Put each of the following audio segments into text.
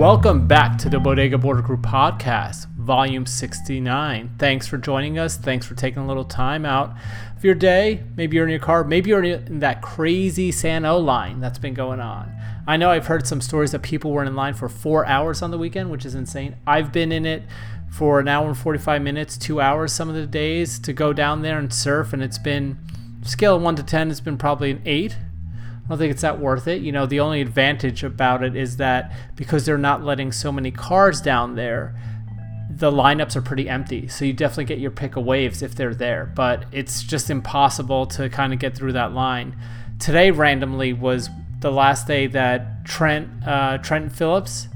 Welcome back to the Bodega Border Crew podcast, volume 69. Thanks for joining us. Thanks for taking a little time out of your day. Maybe you're in your car. Maybe you're in that crazy San O line that's been going on. I know I've heard some stories that people were in line for four hours on the weekend, which is insane. I've been in it for an hour and 45 minutes, two hours some of the days to go down there and surf, and it's been scale 1 to 10, it's been probably an 8 I don't think it's that worth it. You know, the only advantage about it is that because they're not letting so many cars down there, the lineups are pretty empty. So you definitely get your pick of waves if they're there, but it's just impossible to kind of get through that line. Today, randomly, was the last day that Trent uh, Trent Phillips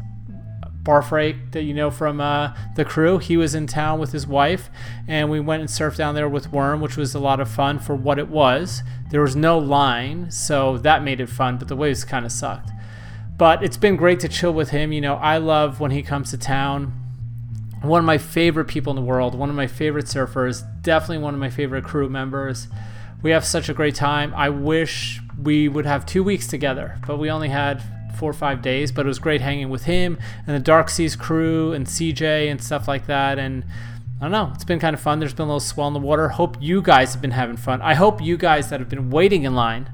Barfrake that you know from uh, the crew. He was in town with his wife, and we went and surfed down there with Worm, which was a lot of fun for what it was. There was no line, so that made it fun, but the waves kind of sucked. But it's been great to chill with him. You know, I love when he comes to town. One of my favorite people in the world, one of my favorite surfers, definitely one of my favorite crew members. We have such a great time. I wish we would have two weeks together, but we only had four or five days, but it was great hanging with him and the Dark Seas crew and CJ and stuff like that. And I don't know, it's been kind of fun. There's been a little swell in the water. Hope you guys have been having fun. I hope you guys that have been waiting in line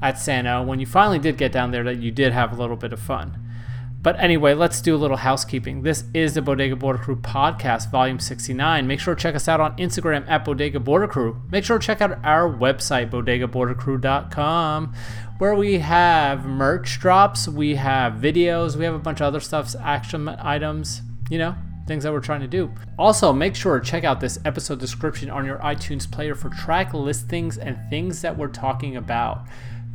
at Sano, when you finally did get down there, that you did have a little bit of fun. But anyway, let's do a little housekeeping. This is the Bodega Border Crew podcast, volume 69. Make sure to check us out on Instagram at Bodega Border Crew. Make sure to check out our website, bodegabordercrew.com, where we have merch drops, we have videos, we have a bunch of other stuff, action items, you know, things that we're trying to do. Also, make sure to check out this episode description on your iTunes player for track listings and things that we're talking about.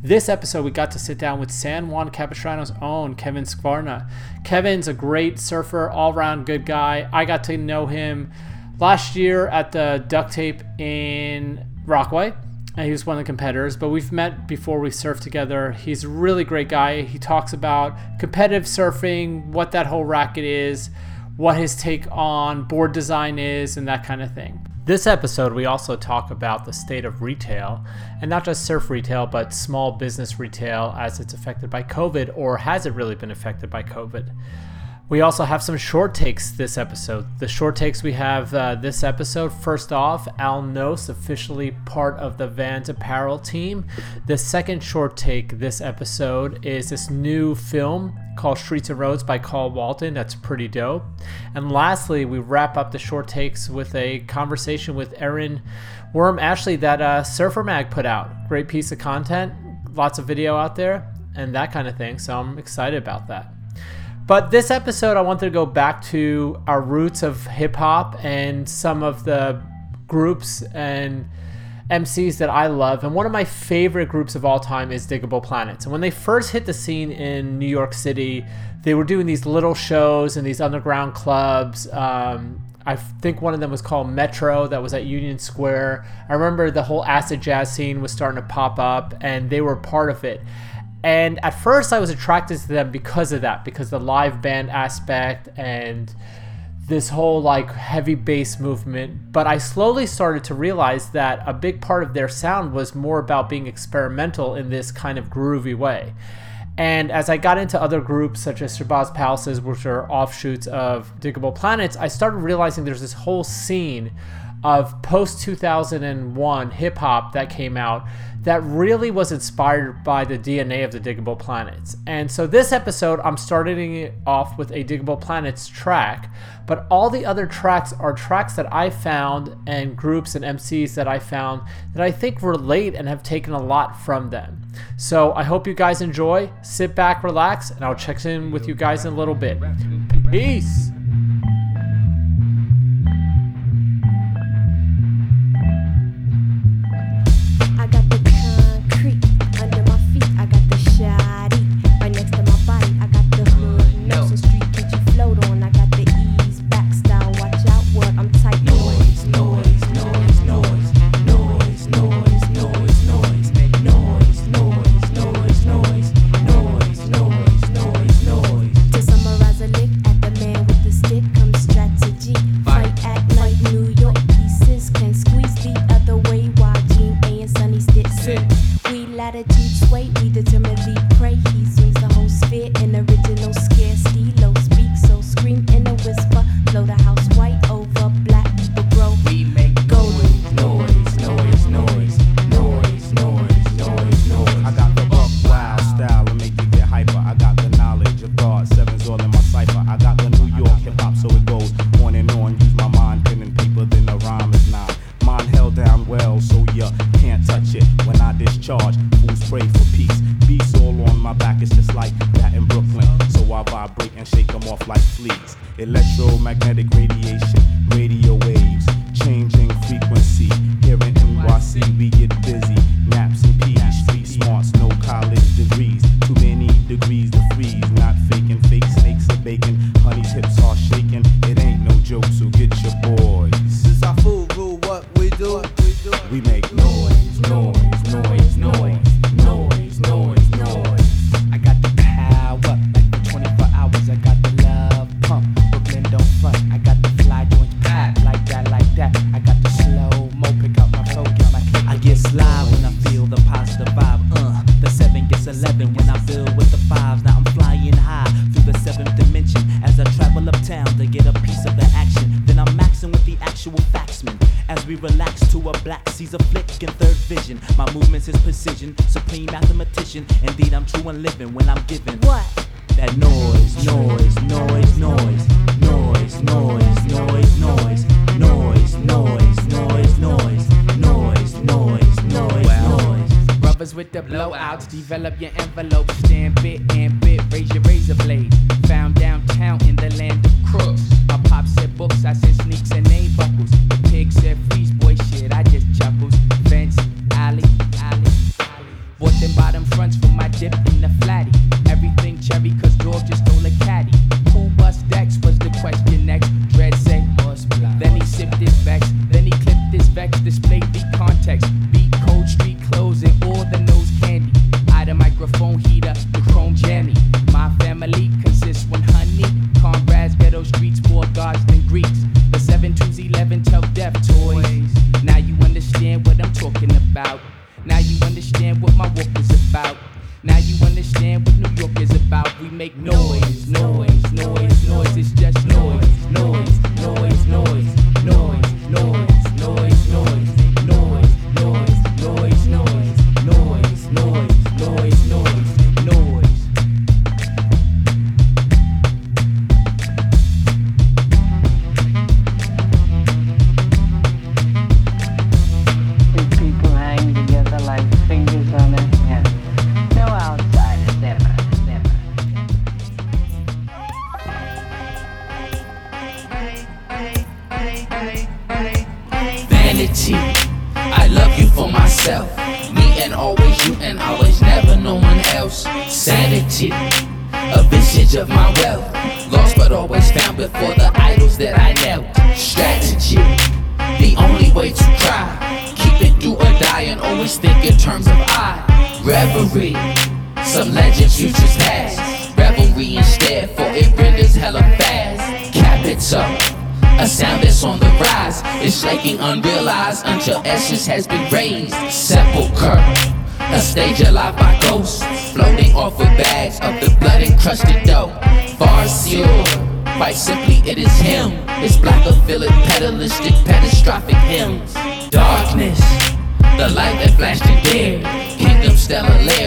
This episode, we got to sit down with San Juan Capistrano's own Kevin Skvarna. Kevin's a great surfer, all around good guy. I got to know him last year at the duct tape in Rockaway. And he was one of the competitors, but we've met before we surfed together. He's a really great guy. He talks about competitive surfing, what that whole racket is, what his take on board design is, and that kind of thing. This episode, we also talk about the state of retail, and not just surf retail, but small business retail as it's affected by COVID, or has it really been affected by COVID? We also have some short takes this episode. The short takes we have uh, this episode first off, Al Nos, officially part of the Vans apparel team. The second short take this episode is this new film called Streets and Roads by Carl Walton. That's pretty dope. And lastly, we wrap up the short takes with a conversation with Erin Worm Ashley that uh, Surfer Mag put out. Great piece of content, lots of video out there, and that kind of thing. So I'm excited about that. But this episode, I wanted to go back to our roots of hip hop and some of the groups and MCs that I love. And one of my favorite groups of all time is Digable Planets. And when they first hit the scene in New York City, they were doing these little shows in these underground clubs. Um, I think one of them was called Metro, that was at Union Square. I remember the whole acid jazz scene was starting to pop up, and they were part of it. And at first, I was attracted to them because of that, because the live band aspect and this whole like heavy bass movement. But I slowly started to realize that a big part of their sound was more about being experimental in this kind of groovy way. And as I got into other groups such as Shabazz Palaces, which are offshoots of Digable Planets, I started realizing there's this whole scene of post 2001 hip hop that came out that really was inspired by the DNA of the Digable Planets. And so this episode, I'm starting it off with a Digable Planets track, but all the other tracks are tracks that I found and groups and MCs that I found that I think relate and have taken a lot from them. So I hope you guys enjoy. Sit back, relax, and I'll check in with you guys in a little bit. Peace.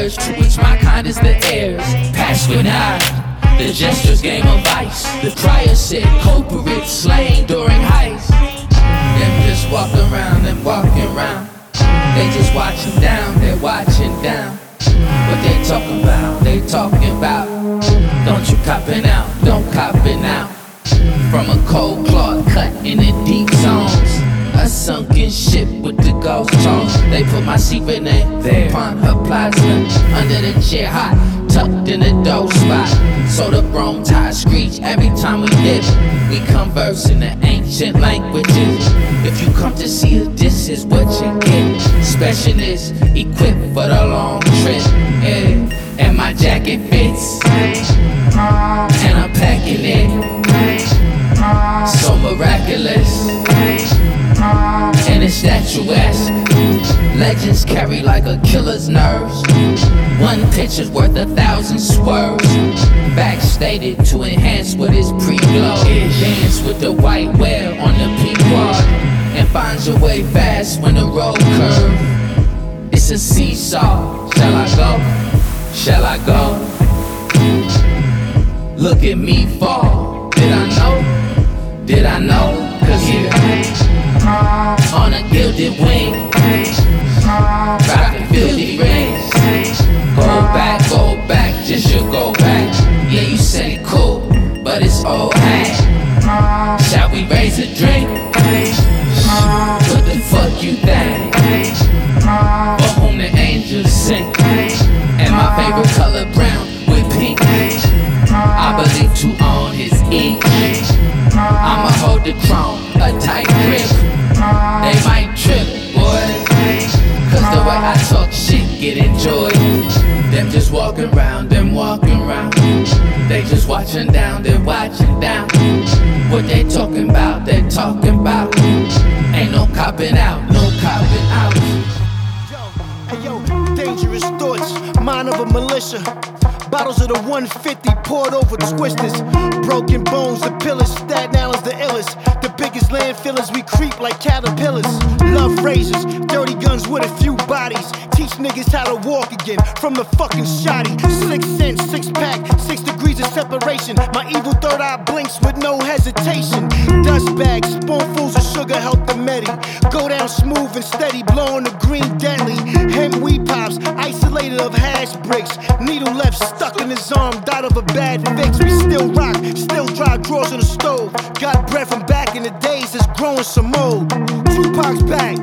To which my kind is the heirs. Pasquin I, the gestures game of vice. The prior said culprit slain during heist. Them just walk around and walking around. They just watching down, they watching down. What they talking about, they talking about. Don't you copping out, don't copping out. From a cold cloth cut in the deep zones. A sunken ship with the ghost tones. They put my secret in there upon her plaza. Under the chair hot, tucked in the dough spot. So the chrome ties screech every time we dip. We converse in the ancient languages. If you come to see us, this is what you get. Specialist, equipped for the long trip. Yeah. And my jacket fits. And I'm packing it. So miraculous. And it's statuesque. Legends carry like a killer's nerves. One picture's worth a thousand swerves. Backstated to enhance what is pre-glow. Dance with the white whale on the peacock And find your way fast when the road curves. It's a seesaw. Shall I go? Shall I go? Look at me fall. Did I know? Did I know? Cause yeah on a gilded wing. Dropping filthy rings. Go back, go back, just you go back. Yeah, you say cool, but it's all ash. Shall we raise a drink? What the fuck you think? For whom the angels sing. And my favorite color brown with pink. I believe to own his ink. I'ma hold the throne, a tight grip. Get enjoyed. Them just walking around, them walking around. They just watching down, they watching down. What they talking about, they talking about. Ain't no copping out, no copping out. Hey yo, dangerous thoughts, mind of a militia. Bottles of the 150 poured over twisters. Broken bones, the pillars. Staten Island's the illest. The biggest landfillers, we creep like caterpillars. Love razors, dirty guns with a few bodies. Teach niggas how to walk again from the fucking shoddy. Six cents, six pack, six degrees of separation. My evil third eye blinks with no hesitation. Dust bags, spoonfuls of sugar help the medi. Go down smooth and steady, blowing the green deadly. Hem weed pops, isolated of hash bricks. Needle left stuck in his arm, died of a bad fix. We still rock, still dry drawers on the stove. Got bread from back in the days that's growing some mold. Tupac's back,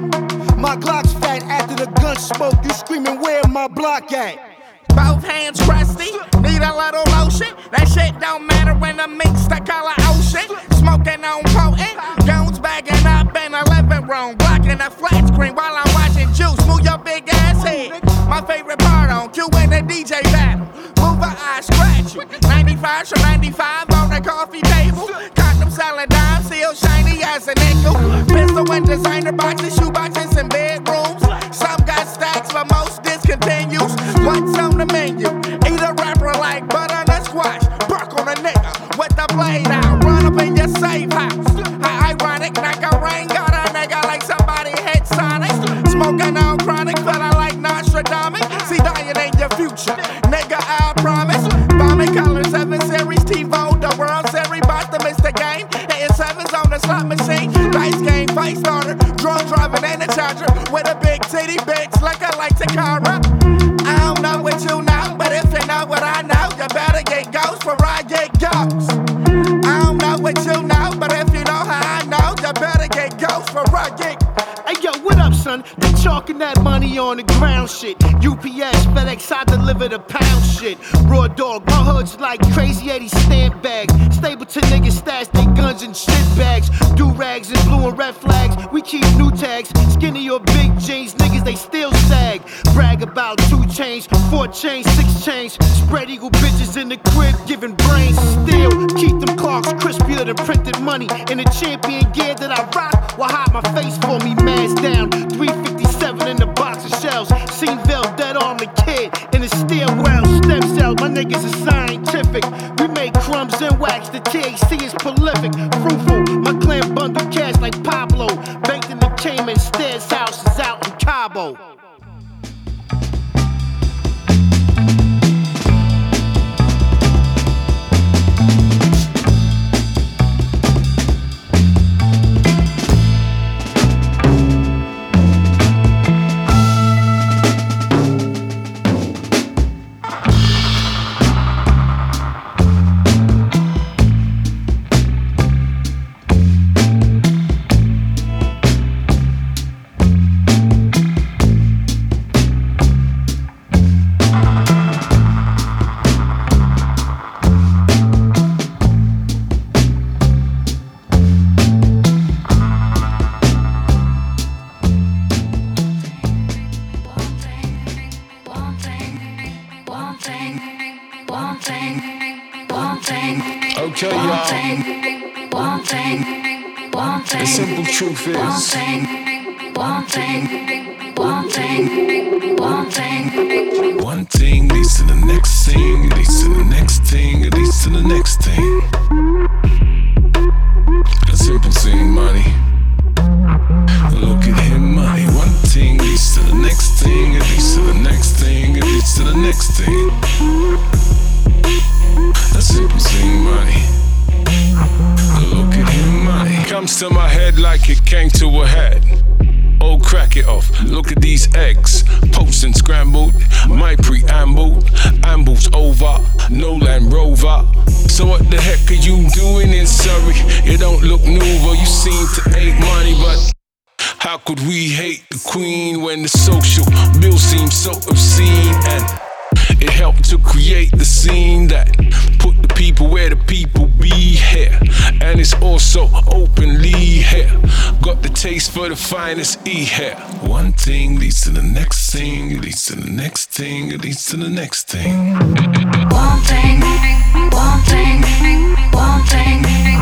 my Glock's fat after the gun smoke. You screaming, where my block at? Both hands crusty, need a little lotion. That shit don't matter when the mix the color ocean. Smoking on potent, goons bagging up in the living room, blocking the flat screen while I'm watching juice. Move your big ass head. My favorite part on Q and the DJ battle. Move a eye, scratch you. 95 from 95 on the coffee table. Condom selling dimes, still shiny as a nickel. Pistol and designer boxes, shoe boxes, and bedrooms. Some got stacks, but most discontinues. What's on the menu? Eat a rapper like butter and squash. Bark on a nigga with the blade out. Run up in your safe house. How ironic, like a rain got a nigga like somebody hit Sonic. Smoking on chronic, feeling like Nostradamus. See, dying ain't your future. Nigga, I promise. Bombing color 7 series, TiVo, the World Series, bout to miss the game. Hitting sevens on the slot machine. Dice game, face starter. Drone driving and a charger. With a big titty bitch like I like Takara. What you know, but if you know what I know, you better get ghost for I get ghost. I don't know what you know, but if you know how I know, you better get ghost for I get son? They chalking that money on the ground shit. UPS, FedEx, I deliver the pound shit. Raw dog, my hood's like crazy 80 stamp bags. Stapleton niggas stash they guns in shit bags. Do rags and blue and red flags. We keep new tags. Skinny or big jeans, niggas they still sag. Brag about two chains, four chains, six chains. Spread eagle bitches in the crib, giving brains still. Keep them clocks crispier than printed money. In the champion gear that I rock, will hide my face for me, mask down. 357 in the box of shells. Seenville, dead on the kid in the stairwell. Stem cell, my niggas are scientific. We make crumbs and wax, the THC is prolific. Fruitful, my clan bundle cash like Pablo. Banked in the Cayman, stairs house is out in Cabo. could we hate the queen when the social bill seems so obscene? And it helped to create the scene that put the people where the people be here. And it's also openly here. Got the taste for the finest E here. One thing leads to the next thing, leads to the next thing, leads to the next thing. One thing, one thing, one thing.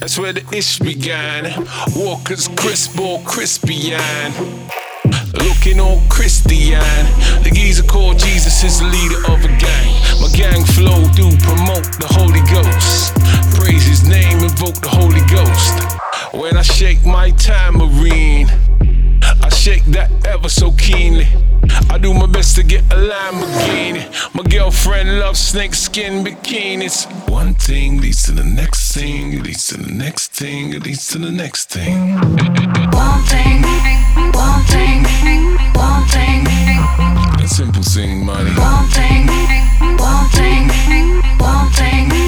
That's where the ish began. Walker's crisp or crispy and looking all Christian. The geezer called Jesus is the leader of a gang. My gang flow do promote the Holy Ghost. Praise his name, invoke the Holy Ghost. When I shake my tambourine. I shake that ever so keenly. I do my best to get a Lamborghini. My girlfriend loves snake skin bikinis. One thing leads to the next thing, leads to the next thing, leads to the next thing. One thing, one thing, one thing. A simple thing, money. One thing, one thing, one thing.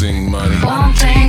losing money. One thing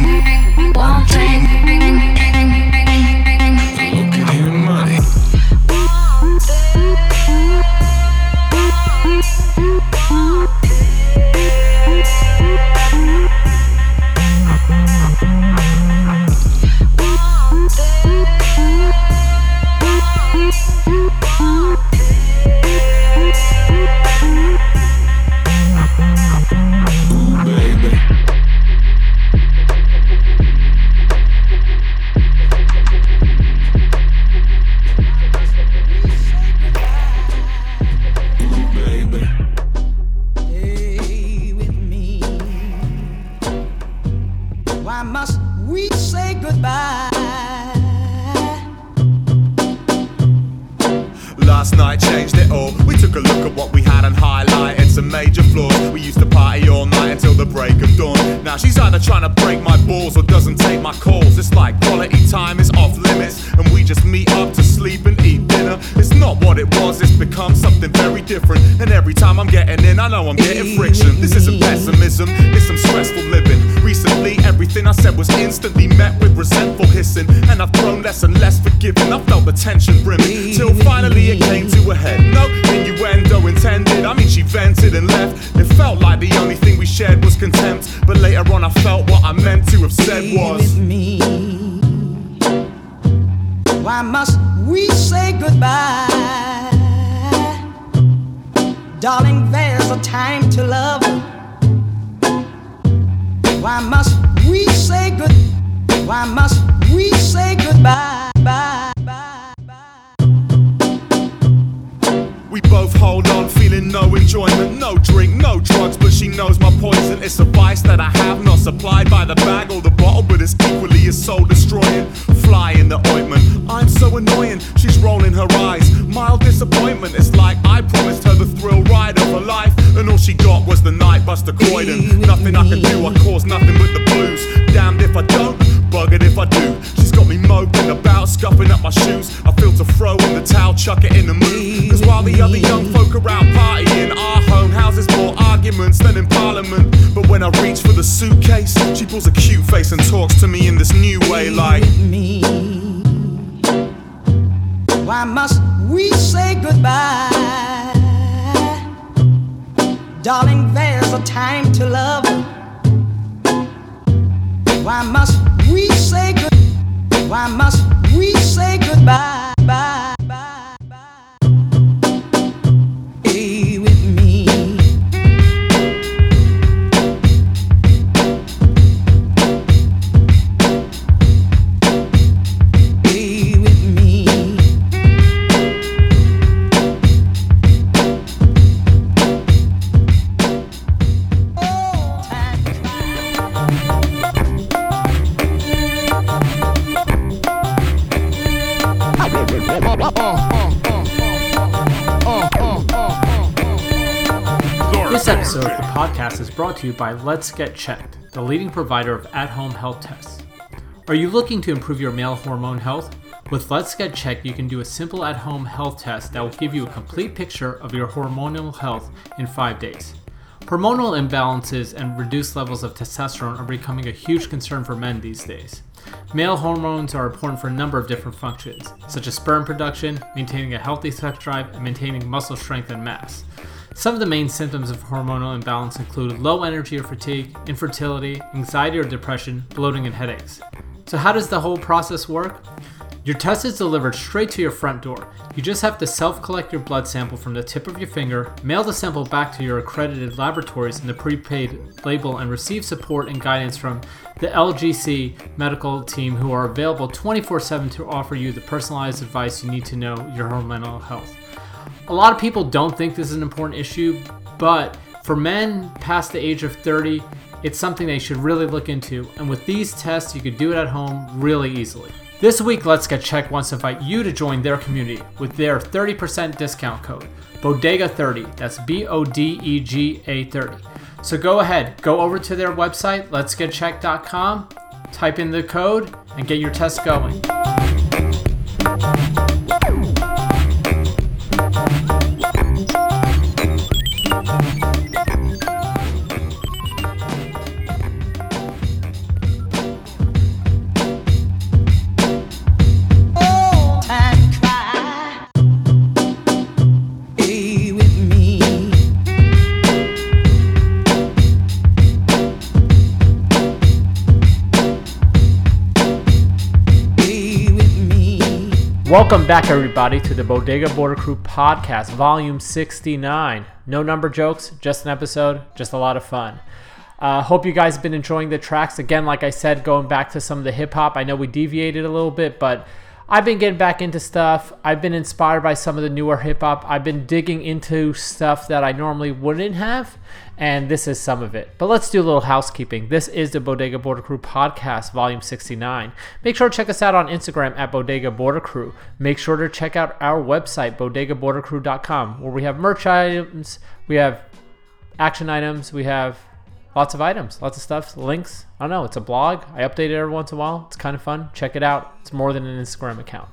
by Let's Get Checked, the leading provider of at home health tests. Are you looking to improve your male hormone health? With Let's Get Checked, you can do a simple at home health test that will give you a complete picture of your hormonal health in five days. Hormonal imbalances and reduced levels of testosterone are becoming a huge concern for men these days. Male hormones are important for a number of different functions, such as sperm production, maintaining a healthy sex drive, and maintaining muscle strength and mass. Some of the main symptoms of hormonal imbalance include low energy or fatigue, infertility, anxiety or depression, bloating, and headaches. So, how does the whole process work? Your test is delivered straight to your front door. You just have to self collect your blood sample from the tip of your finger, mail the sample back to your accredited laboratories in the prepaid label, and receive support and guidance from the LGC medical team who are available 24 7 to offer you the personalized advice you need to know your hormonal health. A lot of people don't think this is an important issue, but for men past the age of 30, it's something they should really look into. And with these tests, you could do it at home really easily. This week, Let's Get Checked wants to invite you to join their community with their 30% discount code, Bodega30. That's B O D E G A 30. So go ahead, go over to their website, letsgetchecked.com, type in the code, and get your test going. Welcome back, everybody, to the Bodega Border Crew podcast, volume 69. No number jokes, just an episode, just a lot of fun. Uh, hope you guys have been enjoying the tracks. Again, like I said, going back to some of the hip hop, I know we deviated a little bit, but I've been getting back into stuff. I've been inspired by some of the newer hip hop. I've been digging into stuff that I normally wouldn't have, and this is some of it. But let's do a little housekeeping. This is the Bodega Border Crew podcast, volume 69. Make sure to check us out on Instagram at Bodega Border Crew. Make sure to check out our website, bodegabordercrew.com, where we have merch items, we have action items, we have lots of items, lots of stuff, links. I don't know. It's a blog. I update it every once in a while. It's kind of fun. Check it out. It's more than an Instagram account.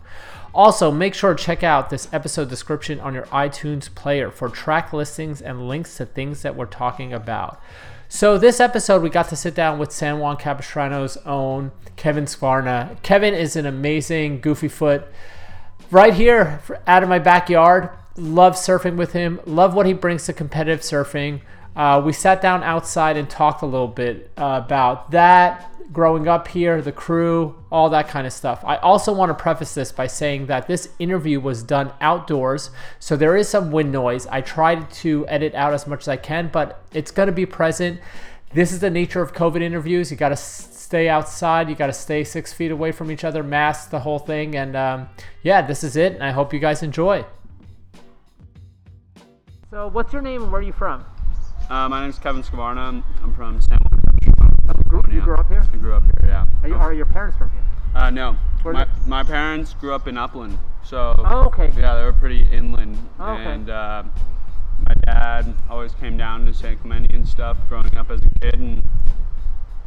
Also, make sure to check out this episode description on your iTunes player for track listings and links to things that we're talking about. So, this episode, we got to sit down with San Juan Capistrano's own Kevin Skvarna. Kevin is an amazing goofy foot right here out of my backyard. Love surfing with him, love what he brings to competitive surfing. Uh, we sat down outside and talked a little bit uh, about that, growing up here, the crew, all that kind of stuff. I also want to preface this by saying that this interview was done outdoors, so there is some wind noise. I tried to edit out as much as I can, but it's going to be present. This is the nature of COVID interviews. You got to stay outside. You got to stay six feet away from each other, mask the whole thing. And um, yeah, this is it. And I hope you guys enjoy. So, what's your name and where are you from? Uh, my name's Kevin Skvarna. I'm, I'm from San Juan, California. You grew up here? I grew up here, yeah. Are, you, are your parents from here? Uh, no. Where My, my parents grew up in Upland, so Oh, okay. yeah, they were pretty inland. Oh, okay. And uh, my dad always came down to San Clemente and stuff growing up as a kid. And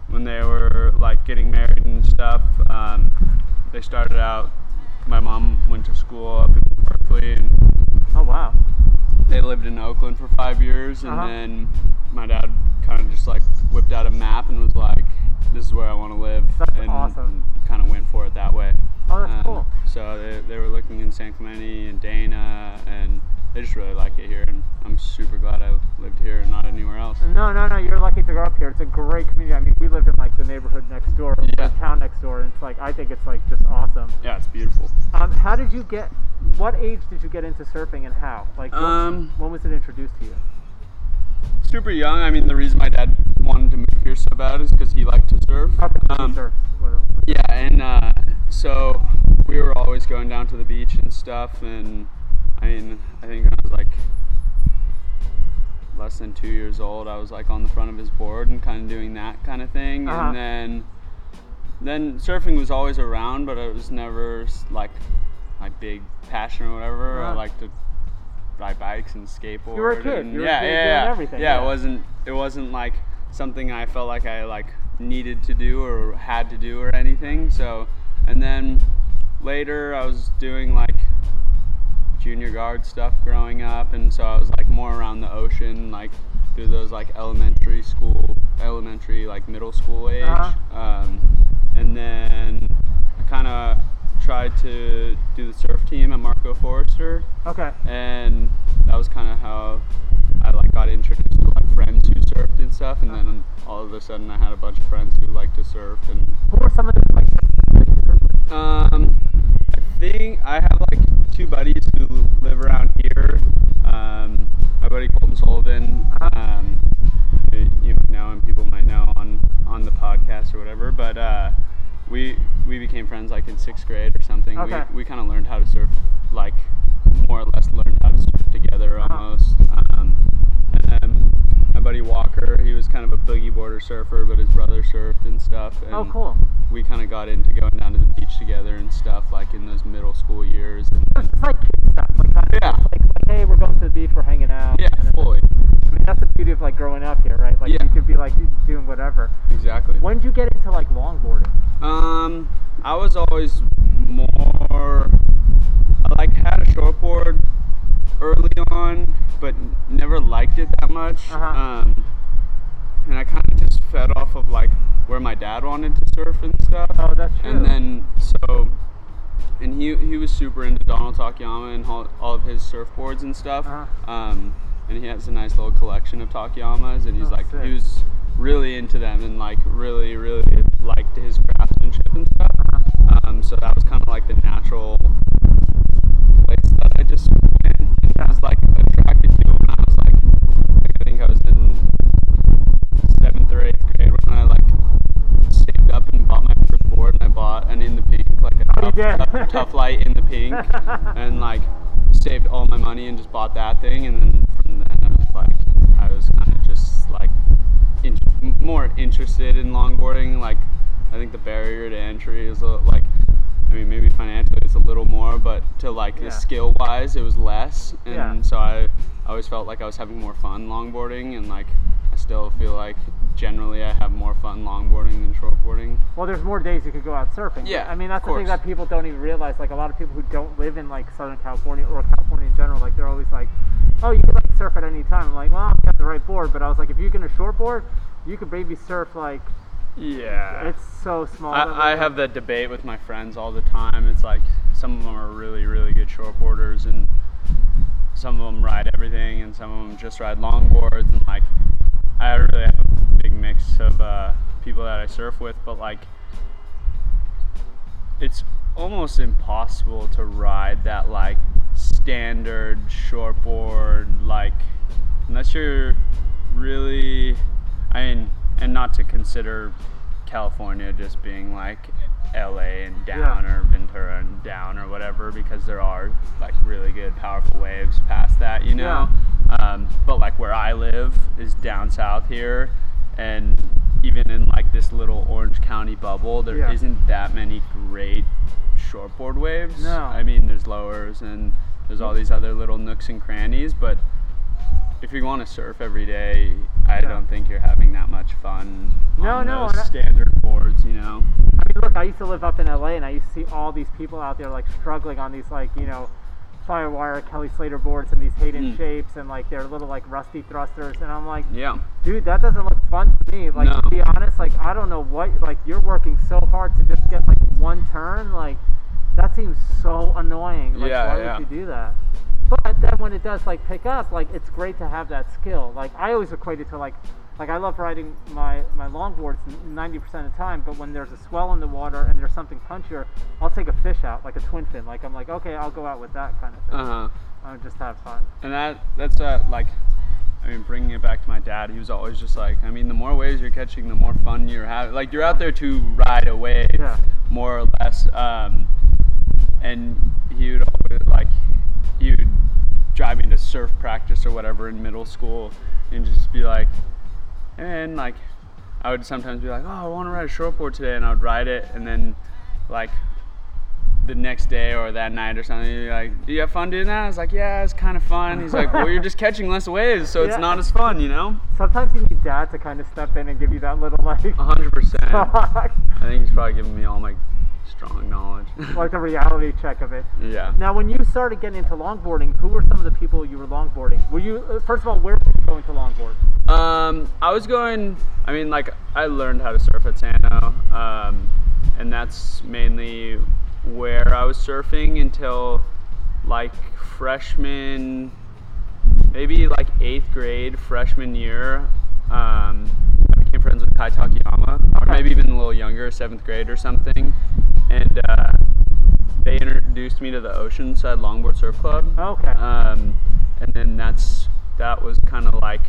when they were like getting married and stuff, um, they started out. My mom went to school up in Berkeley, and Oh, wow. they lived in Oakland for five years, and Uh-huh. then my dad kind of just like whipped out a map and was like, "This is where I want to live," That's and awesome. kind of went for it that way. Oh, that's Um, cool. So they, they were looking in San Clemente and Dana, and they just really like it here, and I'm super glad I lived here and not anywhere else. No, no, no. You're lucky to grow up here. It's a great community. I mean, we live in like the neighborhood next door, Yeah. the town next door, and it's like I think it's like just awesome. Yeah, it's beautiful. Um, how did you get? What age did you get into surfing, and how? Like, when, Um, when was it introduced to you? Super young. I mean, the reason my dad wanted to move here so bad is because he liked to surf. Okay, Um, surf. Yeah, and uh, so we were always going down to the beach and stuff. And I mean, I think when I was like less than two years old, I was like on the front of his board and kind of doing that kind of thing. Uh-huh. And then, then surfing was always around, but it was never like my big passion or whatever. I Uh-huh. like to ride bikes and skateboard. You were a kid. and- You were a yeah, kid yeah, doing yeah. everything, Yeah, yeah. it wasn't. It wasn't like something I felt like I like needed to do or had to do or anything. So, and then later I was doing like junior guard stuff growing up, and so I was like more around the ocean, like through those like elementary school, elementary like middle school age, Uh-huh. um, and then I kind of tried to do the surf team at Marco Forster, Okay. and that was kind of how I like got introduced to like friends who surfed and stuff, and then all of a sudden I had a bunch of friends who liked to surf and Who were some of the like? um, I think I have like two buddies who live around here. Um, my buddy Colton Sullivan. Um, you know him. People might know on on the podcast or whatever. But uh, we we became friends like in sixth grade or something. Okay. We we kind of learned how to surf like more or less learned how to surf together Uh-huh. almost. Um, and then my buddy Walker, he was kind of a boogie boarder surfer, but his brother surfed and stuff. And Oh, cool. We kind of got into going down to the beach together and stuff, like in those middle school years. And then, It's like kid stuff. Like Yeah. like, like, hey, we're going to the beach, we're hanging out. yeah, fully. I mean, that's the beauty of like growing up here, right? Like Yeah. you could be like doing whatever. Exactly. When did you get into like longboarding? Um, I was always more. I like had a shortboard early on, but n- never liked it that much. Uh-huh. Um, and I kind of just fed off of like where my dad wanted to surf and stuff. Oh, that's true. And then so, and he he was super into Donald Takayama and all, all of his surfboards and stuff. Uh-huh. Um, and he has a nice little collection of Takayamas, and he's Oh, like sick. he was really into them and like really really liked his craftsmanship and stuff. Uh-huh. Um, so that was kind of like the natural place that I just went and I was like attracted to when I was like I think I was in seventh or eighth grade when I like saved up and bought my first board and I bought an in the pink like a Oh, tough, tough, tough light in the pink and like saved all my money and just bought that thing and then from then I was like I was kind of just like in, more interested in longboarding like I think the barrier to entry is a, like I mean maybe financially it's a little more but to like Yeah. the skill wise it was less and Yeah. so I, I always felt like I was having more fun longboarding and like I still feel like generally I have more fun longboarding than shortboarding Well, there's more days you could go out surfing. Yeah, I mean that's the thing that people don't even realize. Like a lot of people who don't live in like Southern California or California in general, like they're always like, "Oh, you can like surf at any time." I'm like, "Well, I have got the right board," but I was like, if you're gonna shortboard, you could maybe surf like yeah it's so small. that, I, I have that debate with my friends all the time. It's like some of them are really, really good shortboarders, and some of them ride everything, and some of them just ride longboards. And like, I really have a big mix of uh, people that I surf with, but like, it's almost impossible to ride that like standard shortboard, like, unless you're really, I mean, and not to consider California just being like LA and down or Ventura and down or whatever because there are like really good powerful waves past that, you know. Um, but like where I live is down south here, and even in like this little Orange County bubble, there Yeah. not that many great shortboard waves. No. I mean, there's lowers and there's all these other little nooks and crannies, but if you want to surf every day, I don't think you're having that much fun No, on no, those I- standard boards, you know. I mean, look, I used to live up in LA, and I used to see all these people out there like struggling on these like you know, Firewire, Kelly Slater boards, and these Hayden Mm. shapes, and like their little like rusty thrusters, and I'm like, Yeah. dude, that doesn't look fun to me. Like No. to be honest, like I don't know what like you're working so hard to just get like one turn, like that seems so annoying. Like Yeah, why yeah. would you do that? But then when it does like pick up, like it's great to have that skill. Like I always equate it to like like I love riding my my longboards 90% of the time, but when there's a swell in the water and there's something punchier, I'll take a fish out like a twin fin. Like I'm like, okay, I'll go out with that kind of thing. Uh huh. I'll just have fun. And that that's uh, like, I mean, bringing it back to my dad, he was always just like, I mean, the more waves you're catching, the more fun you're having. Like you're out there to ride a wave, Yeah. more or less. Um, and he would always like, he would drive me to surf practice or whatever in middle school, and just be like, and like, I would sometimes be like, oh, I want to ride a shortboard today, and I would ride it, and then like the next day or that night or something. You're like, "Do you have fun doing that?" I was like, "Yeah, it's kind of fun." He's like, "Well, you're just catching less waves, so it's not as fun, you know." Sometimes you need dad to kind of step in and give you that little like, hundred percent. I think he's probably giving me all my strong knowledge. like the reality check of it. yeah. Now, when you started getting into longboarding, who were some of the people you were longboarding? Were you uh, first of all, where were you going to longboard? Um, I was going. I mean, like I learned how to surf at Sano, um, and that's mainly where I was surfing until like freshman, maybe like eighth grade, freshman year. Um, I became friends with Kai Takayama, or maybe even a little younger, seventh grade or something, and uh, they introduced me to the Oceanside Longboard Surf Club. Okay. Um, and then that's that was kind of like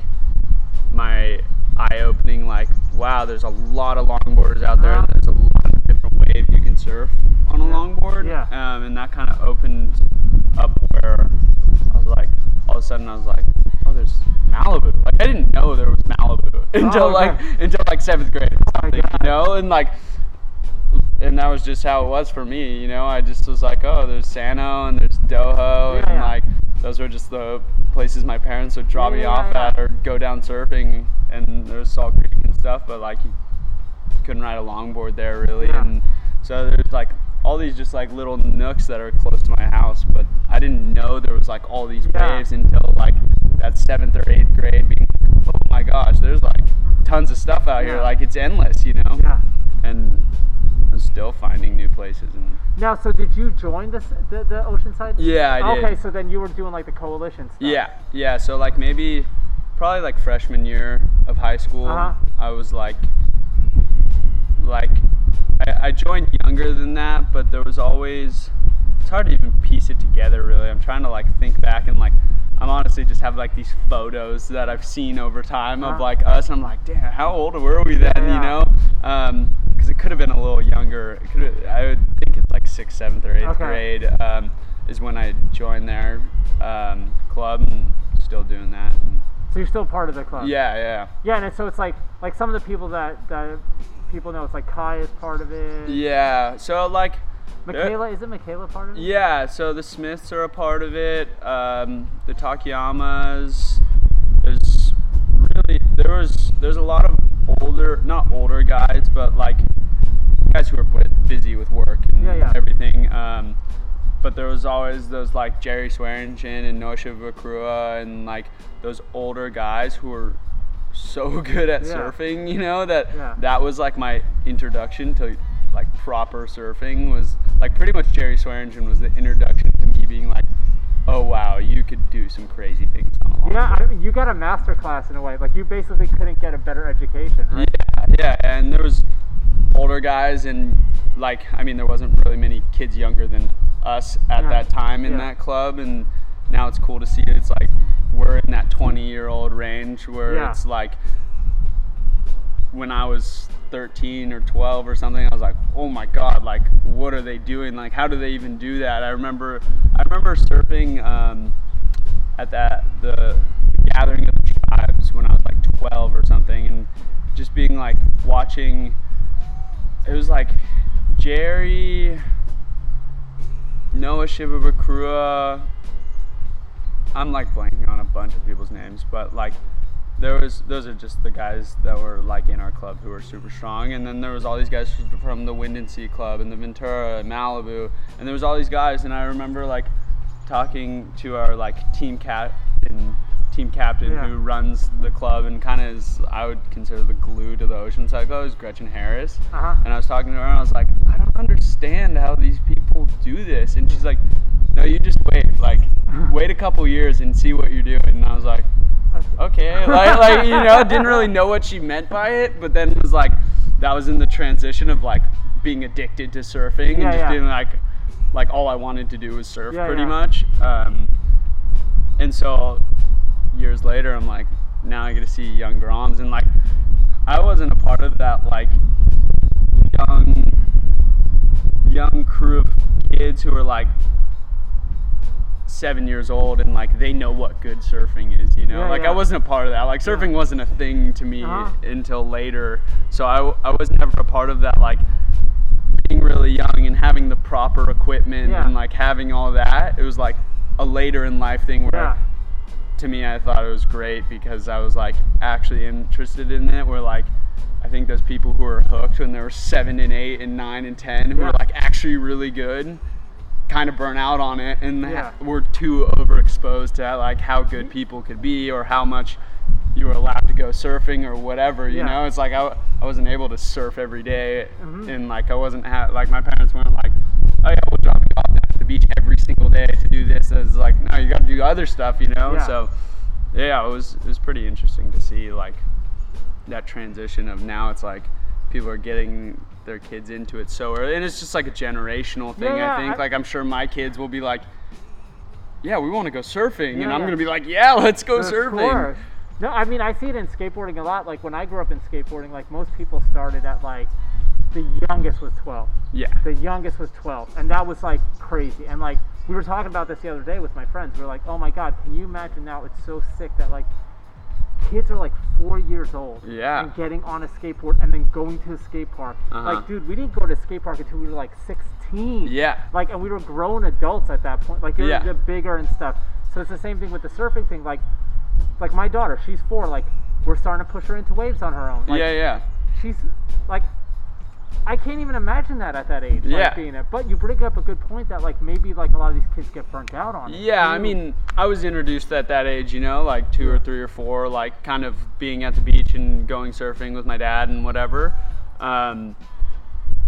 my eye-opening. Like, wow, there's a lot of longboarders out there, and there's a lot of different ways you can surf on a longboard. Yeah. Um, and that kind of opened up where I was like, all of a sudden, I was like, oh, there's Malibu. Like, I didn't know there was Malibu until Oh, okay. like until like seventh grade or something, you know, and like and that was just how it was for me, you know. I just was like, oh, there's Sano and there's Doho, Yeah, and yeah. like those were just the places my parents would drop me off at or go down surfing. And there's Salt Creek and stuff, but like you couldn't ride a longboard there really. Yeah. And so there's like all these just like little nooks that are close to my house, but I didn't know there was like all these Yeah. waves until like that seventh or eighth grade, being like, oh my gosh, there's like tons of stuff out here, like it's endless, you know Yeah. and I'm still finding new places. And Now, so did you join this the, the Oceanside? Yeah, I did. Okay, so then you were doing like the coalition stuff. yeah, yeah. So like maybe, probably like freshman year of high school, Uh-huh. I was like, like, I, I joined younger than that, but there was always. It's hard to even piece it together, really. I'm trying to like think back and like. I'm honestly just have like these photos that I've seen over time of Uh-huh. like us. And I'm like, damn, how old were we then? Yeah. You know, because it could have been a little younger. I would think it's like sixth, seventh, or eighth Okay. grade um, is when I joined their um, club and still doing that. And So you're still part of the club. yeah, yeah, Yeah, and it's- so it's like like some of the people that that people know. It's like Kai is part of it. yeah. So like, Michaela, is it Michaela part of it? Yeah, so the Smiths are a part of it. Um, the Takayamas. There's really there was there's a lot of older, not older guys, but like guys who are bu- busy with work and Yeah, yeah. everything. Um, but there was always those like Jerry Swearingen and Noah Shimabukuro and like those older guys who were so good at Yeah. surfing, you know, that that was like my introduction to like proper surfing was like pretty much Jerry Swearingen was the introduction to me being like, oh wow, you could do some crazy things on a. Yeah, I mean, you got a master class in a way. Like you basically couldn't get a better education, right? Yeah, yeah, and there was older guys and like I mean there wasn't really many kids younger than us at Yeah. that time in Yeah. that club and now it's cool to see it's like we're in that 20 year old range where Yeah. it's like when I was 13 or 12 or something I was like oh my god like what are they doing? Like how do they even do that? I remember I remember surfing um, at that the, the gathering of the tribes when I was like 12 or something and just being like watching it was like Jerry Noah Shimabukuro I'm like blanking on a bunch of people's names but like there was those are just the guys that were like in our club who were super strong. And then there was all these guys from the Windansea Club and the Ventura and Malibu. And there was all these guys and I remember like talking to our like team captain team captain Yeah. who runs the club and kind of is I would consider the glue to the Oceanside Club is Gretchen Harris. Uh-huh. and I was talking to her and I was like I don't understand how these people do this. And she's like no you just wait like wait a couple years and see what you're doing. And I was like okay like, like you know didn't really know what she meant by it but then it was like that was in the transition of like being addicted to surfing Yeah, and just yeah. being like like all I wanted to do was surf Yeah, pretty much um, and so years later I'm like now I get to see young Groms and like I wasn't a part of that like young young crew of kids who are like seven years old and like they know what good surfing is you know Yeah, like yeah. I wasn't a part of that like surfing wasn't a thing to me Uh-huh. until later so I, I was never a part of that like being really young and having the proper equipment Yeah. and like having all that, it was like a later in life thing where Yeah. to me I thought it was great because I was like actually interested in it. Where like I think those people who were hooked when they were seven and eight and nine and ten who Yeah. were like actually really good kind of burn out on it and Yeah. were too overexposed to like how good people could be or how much you were allowed to go surfing or whatever you Yeah. know it's like I, I wasn't able to surf every day, Mhm. and like i wasn't ha- like my parents weren't like oh yeah we'll drop you off at the beach every single day to do this it's like no you got to do other stuff you know Yeah. so yeah it was it was pretty interesting to see like that transition of now it's like people are getting their kids into it so early and it's just like a generational thing Yeah, yeah, i think I- like i'm sure my kids will be like yeah we want to go surfing and i'm yeah. gonna be like yeah let's go surfing course. No, I mean I see it in skateboarding a lot. Like when I grew up in skateboarding, like most people started at like the youngest was 12. yeah The youngest was 12, and that was like crazy. And like we were talking about this the other day with my friends. We are like, oh my god, can you imagine now? It's so sick that like kids are like four years old Yeah. and getting on a skateboard and then going to a skate park. Uh-huh. Like, dude, we didn't go to a skate park until we were like 16. Yeah. Like, and we were grown adults at that point. Like, you're, Yeah. bigger and stuff. So it's the same thing with the surfing thing. Like, like my daughter, she's four. Like, we're starting to push her into waves on her own. Like, yeah yeah she's like I can't even imagine that at that age. Yeah. Like being it. But you bring up a good point that like maybe like a lot of these kids get burnt out on it. Yeah, I mean, I was introduced at that age, you know, like two or three or four, like kind of being at the beach and going surfing with my dad and whatever. Um,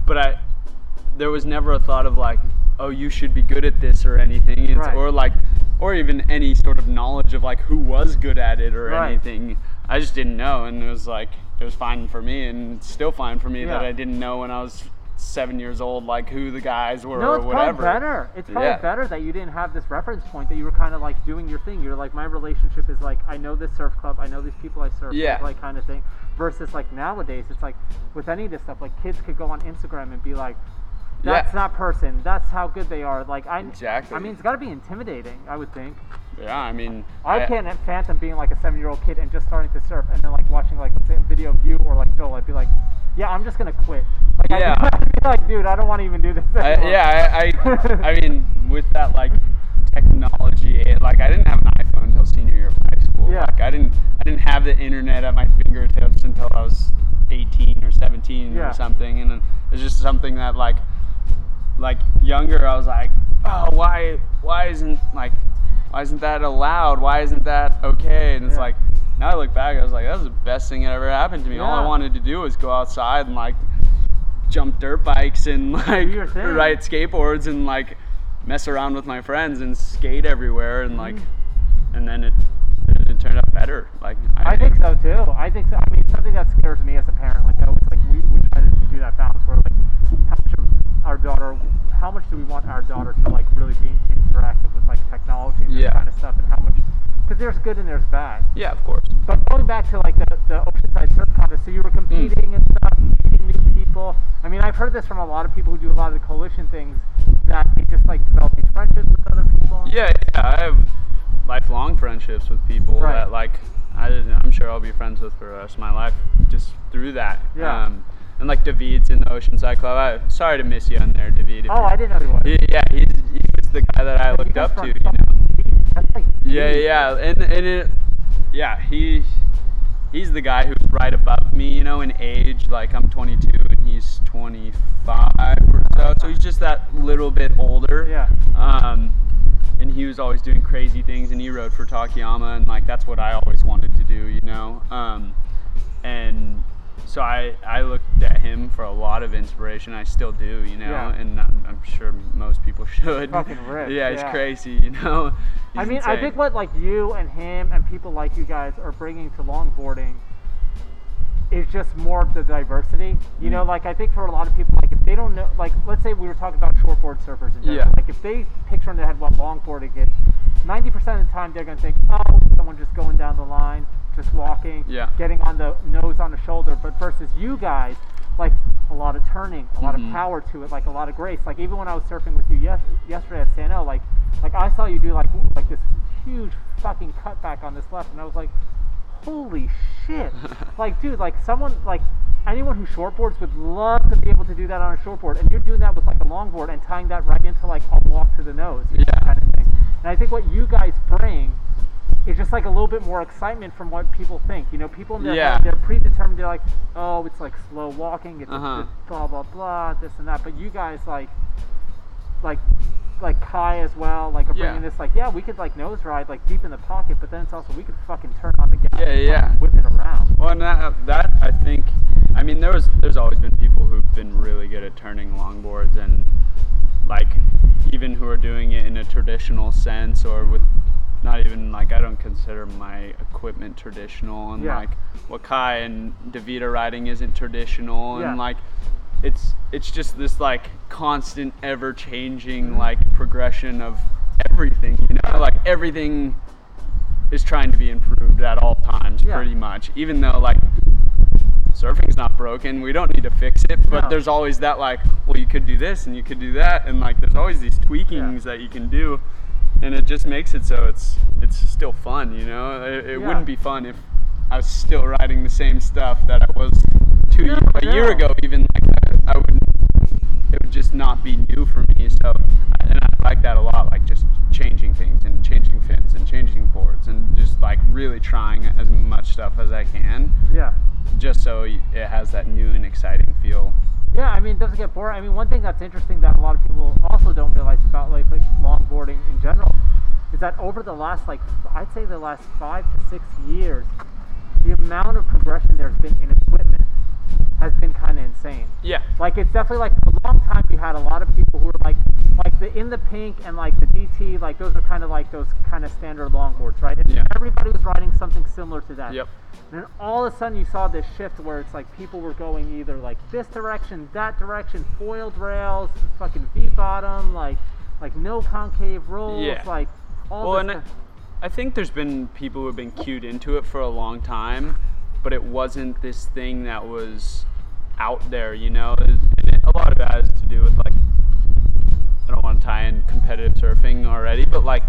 but I, there was never a thought of like, oh, you should be good at this or anything, it's, Right. or like, or even any sort of knowledge of like who was good at it or Right. anything. I just didn't know, and it was like it was fine for me, and it's still fine for me that I didn't know when I was seven years old, like who the guys were No, or it's whatever. probably better. It's probably Yeah. better that you didn't have this reference point that you were kind of like doing your thing. You're like, my relationship is like, I know this surf club, I know these people I surf Yeah. with, like kind of thing. Versus like nowadays, it's like with any of this stuff, like kids could go on Instagram and be like, Yeah. that's that person, that's how good they are. Like I, Exactly. I mean, it's got to be intimidating. I would think. Yeah, I mean, I can't fathom being like a seven-year-old kid and just starting to surf, and then like watching like a video of you or like Joel. I'd be like, yeah, I'm just gonna quit. Like, I'd be- Yeah. I'd be like, dude, I don't want to even do this. I, yeah, I, I, I mean, with that like technology, it- like I didn't have an iPhone until senior year of high school. Yeah. Like I didn't, I didn't have the internet at my fingertips until I was 18 or 17 Yeah. or something, and then it's just something that like, like younger, I was like, oh, why, why isn't like, why isn't that allowed? Why isn't that okay? And it's Yeah. like, now I look back, I was like, that was the best thing that ever happened to me. All I wanted to do was go outside and like jump dirt bikes and like ride skateboards and like mess around with my friends and skate everywhere and like and then it it, turned out better like Mm-hmm. I think so too. I think so. I mean, something that scares me as a parent, like I always like we, we try to do that balance where like how much of our daughter, how much do we want our daughter to like really be interactive with like technology and Yeah. this kind of stuff, and how much because there's good and there's bad. yeah of course But going back to like the, the Oceanside Surf Contest, so you were competing and stuff, meeting new people. I mean, I've heard this from a lot of people who do a lot of the coalition things that they just like develop these friendships with other people. yeah yeah I have lifelong friendships with people Right. that like I didn't, I'm sure I'll be friends with for the rest of my life just through that Yeah. um, and like David's in the Oceanside Club I sorry to miss you on there David Oh, I didn't know he was. He- yeah he's, he was the guy that I You looked up to you know like Yeah, yeah, and and it, yeah, he he's the guy who's right above me, you know, in age. Like I'm 22 and he's 25 or so, so he's just that little bit older. Yeah. Um, and he was always doing crazy things, and he rode for Takayama, and like that's what I always wanted to do, you know. Um, and so I I looked at him for a lot of inspiration. I still do, you know, Yeah. and I'm, I'm sure most people should. Fucking ripped, yeah, he's yeah. crazy, you know. I He's mean, I think what like you and him and people like you guys are bringing to longboarding is just more of the diversity. You Mm. know, like I think for a lot of people, like if they don't know, like let's say we were talking about shortboard surfers in general. Yeah. Like if they picture in their head what longboarding is, ninety percent of the time they're gonna think, oh, someone just going down the line, just walking, Yeah. getting on the nose on the shoulder. But versus you guys, like a lot of turning, a lot Mhm. of power to it, like a lot of grace. Like even when I was surfing with you yes, yesterday at Sano, like like I saw you do like like this huge fucking cutback on this left, and I was like, holy shit! like dude, like someone like anyone who shortboards would love to be able to do that on a shortboard, and you're doing that with like a longboard and tying that right into like a walk to the nose, Yeah. kind of thing. And I think what you guys bring is just like a little bit more excitement from what people think. You know, people in their Yeah. head, they're predetermined. They're like, oh, it's like slow walking, it's Uh-huh. blah blah blah, this and that. But you guys like, like. Like Kai as well, like are Yeah. bringing this, like yeah, we could like nose ride like deep in the pocket, but then it's also we could fucking turn on the gas, Yeah, and yeah. whip it around. Well, and that, that I think, I mean, there was there's always been people who've been really good at turning longboards, and like even who are doing it in a traditional sense, or with not even like I don't consider my equipment traditional, and Yeah. like what Kai and David are riding isn't traditional, Yeah. and like it's it's just this like constant, ever changing Mm-hmm. like progression of everything, you know, like everything is trying to be improved at all times Yeah. pretty much even though like surfing's not broken we don't need to fix it but No. there's always that like well you could do this and you could do that and like there's always these tweakings that you can do and it just makes it so it's it's still fun you know it, it Yeah. wouldn't be fun if i was still riding the same stuff that i was two No, ye- a year ago even like I, I would it would just not be new for me. So, and I like that a lot, like just changing things and changing fins and changing boards and just like really trying as much stuff as I can, Yeah. just so it has that new and exciting feel. Yeah, I mean, it doesn't get boring. I mean, one thing that's interesting that a lot of people also don't realize about like, like longboarding in general is that over the last like I'd say the last five to six years, the amount of progression there's been in equipment has been kind of insane. Yeah. Like it's definitely like for a long time you had a lot of people who were like like the in the pink and like the DT like those are kind of like those kind of standard longboards, right? And Yeah. everybody was riding something similar to that. Yep. And then all of a sudden you saw this shift where it's like people were going either like this direction, that direction, foiled rails, fucking V bottom, like like no concave rolls, Yeah. like all well, and I. I think there's been people who have been cued into it for a long time, but it wasn't this thing that was out there, you know. And it, a lot of it has to do with like I don't want to tie in competitive surfing already, but like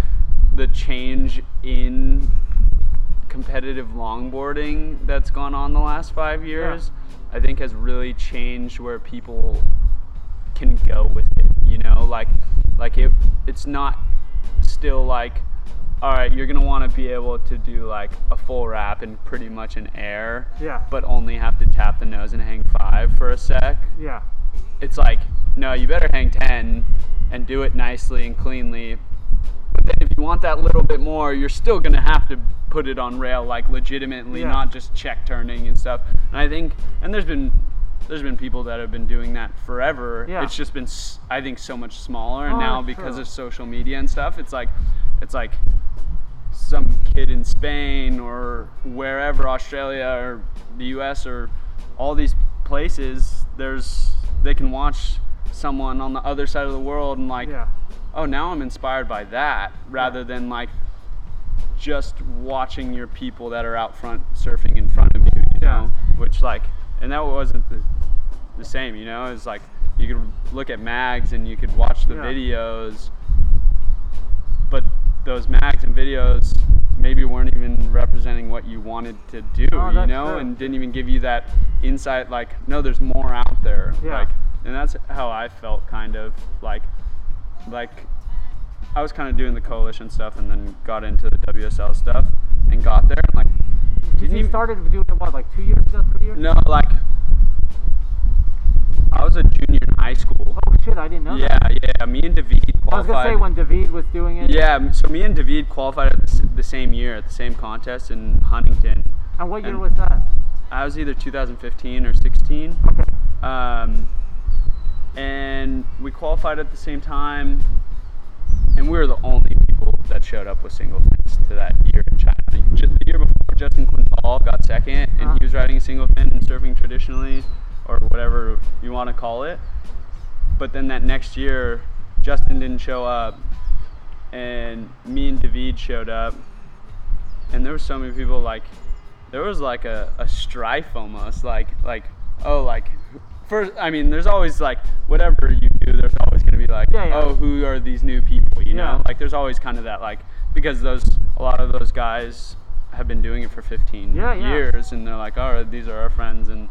the change in competitive longboarding that's gone on the last five years, I think has really changed where people can go with it. You know, like like it it's not still like all right, you're gonna want to be able to do like a full wrap and pretty much an air, Yeah. but only have to tap the nose and hang five for a sec. Yeah. It's like no, you better hang ten and do it nicely and cleanly. But then if you want that little bit more, you're still gonna have to put it on rail like legitimately, Yeah. not just check turning and stuff. And I think, and there's been there's been people that have been doing that forever. Yeah. It's just been I think so much smaller, and Oh, now because true. of social media and stuff, it's like it's like some kid in Spain or wherever, Australia or the US or all these places, there's they can watch someone on the other side of the world and like Yeah. Oh now I'm inspired by that rather than like just watching your people that are out front surfing in front of you, you know, which like and that wasn't the, the same, you know, it's like you could look at mags and you could watch the Yeah. videos but those mags and videos maybe weren't even representing what you wanted to do, Oh, you know, true. and didn't even give you that insight like, no, there's more out there. Yeah. Like and that's how I felt kind of like like I was kind of doing the coalition stuff and then got into the WSL stuff and got there and like Did didn't you started doing it what like two years ago, three years? no like I was a junior in high school. Oh shit, I didn't know Yeah, that. yeah. Me and David I was gonna say when David was doing it. Yeah, so me and David qualified at the, the same year at the same contest in Huntington. And what year And was that? I was either 2015 or 16. Okay. Um, and we qualified at the same time, and we were the only people that showed up with single fins to that year in China. Ju- The year before, Justin Quintal got second, and Uh-huh. he was riding a single fin and surfing traditionally, or whatever you want to call it. But then that next year, Justin didn't show up, and me and David showed up, and there were so many people like, there was like a, a strife almost, like like oh like, first I mean there's always like whatever you do, there's always gonna be like Yeah, yeah. oh who are these new people, you know Yeah. like there's always kind of that like because those a lot of those guys have been doing it for 15 Yeah, yeah. years and they're like oh these are our friends and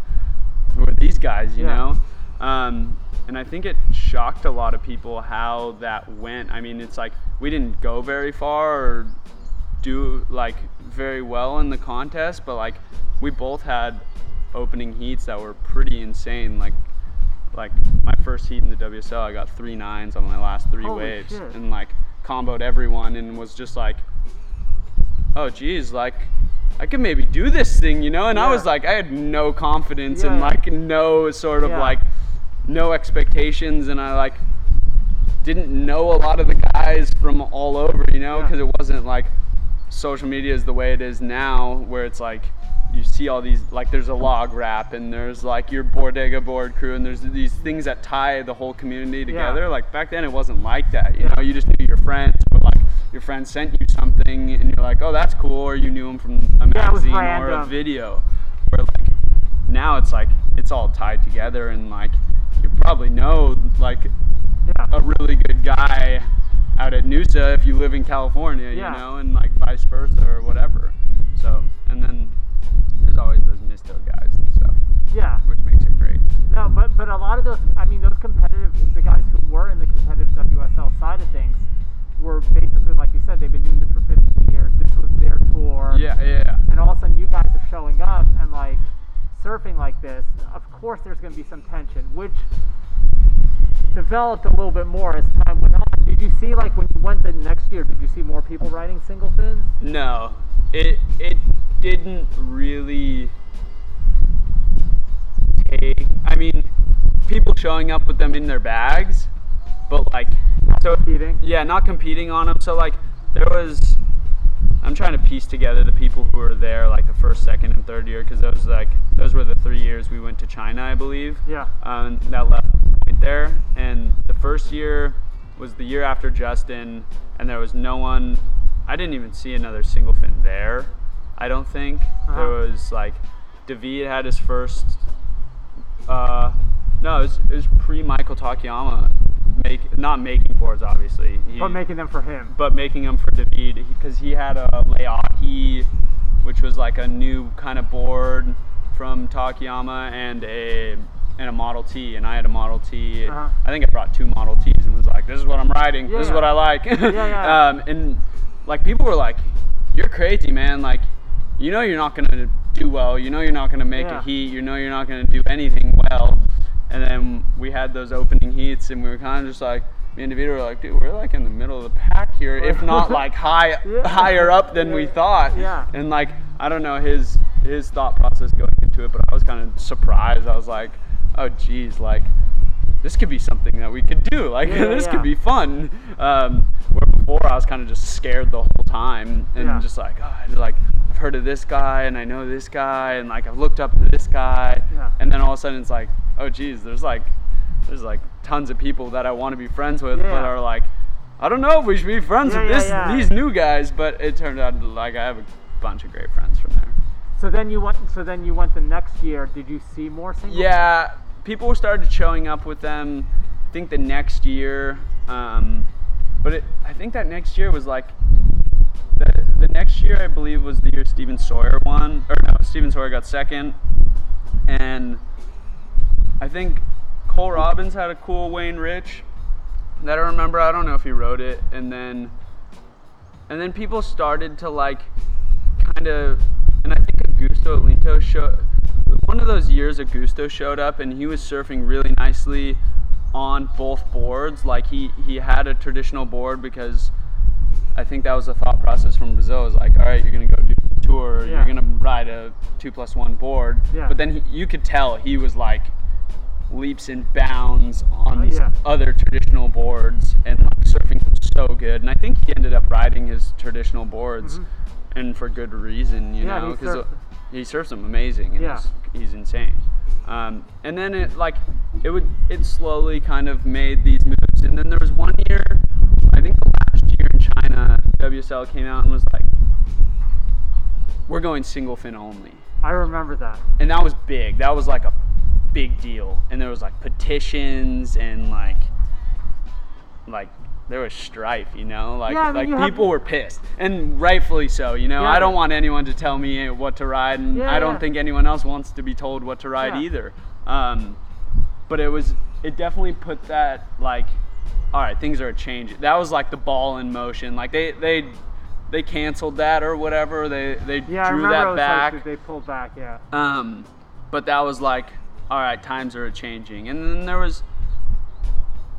who are these guys, you know? Um, and I think it shocked a lot of people how that went. I mean, it's like we didn't go very far or do like very well in the contest, but like we both had opening heats that were pretty insane. Like, like my first heat in the WSL, I got three nines on my last three Holy waves, shit. and like comboed everyone, and was just like, oh geez, like I could maybe do this thing, you know? And I was like, I had no confidence Yeah. and like no sort of Yeah. like no expectations, and I like didn't know a lot of the guys from all over, you know, Yeah. because it wasn't like social media is the way it is now, where it's like you see all these like there's a log wrap and there's like your Bordega board crew and there's these things that tie the whole community together. Like back then it wasn't like that, you know. You just knew your friends, but like your friend sent you something and you're like, oh that's cool, or you knew them from a Yeah, magazine or a video. Where like now it's like it's all tied together and like you probably know like Yeah. a really good guy out at Noosa if you live in California, Yeah. you know, and like vice versa or whatever. So, and then there's always those misto guys and stuff, Yeah. which makes it great. No, but but a lot of those, I mean, those competitive, the guys who were in the competitive WSL side of things, were basically like you said, they've been doing this for 15 years. This was their tour. Yeah, yeah. And all of a sudden, you guys are showing up and like surfing like this. Of course, there's going to be some tension, which developed a little bit more as time went on. Did you see like when you went the next year? Did you see more people riding single fins? No, it it didn't really take. I mean, people showing up with them in their bags, but like so competing. Yeah, not competing on them. So like there was. I'm trying to piece together the people who were there like the first, second, and third year because those like those were the three years we went to China, I believe. Yeah. Um, that left point there, and the first year was the year after Justin, and there was no one. I didn't even see another single fin there. I don't think Uh-huh. there was like David had his first. Uh, no, it was, it was pre Michael Takayama, make not making boards obviously. He, But making them for him. but making them for David because he had a Leahi, which was like a new kind of board from Takayama and a and a Model T, and I had a Model T. Uh-huh. I think I brought two Model Ts and was like, "This is what I'm riding. Yeah, this is what I like." Yeah, yeah. um, and like people were like, "You're crazy, man! Like, you know you're not gonna do well. You know you're not gonna make Yeah. a heat. You know you're not gonna do anything well." And then we had those opening heats, and we were kind of just like, me and David were like, dude, we're like in the middle of the pack here, if not like high Yeah. higher up than we thought. Yeah. And like, I don't know his his thought process going into it, but I was kind of surprised. I was like, oh geez, like this could be something that we could do. Like Yeah, this yeah. could be fun. Um, where before I was kind of just scared the whole time and Yeah. just like, oh, like I've heard of this guy and I know this guy and like I've looked up to this guy. And then all of a sudden it's like, oh geez, there's like there's like tons of people that I want to be friends with, but are like, I don't know if we should be friends with this these new guys. But it turned out like I have a bunch of great friends from there. So then you went. So then you went the next year. Did you see more single? Yeah, people started showing up with them. I think the next year, um, but it, I think that next year was like the the next year I believe was the year Steven Sawyer won, or no, Steven Sawyer got second, and I think Cole Robbins had a cool Wayne Rich that I remember. I don't know if he rode it, and then and then people started to like kind of, and I think Augusto Olinto showed one of those years. Augusto showed up, and he was surfing really nicely on both boards. Like he he had a traditional board because I think that was the thought process from Brazil. It was like, all right, you're gonna go do the tour. Yeah. You're gonna ride a two plus one board. Yeah. But then he, you could tell he was like leaps and bounds on oh, these Yeah. other traditional boards and like surfing so good. And I think he ended up riding his traditional boards, mm-hmm. And for good reason, you. Yeah, know, because surfed- he surfs them amazing. And Yeah. he's, he's insane. Um, and then it like it would it slowly kind of made these moves. And then there was one year, I think the last year in China, WSL came out and was like, "We're going single fin only." I remember that. and that was big. That was like a big deal. And there was like petitions and like like there was strife, you know, like Yeah, I mean, like have- people were pissed, and rightfully so. You know, Yeah. I don't want anyone to tell me what to ride, and Yeah, I don't think anyone else wants to be told what to ride either. Um, but it was it definitely put that like, all right, things are changing. That was like the ball in motion. Like they they they canceled that or whatever. They they drew that back. like they pulled back. Yeah. Um, but that was like, all right, times are changing. And then there was,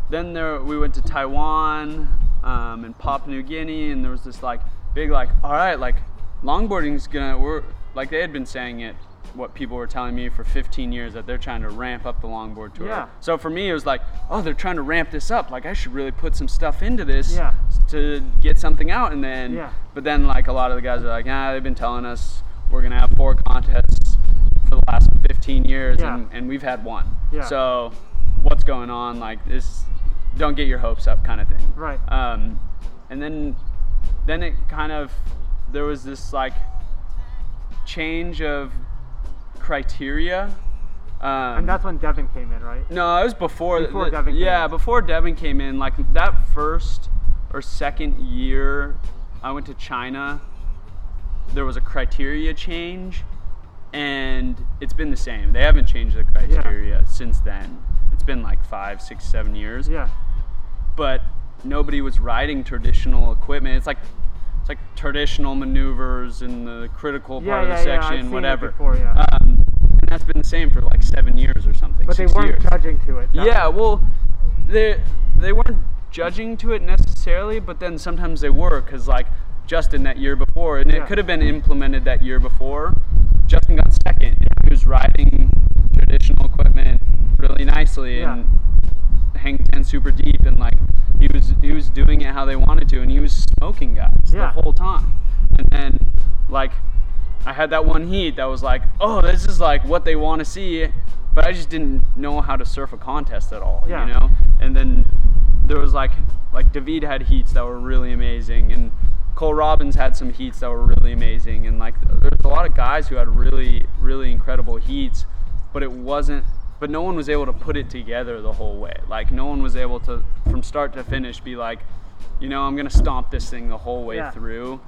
then there we went to Taiwan um, and Papua New Guinea, and there was this like big like, all right, like longboarding's gonna we're like they had been saying it. What people were telling me for 15 years that they're trying to ramp up the longboard tour. Yeah. So for me, it was like, oh, they're trying to ramp this up. Like I should really put some stuff into this Yeah. to get something out. And then, Yeah. but then like a lot of the guys are like, ah, they've been telling us we're gonna have four contests for the last 15 years, Yeah. and, and we've had one. Yeah. So what's going on? Like this, don't get your hopes up, kind of thing. Right. Um, and then, then it kind of there was this like change of criteria. Um, and that's when Devin came in, right? no, it was before. Before the- Devin came yeah, in. before Devin came in. Like that first or second year, I went to China. There was a criteria change, and it's been the same. They haven't changed the criteria since then. It's been like five, six, seven years. Yeah. But nobody was riding traditional equipment. It's like it's like traditional maneuvers in the critical Yeah, part of the yeah, yeah, I've section, it whatever. before, yeah. Um, and that's been the same for like seven years or something. But they weren't years. judging to it. Yeah, well, they they weren't judging to it necessarily, but then sometimes they were because like Justin that year before, and Yeah. it could have been implemented that year before. Justin got second. He was riding traditional equipment really nicely Yeah. and hang ten super deep, and like he was he was doing it how they wanted to, and he was smoking guys Yeah. the whole time. And then like I had that one heat that was like, oh, this is like what they want to see, but I just didn't know how to surf a contest at all, Yeah. you know. And then there was like like David had heats that were really amazing, and Cole Robbins had some heats that were really amazing, and like there's a lot of guys who had really really incredible heats, but it wasn't. But no one was able to put it together the whole way. Like no one was able to, from start to finish, be like, you know, I'm gonna stomp this thing the whole way Yeah. through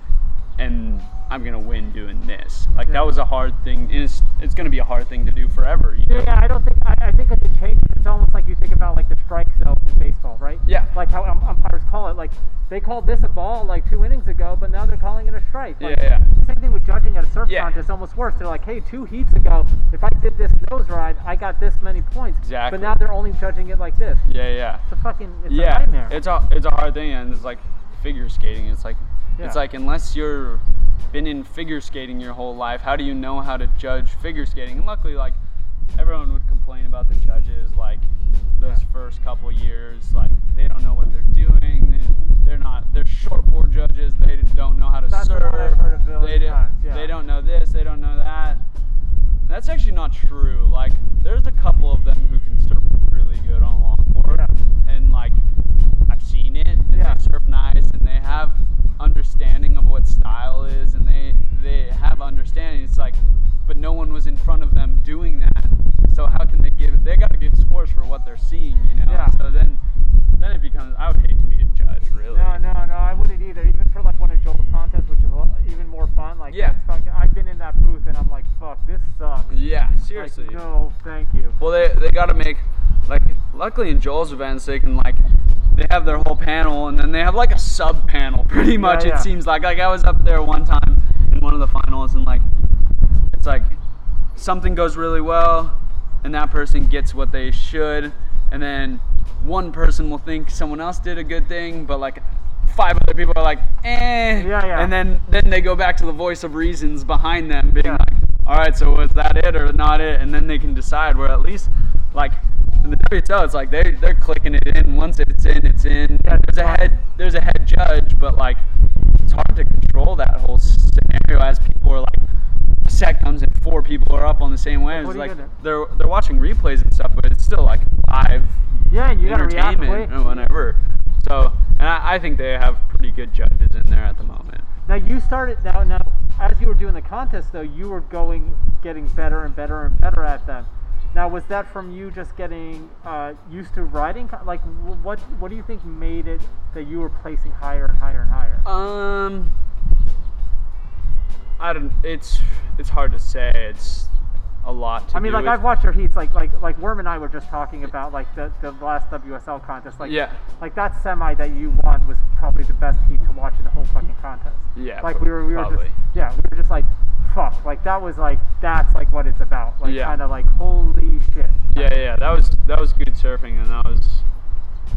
and I'm gonna win doing this. Like that was a hard thing. and It's it's gonna be a hard thing to do forever. You know? Yeah, yeah, I don't think I, I think it's a change. It's almost like you think about like the strike zone in baseball, right? Yeah. Like how um, umpires call it. Like they called this a ball like two innings ago, but now they're calling it a strike. Like, Yeah, yeah. Same thing with judging at a surf Yeah. contest. Almost worse. They're like, hey, two heats ago, if I did this nose ride, I got this many points. Exactly. But now they're only judging it like this. Yeah, yeah. It's a fucking it's a yeah, nightmare. it's a it's a hard thing, and it's like figure skating. It's like Yeah. it's like unless you're been in figure skating your whole life, how do you know how to judge figure skating? And luckily, like everyone would complain about the judges, like those first couple years, like they don't know what they're doing. They, they're not. They're shortboard judges. They don't know how to That's surf. one I've heard a they don't. times, yeah. They don't know this. They don't know that. That's actually not true. Like, there's a couple of them who can surf really good on a longboard, and like, I've seen it, and Yeah. they surf nice, and they have understanding of what style is, and they they have understanding. It's like, but no one was in front of them doing that. So how can they give? They got to give scores for what they're seeing, you know. Yeah. So then, then it becomes. I would hate to be a judge, really. No, no, no, I wouldn't either. Even for like one of Joel's contests, which is even more fun. Like, Yeah. fucking, I've been in that booth and I'm like, fuck, this sucks. Yeah, Like, seriously. no, thank you. Well, they they got to make like luckily in Joel's events they can like they have their whole panel and then they have like a sub panel pretty much yeah. it seems like like I was up there one time in one of the finals and like like something goes really well and that person gets what they should and then one person will think someone else did a good thing but like five other people are like eh Yeah, yeah. and then then they go back to the voice of reasons behind them being Yeah. like all right so was that it or not it and then they can decide where at least like in the WTO it's like they they're clicking it in. Once it's in it's in. Yeah, there's a head there's a head judge but like it's hard to control that whole scenario as people are like a set comes and four people are up on the same wave it's like they're they're watching replays and stuff but it's still like live Yeah, and you gotta react quick. or whatever. So and I, I think they have pretty good judges in there at the moment. Now you started now now as you were doing the contest though, you were going getting better and better and better at them. Now was that from you just getting uh, used to riding? Like what what do you think made it that you were placing higher and higher and higher? Um, I don't. It's it's hard to say. It's a lot to I mean, like I've watched your heats, like like like Worm and I were just talking about like the the last WSL contest, like Yeah. like that semi that you won was probably the best heat to watch in the whole fucking contest. Yeah, like we were we were probably. just yeah we were just like fuck like that was like that's like what it's about like Yeah. kind of like holy shit. Yeah, yeah, that was that was good surfing, and that was.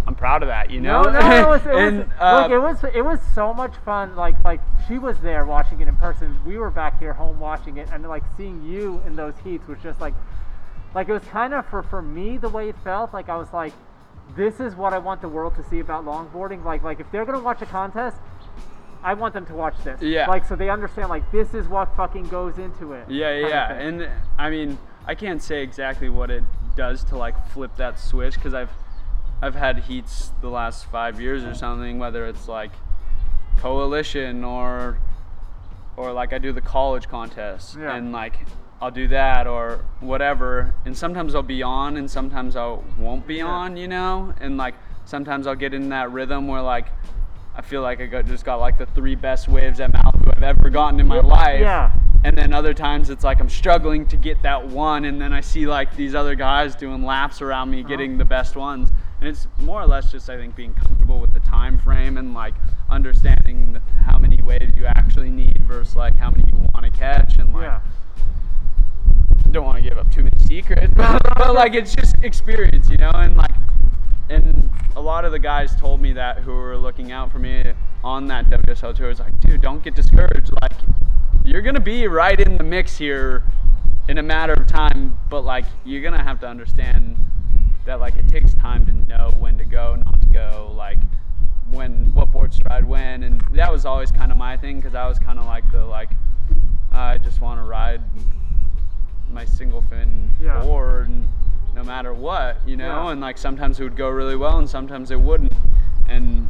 I'm proud of that, you know. No, no, it was, it and was, uh, look, it was it was so much fun. Like like she was there watching it in person. We were back here home watching it, and like seeing you in those heats was just like, like it was kind of for for me the way it felt. Like I was like, this is what I want the world to see about longboarding. Like like if they're gonna watch a contest. I want them to watch this. Yeah. Like so they understand like this is what fucking goes into it. Yeah, yeah, and I mean, I can't say exactly what it does to like flip that switch because I've I've had heats the last five years or something, whether it's like coalition or or like I do the college contest Yeah. and like I'll do that or whatever, and sometimes I'll be on and sometimes I won't be on, you know, and like sometimes I'll get in that rhythm where like. I feel like I got, just got like the three best waves at Malibu I've ever gotten in my life. Yeah. and then other times it's like I'm struggling to get that one, and then I see like these other guys doing laps around me, uh-huh. getting the best ones, and it's more or less just I think being comfortable with the time frame and like understanding how many waves you actually need versus like how many you want to catch, and like yeah. don't want to give up too many secrets, but, but like it's just experience, you know, and like and a lot of the guys told me that who were looking out for me on that WSL tour was like, dude, don't get discouraged. Like, you're gonna be right in the mix here in a matter of time, but like you're gonna have to understand that like it takes time to know when to go, not to go, like when what board stride when, and that was always kind of my thing because I was kind of like the like I just want to ride my single fin Yeah. board n- no matter what, you know, Yeah. and like sometimes it would go really well and sometimes it wouldn't. And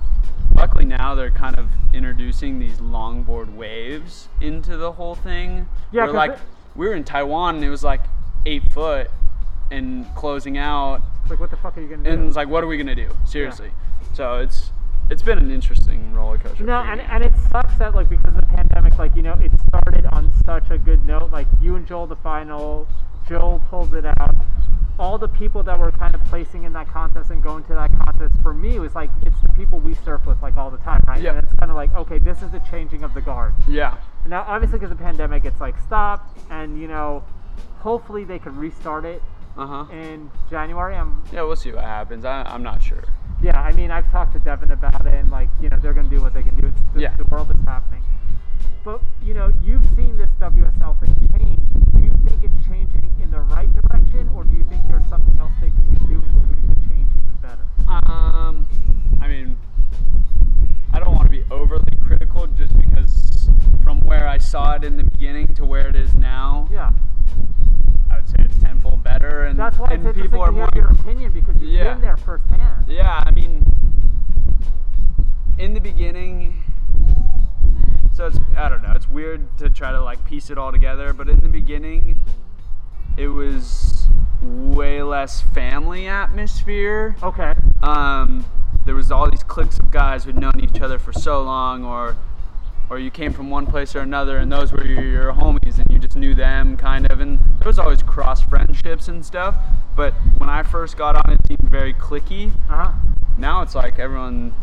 luckily now they're kind of introducing these longboard waves into the whole thing. Yeah, Where, like it- we were in Taiwan and it was like eight foot and closing out It's like what the fuck are you gonna do? and it's like what are we gonna do? Seriously. So it's it's been an interesting roller coaster. No, and, and it sucks that like because of the pandemic, like you know, it started on such a good note. Like you and Joel the final, Joel pulled it out. All the people that were kind of placing in that contest and going to that contest for me was like it's the people we surf with like all the time, right? Yeah. And it's kind of like okay, this is the changing of the guard. yeah. And now obviously because of the pandemic, it's like stopped, and you know, hopefully they can restart it Uh huh. in January. I'm Yeah, we'll see what happens. I, I'm not sure. yeah, I mean, I've talked to Devin about it, and like, you know, they're going to do what they can do. It's the, Yeah. the world is happening. But you know, you've seen this WSL thing change. Do you think it's changing in the right direction, or do you think there's something else they could be doing to make the change even better? Um, I mean, I don't want to be overly critical just because from where I saw it in the beginning to where it is now, Yeah, I would say it's tenfold better. And, that's why and interesting people are more. your opinion because you've Yeah. been there firsthand. Yeah, I mean, in the beginning, so it's I don't know. It's weird to try to like piece it all together, but in the beginning, it was way less family atmosphere. Okay. um, there was all these cliques of guys who'd known each other for so long, or or you came from one place or another, and those were your, your homies, and you just knew them kind of, and there was always cross friendships and stuff. But when I first got on, it seemed very clicky. Uh huh. Now it's like everyone,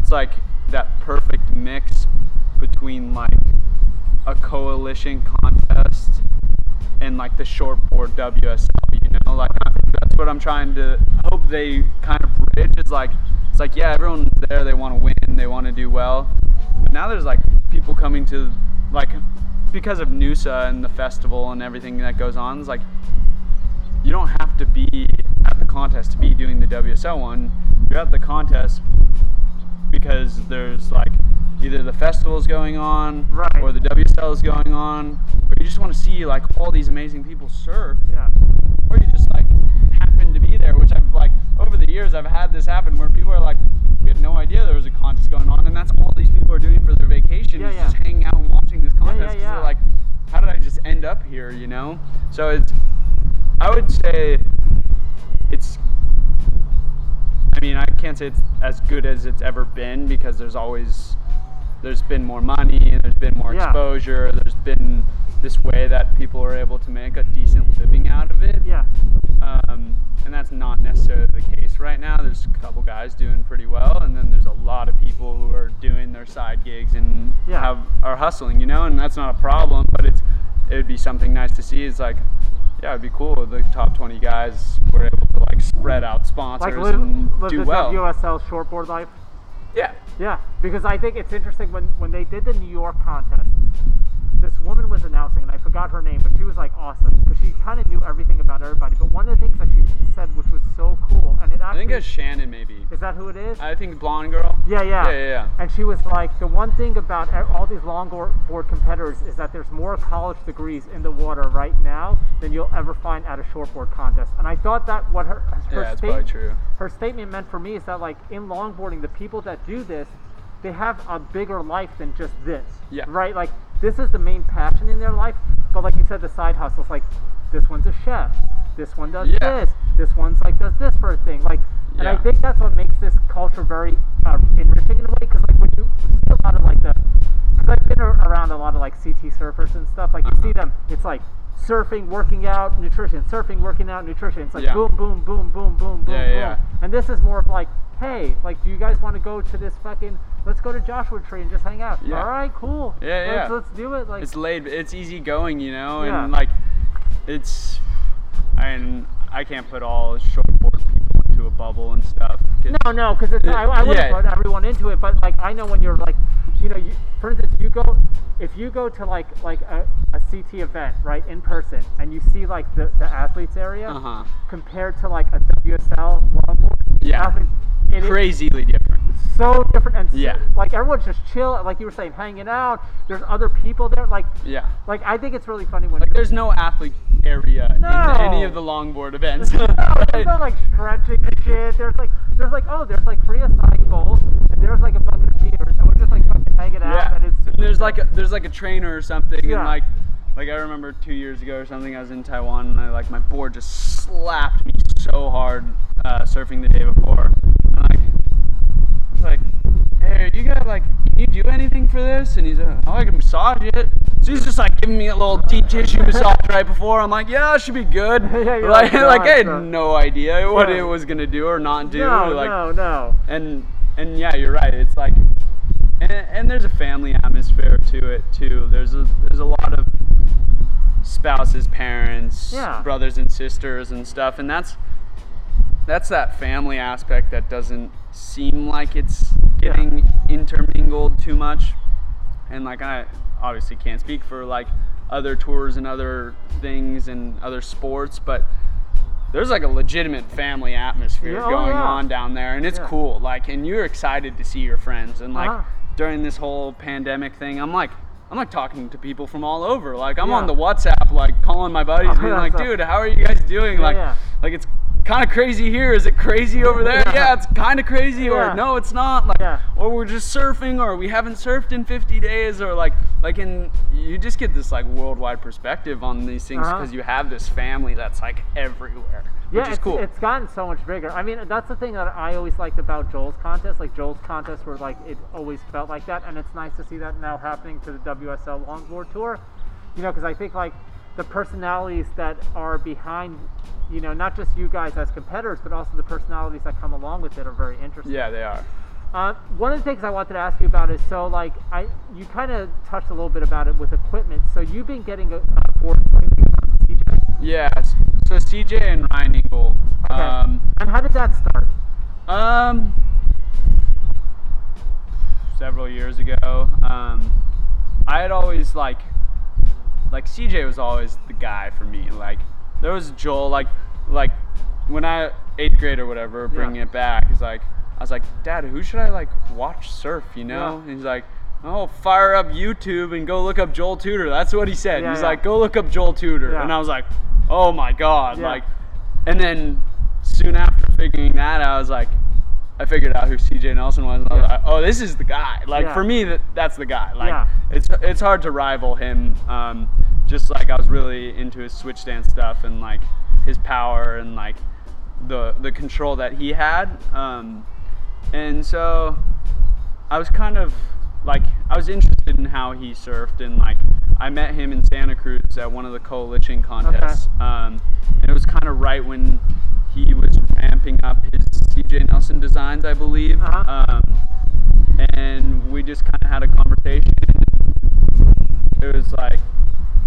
it's like that perfect mix between like a coalition contest and like the shortboard WSL. You know, like I, that's what I'm trying to hope they kind of bridge. Is like it's like yeah, everyone's there. They want to win. They want to do well. But now there's like people coming to like because of Noosa and the festival and everything that goes on. It's like you don't have to be at the contest to be doing the WSL one. You're at the contest because there's like either the festival is going on Right. or the WSL is going on, or you just want to see like all these amazing people surf, Yeah. or you just like happen to be there. Which I've like over the years I've had this happen where people are like, we had no idea there was a contest going on, and that's all these people are doing for their vacation Yeah, is yeah. just hanging out and watching this contest because yeah. they're like, how did I just end up here? You know? So it's I would say it's. I mean, I can't say it's as good as it's ever been because there's always there's been more money and there's been more Yeah. exposure. There's been this way that people are able to make a decent living out of it. Yeah. Um, and that's not necessarily the case right now. There's a couple guys doing pretty well, and then there's a lot of people who are doing their side gigs and Yeah. have are hustling, you know, and that's not a problem. But it's it would be something nice to see. It's like, yeah, it'd be cool. if The top 20 guys were able to like spread out sponsors Like and live do well. WSL shortboard life. Yeah. Yeah, because I think it's interesting when when they did the New York contest. This woman was announcing, and I forgot her name, but she was like awesome because she kind of knew everything about everybody. But one of the things that she said, which was so cool, and it actually, I think it's Shannon maybe. is that who it is? I think blonde girl. Yeah, yeah. Yeah, yeah, yeah. And she was like, the one thing about all these longboard competitors is that there's more college degrees in the water right now than you'll ever find at a shortboard contest. And I thought that what her, her Yeah, state- true. her statement meant for me is that like in longboarding, the people that do this, they have a bigger life than just this. Yeah. Right? Like this is the main passion in their life. But like you said, the side hustles, like this one's a chef. This one does Yeah. this. This one's like does this for a thing. Like, and I think that's what makes this culture very uh, enriching in a way. Because like when you see a lot of like the, because I've been around a lot of like CT surfers and stuff. Like you see them, it's like surfing, working out, nutrition, surfing, working out, nutrition. It's like Yeah. boom, boom, boom, boom, boom, boom, Yeah, boom. yeah, yeah. And this is more of like, hey, like, do you guys want to go to this fucking? Let's go to Joshua Tree and just hang out. Yeah. All right, cool. Yeah, let's, yeah. Let's do it. Like, it's laid it's easy going you know Yeah. and like it's I mean I can't put all shortboard people into a bubble and stuff. no, no, because it's Yeah, I, I wouldn't yeah. put everyone into it, but like I know when you're like, you know, you, for instance, you go if you go to like like a, a CT event right in person and you see like the, the athletes area Uh-huh. compared to like a WSL longboard, Yeah. athletes, it is crazily different so different and so- Yeah. like everyone's just chill, like you were saying, hanging out. There's other people there, like yeah like I think it's really funny when like there's no athlete area No. in any of the longboard events no, right? there's no like stretching shit. There's like there's like oh there's like free acai bowls and there's like a bucket of beers and we're just like fucking hanging out yeah and it's and there's like a, there's like a trainer or something Yeah. and like like I remember two years ago or something I was in Taiwan and I like my board just slapped me so hard uh, surfing the day before like hey you got like can you do anything for this? And he's like oh I can massage it. So he's just like giving me a little deep tissue massage right before. I'm like yeah it should be good. Yeah, like like, like I had "God, no idea what it was gonna do or not do no like no no. and and yeah, you're right. It's like, and, and there's a family atmosphere to it too. There's a there's a lot of spouses, parents, Yeah. brothers and sisters and stuff, and that's that's that family aspect that doesn't seem like it's getting intermingled too much. And like I obviously can't speak for like other tours and other things and other sports, but there's like a legitimate family atmosphere Yeah, oh, going yeah. on down there and it's Yeah. cool like and you're excited to see your friends and like Uh-huh. during this whole pandemic thing i'm like i'm like talking to people from all over like i'm Yeah. on the whatsapp like calling my buddies Oh, being like dude how are you guys doing Yeah, like yeah. like it's kind of crazy here is it crazy over there yeah it's kind of crazy Yeah. or no it's not like Yeah. or we're just surfing or we haven't surfed in 50 days or like like in you just get this like worldwide perspective on these things Uh-huh. because you have this family that's like everywhere yeah, which is it's, cool it's gotten so much bigger. I mean, that's the thing that I always liked about Joel's contest. Like Joel's contests were like it always felt like that, and it's nice to see that now happening to the WSL Longboard Tour. You know, because I think like the personalities that are behind, you know, not just you guys as competitors, but also the personalities that come along with it are very interesting. yeah they are Uh, one of the things I wanted to ask you about is so like I you kind of touched a little bit about it with equipment. So you've been getting a, a board lately from CJ. Yeah, so CJ and Ryan Engel. Okay. Um, and how did that start? um, several years ago. Um, I had always like, like CJ was always the guy for me. Like there was Joel. Like, like when I eighth grade or whatever, bringing Yeah. it back, he's like I was like, Dad, who should I like watch surf? You know? Yeah. And he's like. Oh, fire up YouTube and go look up Joel Tudor. That's what he said. Yeah, He's like, go look up Joel Tudor. And I was like, oh my god, like, and then soon after figuring that I was like, I figured out who CJ Nelson was. And I was Yeah. like, oh, this is the guy. Like Yeah. for me, that that's the guy. Like Yeah. it's it's hard to rival him. Um, just like I was really into his switch stance stuff and like his power and like the the control that he had. Um, and so I was kind of like I was interested in how he surfed and like I met him in Santa Cruz at one of the coalition contests, um, and it was kind of right when he was ramping up his CJ Nelson designs, I believe. Um, and we just kind of had a conversation. It was like,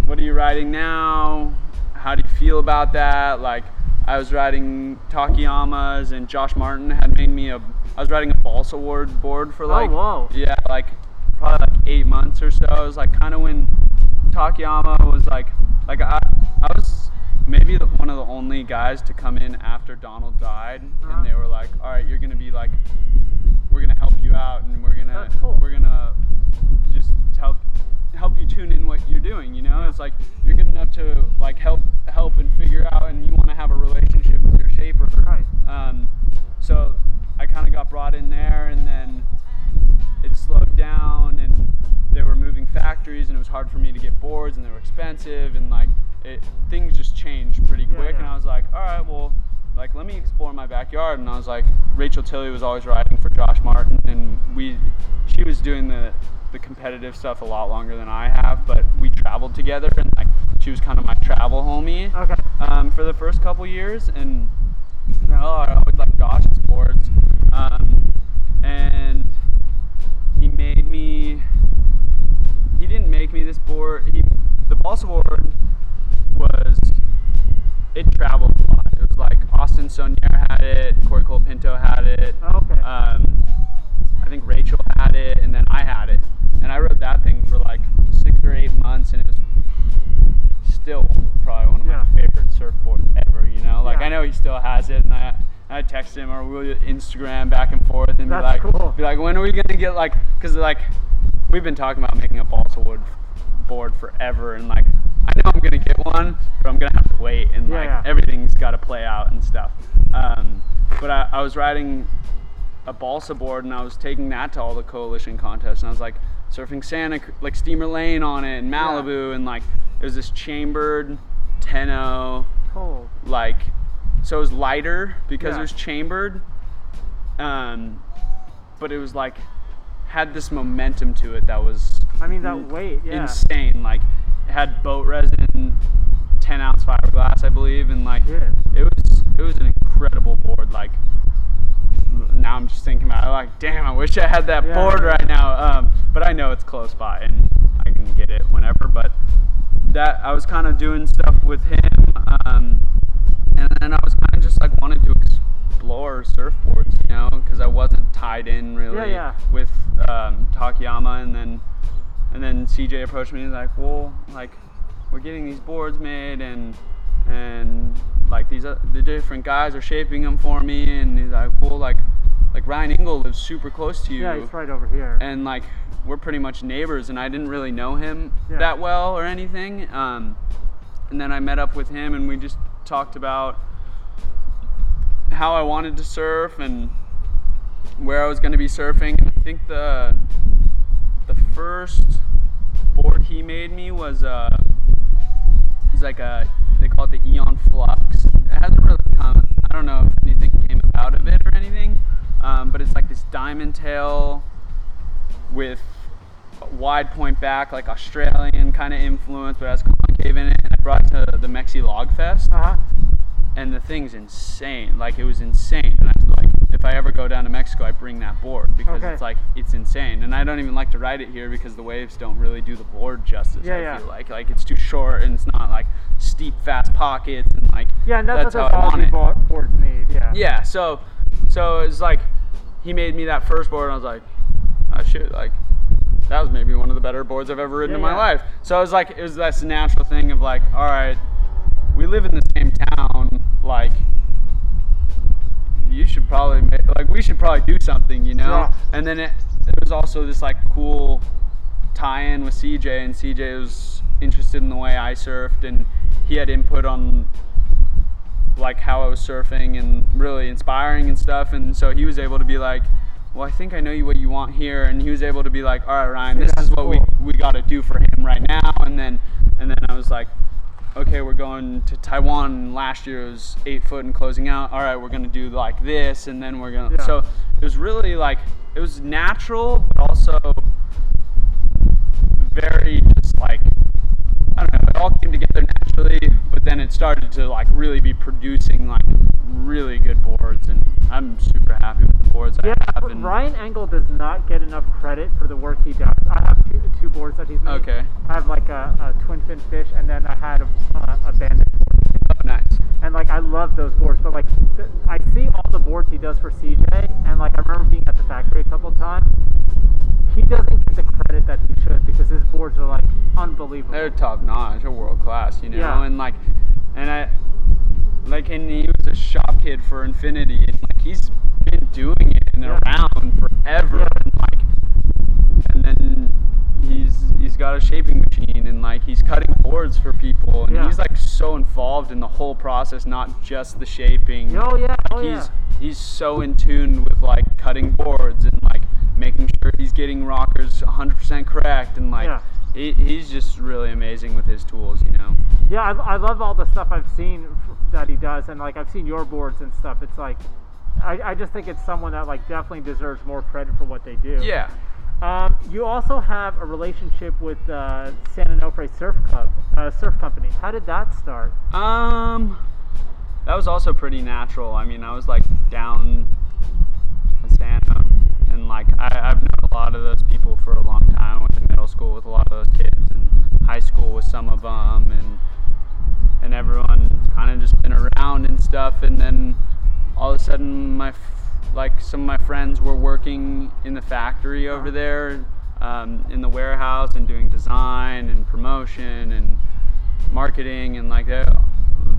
"What are you riding now? How do you feel about that?" Like, I was riding Takayamas, and Josh Martin had made me a. I was riding a Balsa wood board for like, whoa. yeah, like probably like eight months or so. It was like kind of when Takayama was like, like I, I was maybe one of the only guys to come in after Donald died, and they were like, all right, you're gonna be like, we're gonna help you out, and we're gonna, cool. we're gonna just help help you tune in what you're doing. You know, it's like you're good enough to like help help and figure out, and you want to have a relationship with your shaper. Right. Um, so I kind of got brought in there, and then it slowed down, and they were moving factories, and it was hard for me to get boards, and they were expensive, and like it, things just changed pretty quick. And I was like, all right, well, like let me explore my backyard. And I was like, Rachel Tilley was always riding for Josh Martin, and we, she was doing the the competitive stuff a lot longer than I have, but we traveled together, and like she was kind of my travel homie. Okay. Um, for the first couple years, and you know, I always liked Josh's boards. Um, and he made me. He didn't make me this board. He, the Balsa board was. It traveled a lot. It was like Austin Sonier had it, Corey Colapinto had it. Okay. Um, I think Rachel had it, and then I had it. And I rode that thing for like six or eight months, and it was still probably one of Yeah. my favorite surfboards ever. You know, like Yeah. I know he still has it, and I I text him or we'll Instagram back and forth and That's be like, cool. be like, when are we gonna get like, cause like we've been talking about making a balsa wood board forever, and like I know I'm gonna get one, but I'm gonna have to wait, and Yeah, like yeah. everything's got to play out and stuff. Um, but I, I was riding a balsa board and I was taking that to all the coalition contests and I was like surfing Santa like Steamer Lane on it in Malibu and like it was this chambered 10 Cool. like so it was lighter because Yeah. it was chambered um but it was like had this momentum to it that was I mean that weight, yeah. insane like it had boat resin 10 ounce fiberglass I believe and like Yeah. it was it was an incredible board like now I'm just thinking about it like damn I wish I had that Yeah, board right now um, but I know it's close by and I can get it whenever but that I was kind of doing stuff with him um, and I was kind of just like wanted to explore surfboards you know because I wasn't tied in really yeah. with um, Takayama and then and then CJ approached me and was like well like we're getting these boards made and and like these uh, the different guys are shaping them for me and he's like well like like Ryan Engel lives super close to you Yeah, he's right over here. and like we're pretty much neighbors and I didn't really know him Yeah. that well or anything um, and then I met up with him and we just talked about how I wanted to surf and where I was going to be surfing and I think the the first board he made me was uh was like a they call it the Eon Flux. It hasn't really come. I don't know if anything came about of it or anything, um, but it's like this diamond tail with wide point back, like Australian kind of influence, but has concave in it. And I brought it to the Mexi Log Fest, Uh-huh. and the thing's insane. Like it was insane. And I was like, if I ever go down to Mexico, I bring that board because Okay. it's like it's insane. And I don't even like to ride it here because the waves don't really do the board justice. Yeah, I yeah. feel like like it's too short and it's not like steep, fast pockets and like Yeah, and that's, that's what how those I want Aussie board, boards need. Yeah. Yeah, so so it's like he made me that first board and I was like, oh shit, like that was maybe one of the better boards I've ever ridden in my yeah. life. So it was like it was this natural thing of like, all right, we live in the same town, like you should probably make, like we should probably do something, you know? Yeah. And then it, it was also this like cool tie-in with CJ and CJ was interested in the way I surfed and he had input on like how I was surfing and really inspiring and stuff. And so he was able to be like, well, I think I know you what you want here. And he was able to be like, all right, Ryan, this is what we, we got to do for him right now. And then, and then I was like, okay, we're going to Taiwan. Last year it was eight foot and closing out. All right, we're going to do like this. And then we're going to, Yeah. so it was really like, it was natural, but also very just like all came together naturally, but then it started to like really be producing like really good boards, and I'm super happy with the boards Yeah, I have. And Ryan Engel does not get enough credit for the work he does. I have two, two boards that he's made. Okay. I have like a, a twin fin fish, and then I had a, uh, a bandit board. Nice. And like I love those boards, but like th- I see all the boards he does for CJ, and like I remember being at the factory a couple times. He doesn't get the credit that he should because his boards are like unbelievable. They're top notch, they're world class, you know. Yeah. And like, and I, like, and he was a shop kid for Infinity, and like he's been doing it and Yeah. around forever, Yeah. and like, and then he's he's got a shaping machine, and like he's cutting boards for people, and Yeah. he's like so involved in the whole process, not just the shaping. Oh, yeah, Like, oh, he's yeah. he's so in tune with like cutting boards and like making sure he's getting rockers 100% correct, and like. Yeah. He, he's just really amazing with his tools, you know. Yeah, I, I love all the stuff I've seen that he does, and like I've seen your boards and stuff. It's like, I, I just think it's someone that like definitely deserves more credit for what they do. Yeah. Um, you also have a relationship with uh, San Onofre Surf Club, uh, surf company. How did that start? Um, that was also pretty natural. I mean, I was like down in Santa, and like I, I've known a lot of those people for a long time. I went to middle school with a lot of those kids, and high school with some of them, and and everyone kind of just been around and stuff. And then all of a sudden, my like some of my friends were working in the factory over there, um, in the warehouse, and doing design and promotion and marketing and like that.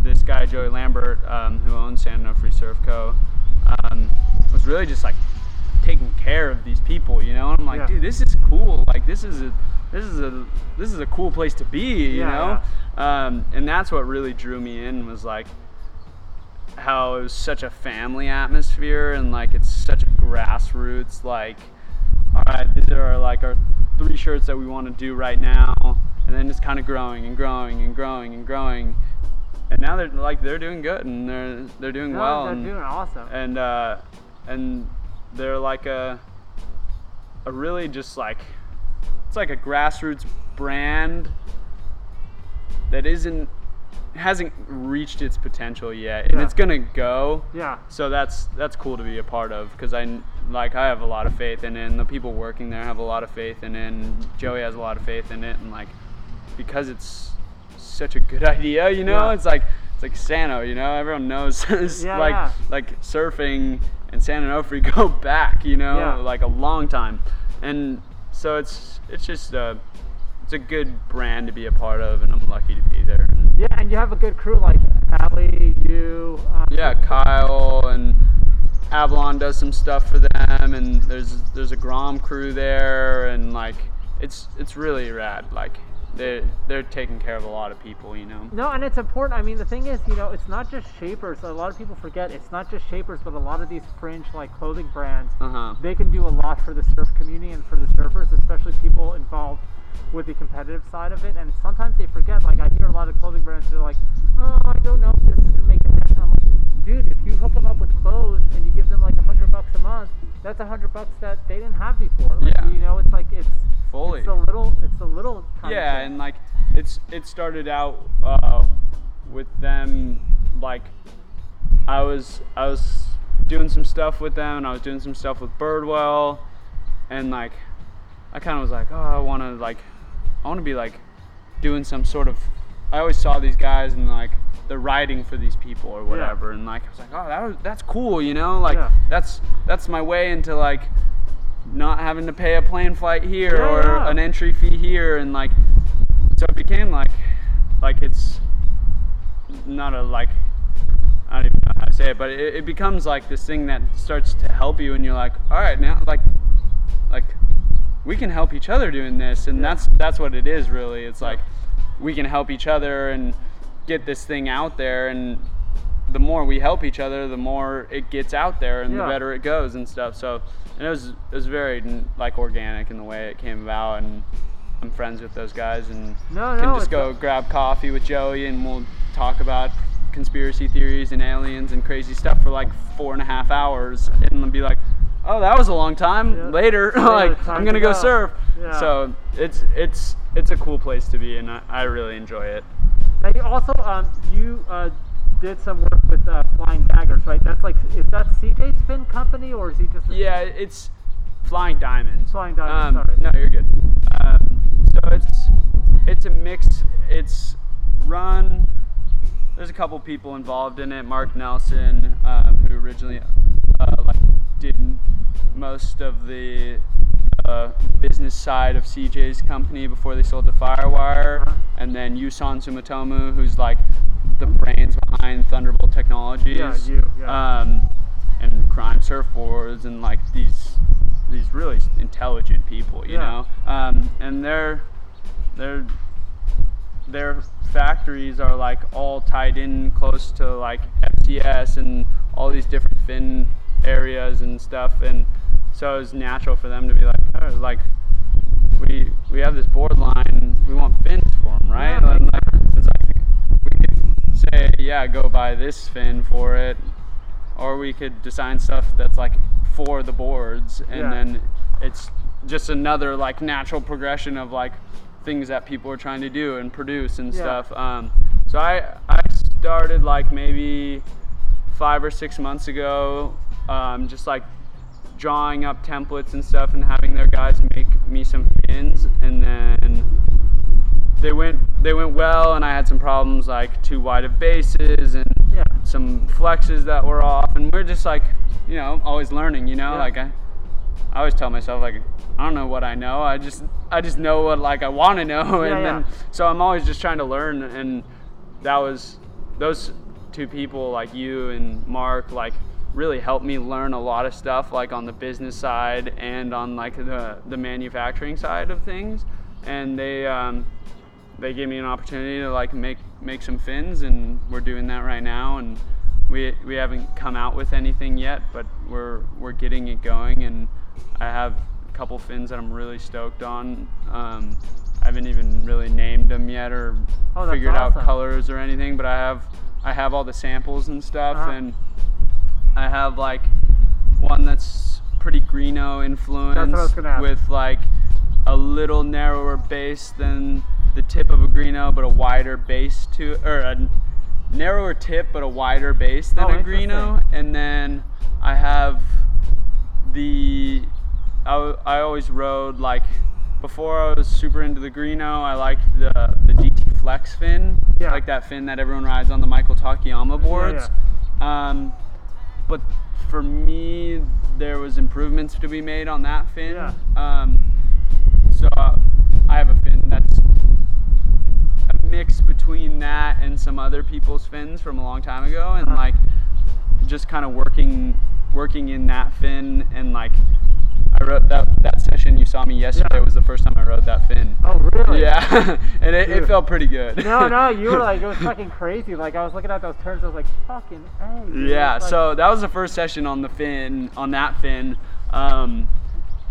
This guy Joey Lambert, um, who owns San Onofre Surf Co, um, was really just like taking care of these people, you know. And I'm like, Yeah. dude, this is cool. Like this is a this is a this is a cool place to be, you Yeah, know. Um, and that's what really drew me in was like how it was such a family atmosphere and like it's such a grassroots like all right these are like our three shirts that we want to do right now and then it's kind of growing and growing and growing and growing and now they're like they're doing good and they're they're doing No, well they're and, doing awesome. and uh and they're like a a really just like it's like a grassroots brand that isn't hasn't reached its potential yet and Yeah. it's gonna go Yeah. so that's that's cool to be a part of because i like i have a lot of faith in it and the people working there have a lot of faith in it and joey has a lot of faith in it and like because it's such a good idea you know Yeah. it's like it's like sano you know everyone knows it's Yeah, like like surfing and san onofre go back you know like a long time and so it's it's just uh it's a good brand to be a part of and i'm lucky to be there and Yeah, and you have a good crew like Allie, you. Um, yeah, Kyle and Avalon does some stuff for them, and there's there's a Grom crew there, and like it's it's really rad. Like they they're taking care of a lot of people, you know. No, and it's important. I mean, the thing is, you know, it's not just shapers. A lot of people forget it's not just shapers, but a lot of these fringe like clothing brands. Uh huh. They can do a lot for the surf community and for the surfers, especially people involved with the competitive side of it. And sometimes they forget. Like I hear a lot of clothing brands. They're like, "Oh, I don't know if this is gonna make a dent." I'm like, dude, if you hook them up with clothes and you give them like a hundred bucks a month, that's a hundred bucks that they didn't have before. Like, Yeah. You know, it's like it's Fully. It's a little. It's a little. Kind Yeah, and like it's it started out uh, with them like I was I was doing some stuff with them and I was doing some stuff with Birdwell and like I kind of was like oh I want to like I want to be like doing some sort of I always saw these guys and like they're writing for these people or whatever and like I was like oh that was, that's cool you know like Yeah. that's that's my way into like not having to pay a plane flight here Yeah, or yeah. an entry fee here and like so it became like like it's not a like I don't even know how to say it, but it, it becomes like this thing that starts to help you, and you're like, all right, now like, like, we can help each other doing this, and that's that's what it is really. It's like we can help each other and get this thing out there, and the more we help each other, the more it gets out there, and Yeah. the better it goes and stuff. So, and it was it was very like organic in the way it came about, and I'm friends with those guys, and No, can no, just it's go grab coffee with Joey, and we'll talk about conspiracy theories and aliens and crazy stuff for like four and a half hours, and be like, oh, that was a long time. Later, Yeah, like time I'm gonna to go, go. surf. Yeah. So it's it's it's a cool place to be, and I, I really enjoy it. Now you also um you uh did some work with uh, Flying Daggers, right? That's like is that CJ's fin company or is he just? A Yeah, it's Flying Diamonds. Flying Diamonds, Um, sorry. No, you're good. Um, so it's it's a mix. It's run. There's a couple people involved in it. Mark Nelson, um, who originally uh, like did most of the uh, business side of CJ's company before they sold to Firewire, Uh-huh. and then Yusan Sumitomo, who's like the brains behind Thunderbolt Technologies. Yeah, you, yeah. Um, and crime surfboards and like these these really intelligent people, you Yeah. know. Um, and they're they're their factories are like all tied in close to like FTS and all these different fin areas and stuff and so it's natural for them to be like oh, like we we have this board line we want fins for them right Yeah, and like it's like we could say yeah go buy this fin for it or we could design stuff that's like for the boards and Yeah. then it's just another like natural progression of like things that people are trying to do and produce and Yeah. stuff um, so I, I started like maybe five or six months ago um, just like drawing up templates and stuff and having their guys make me some fins and then they went they went well and I had some problems like too wide of bases and Yeah. some flexes that were off and we're just like you know always learning you know Yeah. like I I always tell myself like I don't know what I know I just I just know what like I want to know Yeah, and then so I'm always just trying to learn and that was those two people like you and Mark like really helped me learn a lot of stuff like on the business side and on like the the manufacturing side of things. And they um, they gave me an opportunity to like make make some fins and we're doing that right now. And we we haven't come out with anything yet but we're we're getting it going. And I have a couple fins that I'm really stoked on. Um, I haven't even really named them yet or Oh, figured awesome. out colors or anything but I have I have all the samples and stuff. Uh-huh. and I have like one that's pretty Greenough influenced with like a little narrower base than the tip of a Greenough, but a wider base to or a narrower tip but a wider base than Oh, a Greenough. And then I have the I always rode like before I was super into the Greenough. I liked the the DT Flex fin, Yeah. like that fin that everyone rides on the Michael Takayama boards. Um, but for me, there was improvements to be made on that fin. Yeah. Um, so uh, I have a fin that's a mix between that and some other people's fins from a long time ago, and Uh-huh. like just kind of working working in that fin and like I wrote that that session you saw me yesterday Yeah. was the first time I rode that fin. Oh really? Yeah, and it, it felt pretty good. No, no, you were like it was fucking crazy. Like I was looking at those turns, I was like fucking hey. Yeah, like- so that was the first session on the fin, on that fin. Um,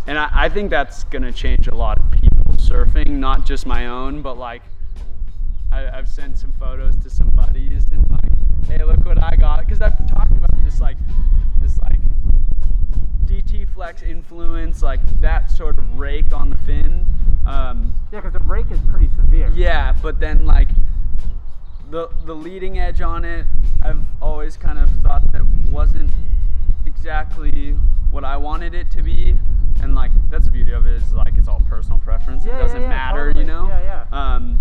and I, I think that's going to change a lot of people surfing, not just my own, but like I, I've sent some photos to some buddies and like, hey, look what I got. Because I've been talking about this like, this like DT Flex influence, like that sort of rake on the fin. Um, yeah, because the break is pretty severe. yeah, but then like the the leading edge on it, I've always kind of thought that wasn't exactly what I wanted it to be, and like that's the beauty of it is like it's all personal preference. Yeah, it doesn't yeah, matter, totally. you know. Yeah, yeah. Um,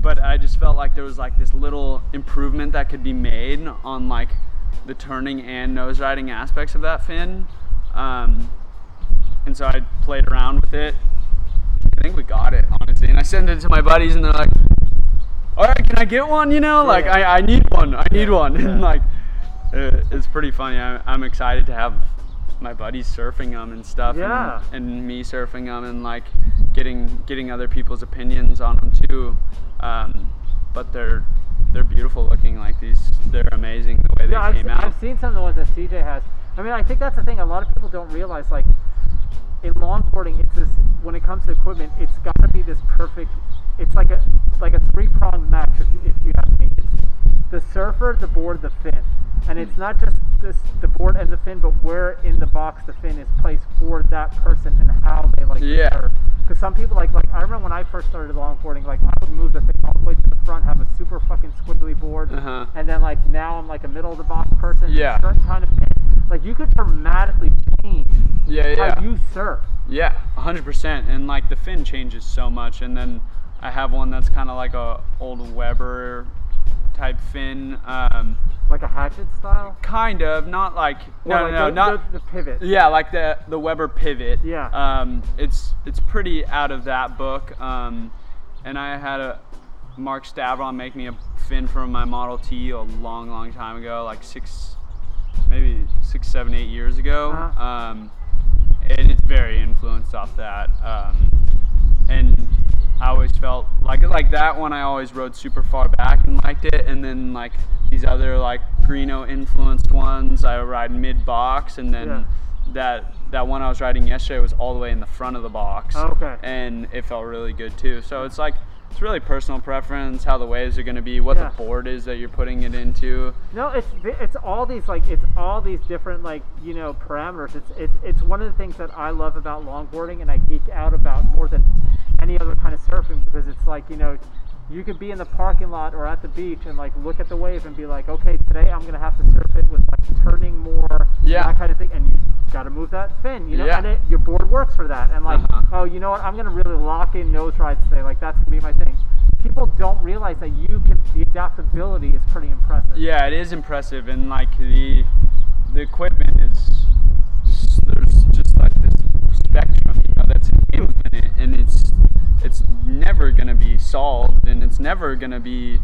but I just felt like there was like this little improvement that could be made on like the turning and nose riding aspects of that fin. Um, and so I played around with it. I think we got it honestly, and I sent it to my buddies, and they're like, "All right, can I get one?" You know, like yeah. I, I need one. I need one, and like uh, it's pretty funny. I, I'm excited to have my buddies surfing them and stuff, Yeah. and, and me surfing them, and like getting getting other people's opinions on them too. Um, but they're they're beautiful looking. Like these, they're amazing the way Yeah, they I've, came se- out. I've seen some of the ones that CJ has. I mean, I think that's the thing. A lot of people don't realize, like, in longboarding, it's this. When it comes to equipment, it's got to be this perfect. It's like a like a three pronged match. If, you- if you ask me, it's the surfer, the board, the fin. and it's not just this the board and the fin, but where in the box the fin is placed for that person and how they like Yeah. Because some people like like I remember when I first started longboarding, like I would move the thing all the way to the front, have a super fucking squiggly board, Uh-huh. and then like now I'm like a middle of the box person. Yeah. Certain kind of fin. Like you could dramatically change Yeah, yeah. how you surf. Yeah, 100%. And like the fin changes so much. And then I have one that's kind of like a old Weber type fin. Um, Like a hatchet style. kind of, not like no, Or no, like no, the, not the, the pivot. yeah, like the the Weber pivot. Yeah. Um, it's it's pretty out of that book. Um, and I had a Mark Stavron make me a fin for my Model T a long, long time ago, like six, maybe six, seven, eight years ago. Uh-huh. Um, and it's very influenced off that. Um, and I always felt like like that one. I always rode super far back and liked it, and then like these other like Greenough influenced ones, I ride mid box, and then Yeah. that that one I was riding yesterday was all the way in the front of the box. Oh, Okay. And it felt really good too. So it's like it's really personal preference, how the waves are going to be, what Yeah. the board is that you're putting it into. No, it's it's all these like it's all these different like you know parameters. It's it's it's one of the things that I love about longboarding and I geek out about more than any other kind of surfing because it's like you know you could be in the parking lot or at the beach and like look at the wave and be like, okay, today I'm gonna have to surf it with like turning more, Yeah. that kind of thing, and you got to move that fin, you know, Yeah. and it, your board works for that. And like, Uh-huh. oh, you know what, I'm gonna really lock in nose rides today. Like that's gonna be my thing. People don't realize that you can. The adaptability is pretty impressive. Yeah, it is impressive, and like the the equipment is there's just like this spectrum, you know, that's infinite, and it's it's never gonna be solved, and it's never gonna be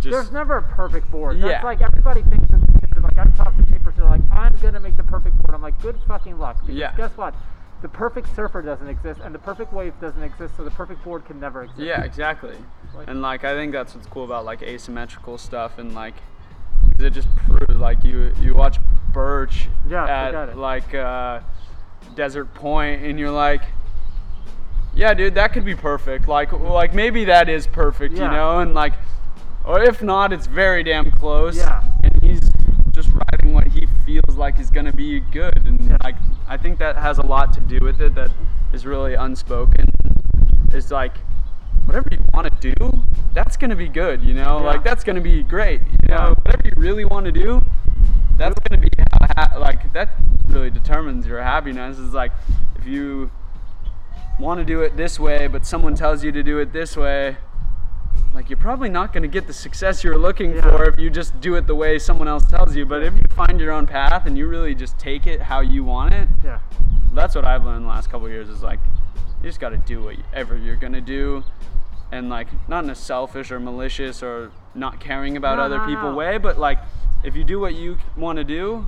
just There's never a perfect board. That's Yeah. like everybody thinks that they're like I've talked to shapers, they're like, I'm gonna make the perfect board. I'm like, good fucking luck. Because Yeah. guess what? The perfect surfer doesn't exist and the perfect wave doesn't exist, so the perfect board can never exist. Yeah, exactly. Like- And like I think that's what's cool about like asymmetrical stuff and like it just proves like you you watch Burch Yeah, at like uh, Desert Point and you're like yeah, dude, that could be perfect. Like like maybe that is perfect, you know? And like or if not, it's very damn close. Yeah. And he's just riding what he feels like is gonna be good. And like I think that has a lot to do with it that is really unspoken. It's like whatever you want to do, that's gonna be good, you know. Yeah. Like that's gonna be great, you Yeah. know. Whatever you really want to do, that's gonna be how, ha- like that really determines your happiness. Is like if you want to do it this way, but someone tells you to do it this way. Like you're probably not going to get the success you're looking Yeah. for if you just do it the way someone else tells you. But if you find your own path and you really just take it how you want it, Yeah. that's what I've learned the last couple of years is like you just got to do whatever you're gonna do, and like not in a selfish or malicious or not caring about No, other no, people no. way, but like if you do what you want to do,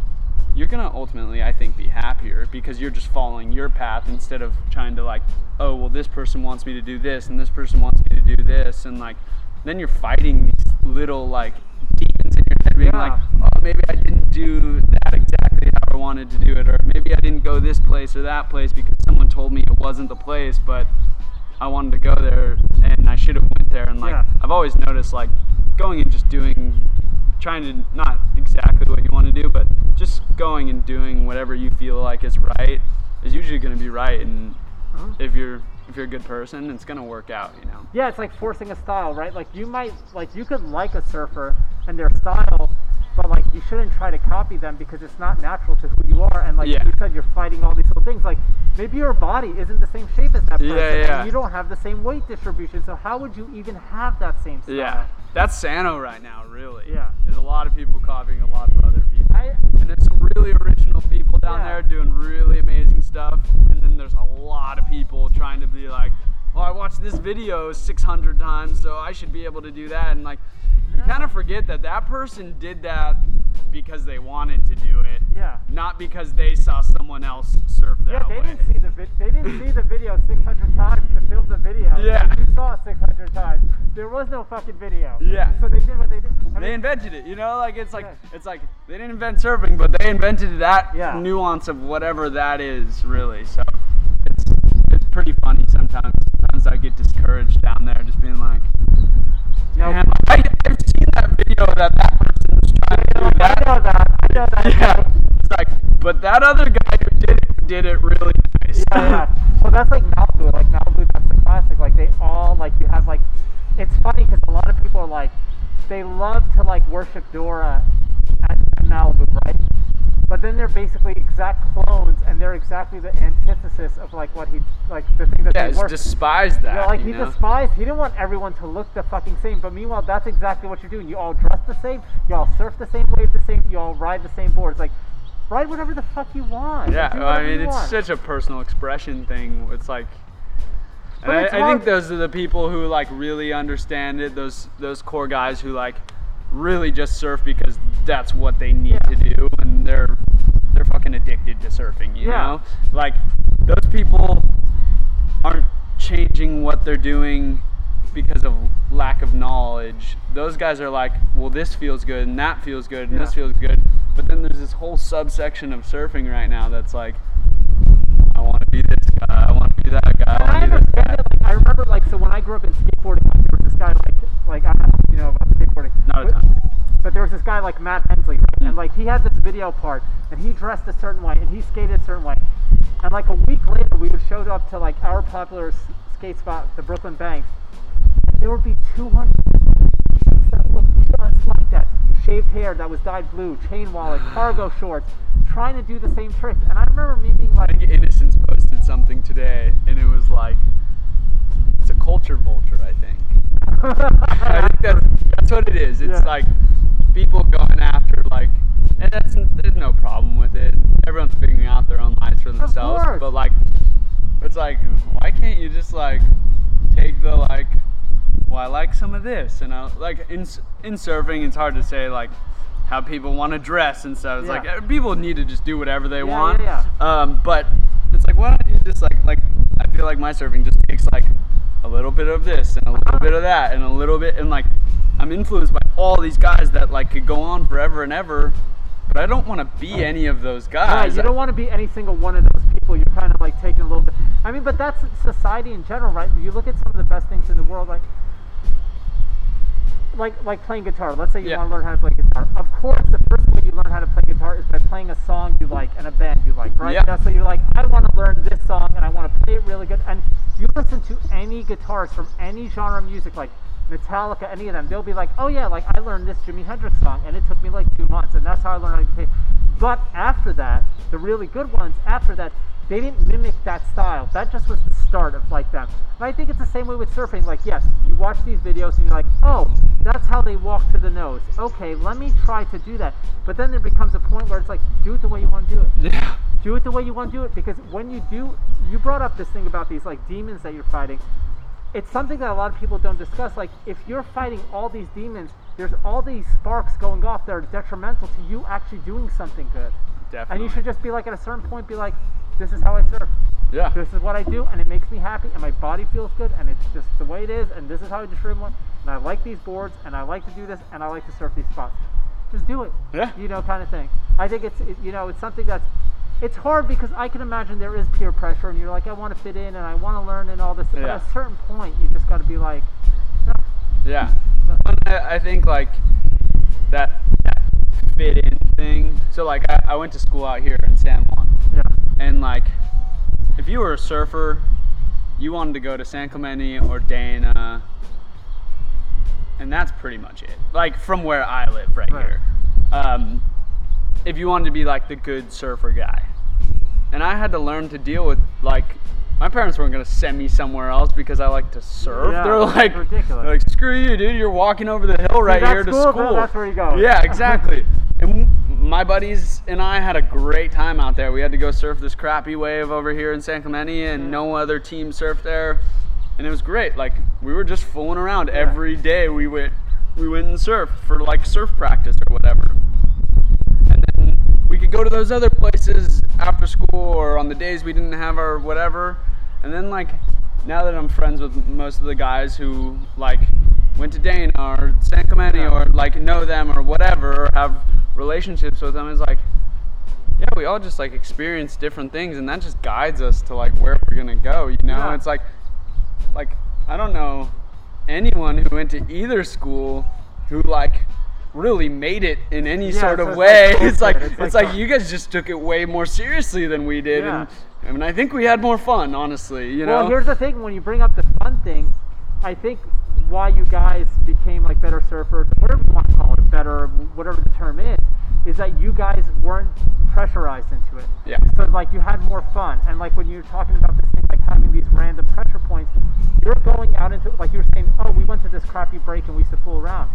you're gonna ultimately I think be happier because you're just following your path instead of trying to like oh well this person wants me to do this and this person wants me to do this and like then you're fighting these little like demons in your head being Yeah. like oh maybe I didn't do that exactly how I wanted to do it or maybe I didn't go this place or that place because someone told me it wasn't the place but I wanted to go there and I should have went there and like Yeah. I've always noticed like going and just doing trying to not exactly what you want to do but just going and doing whatever you feel like is right is usually going to be right and Uh-huh. if you're if you're a good person it's going to work out you know Yeah, it's like forcing a style, right? Like you might like you could like a surfer and their style, but like you shouldn't try to copy them because it's not natural to who you are. And like Yeah. you said, you're fighting all these little things. Like maybe your body isn't the same shape as that Yeah, person, yeah. and you don't have the same weight distribution. So how would you even have that same style? yeah that's Sano right now really Yeah. there's a lot of people copying a lot of other people I, and there's some really original people down Yeah. there doing really amazing stuff and then there's a lot of people trying to be like well i watched this video 600 times so i should be able to do that and like you kind of forget that that person did that because they wanted to do it yeah. not because they saw someone else surf that Yeah, they way didn't see the vid- they didn't see the video 600 times to film the video. Yeah. that You saw it 600 times. There was no fucking video. Yeah. So they did what they did. I they mean, invented it you know like it's like Yeah. it's like they didn't invent surfing but they invented that Yeah. nuance of whatever that is really so it's pretty funny sometimes sometimes i get discouraged down there just being like No. Damn, I, i've seen that video that that person was trying to do I know that I know that. Yeah. It's like, but that other guy who did it did it really nice. Yeah, yeah. Well, that's like Malibu. Like Malibu, that's the classic. Like they all like you have like. It's funny because a lot of people are like, they love to like worship Dora at Malibu, right? But then they're basically exact clones, and they're exactly the antithesis of like what he like the thing that Yeah, they just worship. despise that, Yeah, like he know? despised. He didn't want everyone to look the fucking same. But meanwhile, that's exactly what you're doing. You all dress the same. You all surf the same, wave the same. You all ride the same boards. Like, ride whatever the fuck you want. Yeah, well, I mean, it's want. such a personal expression thing. It's like, I, it's I hard- think those are the people who like really understand it. Those those core guys who like really just surf because that's what they need to do, and they're they're fucking addicted to surfing. You Yeah. know, like those people aren't changing what they're doing because of lack of knowledge. Those guys are like, well, this feels good and that feels good and this feels good. But then there's this whole subsection of surfing right now that's like, I want to be this guy, I want to be that guy, I I want to this understand it. Like, I remember, like, so when I grew up in skateboarding, there was this guy, like, like I don't know, if you know about skateboarding. Not a ton. But there was this guy like Matt Hensley, and hmm. like he had this video part, and he dressed a certain way, and he skated a certain way, and like a week later, we would showed up to like our popular s- skate spot, the Brooklyn Banks. There would be 200 kids that looked just like that, shaved hair that was dyed blue, chain wallet, cargo shorts, trying to do the same tricks. And I remember me being like, I think Innocence posted something today, and it was like, it's a culture vulture, I think. I think that's, that's what it is. It's Yeah. like people going after, like, and that's there's no problem with it. Everyone's figuring out their own lives for themselves. But, like, it's like, why can't you just, like, take the, like, well, I like some of this, and I like in in surfing, it's hard to say like how people want to dress and stuff. It's like Yeah. uh, people need to just do whatever they Yeah, want. yeah, Um, but it's like why don't you just like like I feel like my surfing just takes like a little bit of this and a little bit of that and a little bit and like I'm influenced by all these guys that like could go on forever and ever. But I don't want to be any of those Right, guys. you don't want to be any single one of those people. You're kind of like taking a little bit. I mean, but that's society in general, right? You look at some of the best things in the world, like like like playing guitar. Let's say you Yeah. want to learn how to play guitar. Of course, the first way you learn how to play guitar is by playing a song you like and a band you like, right? Yeah. So you're like, I want to learn this song and I want to play it really good. And you listen to any guitars from any genre of music, like Metallica, any of them, they'll be like, oh yeah, like I learned this Jimi Hendrix song and it took me like two months, and that's how I learned how to play. But after that, the really good ones, after that, they didn't mimic that style. That just was the start of like them. And I think it's the same way with surfing. Like, yes, you watch these videos and you're like, oh, that's how they walk to the nose. Okay, let me try to do that. But then there becomes a point where it's like, do it the way you want to do it. Yeah. Do it the way you want to do it because when you do, you brought up this thing about these like demons that you're fighting. It's something that a lot of people don't discuss. Like, if you're fighting all these demons, there's all these sparks going off that are detrimental to you actually doing something good. Definitely. And you should just be like, at a certain point, be like, this is how I surf. Yeah. This is what I do, and it makes me happy, and my body feels good, and it's just the way it is, and this is how I distribute one. And I like these boards, and I like to do this, and I like to surf these spots. Just do it. Yeah. You know, kind of thing. I think it's, it, you know, it's something that's, it's hard because I can imagine there is peer pressure, and you're like, I want to fit in, and I want to learn, and all this. But Yeah. at a certain point, you just got to be like, no. Yeah. I, I think like that, that fit in thing. So like I, I went to school out here in San Juan. Yeah. And like if you were a surfer, you wanted to go to San Clemente or Dana. And that's pretty much it. Like from where I live right, Right. here. Um, if you wanted to be like the good surfer guy. And I had to learn to deal with like my parents weren't gonna send me somewhere else because I like to surf. Yeah, they're like, ridiculous. they're like, screw you, dude. You're walking over the hill right here to school, school. that's where you go. Yeah, exactly. and my buddies and I had a great time out there. We had to go surf this crappy wave over here in San Clemente, and no other team surfed there. And it was great. Like we were just fooling around every day. We went, we went and surfed for like surf practice or whatever. We could go to those other places after school or on the days we didn't have our whatever. And then like now that I'm friends with most of the guys who like went to Dana or San Clemente or like know them or whatever or have relationships with them, it's like yeah, we all just like experience different things and that just guides us to like where we're gonna go, you know? Yeah. It's like like I don't know anyone who went to either school who like really made it in any Yeah, sort so of it's way. like it's like it's It's like, you guys just took it way more seriously than we did, Yeah. and I mean I think we had more fun, honestly. You well, know. here's the thing: when you bring up the fun thing, I think why you guys became like better surfers, whatever you want to call it, better, whatever the term is, is that you guys weren't pressurized into it. Yeah. So like you had more fun, and like when you're talking about this thing, like having these random pressure points, you're going out into like you were saying, oh, we went to this crappy break and we used to fool around.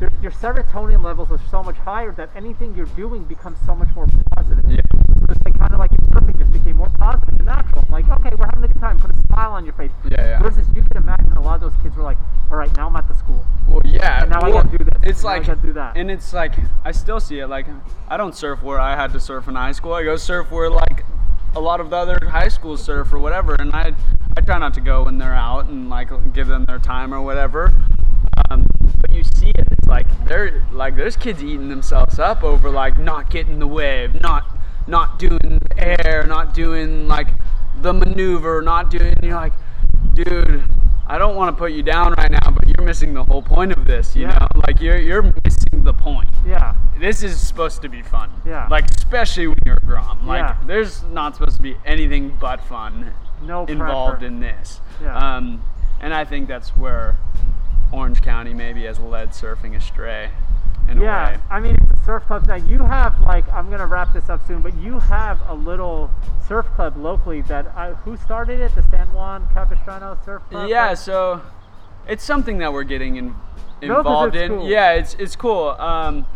Your, your serotonin levels are so much higher that anything you're doing becomes so much more positive. Yeah. So it's like kind of like surfing just became more positive and natural. Like, okay, we're having a good time. Put a smile on your face. Yeah, yeah. Versus you can imagine a lot of those kids were like, all right, now I'm at the school. Well, yeah. And now I well, gotta do this. It's now I like, gotta do that. and it's like I still see it. Like I don't surf where I had to surf in high school. I go surf where like a lot of the other high schools surf or whatever. And I I try not to go when they're out and like give them their time or whatever. Um, but you see it. It's like they're like there's kids eating themselves up over like not getting the wave, not not doing the air, not doing like the maneuver, not doing. You're like, dude. I don't want to put you down right now, but you're missing the whole point of this. You Yeah. know, like you're you're missing the point. Yeah. This is supposed to be fun. Yeah. Like especially when you're a grom. Like Yeah. there's not supposed to be anything but fun No involved pressure. in this. Yeah. Um, and I think that's where Orange County maybe has led surfing astray. In a yeah. I mean, it's a surf club now. You have like, I'm gonna wrap this up soon, but you have a little surf club locally that I, who started it? The San Juan Capistrano Surf Club. Yeah, so it's something that we're getting in, No, involved it's in. cool. Yeah, it's it's cool. Um,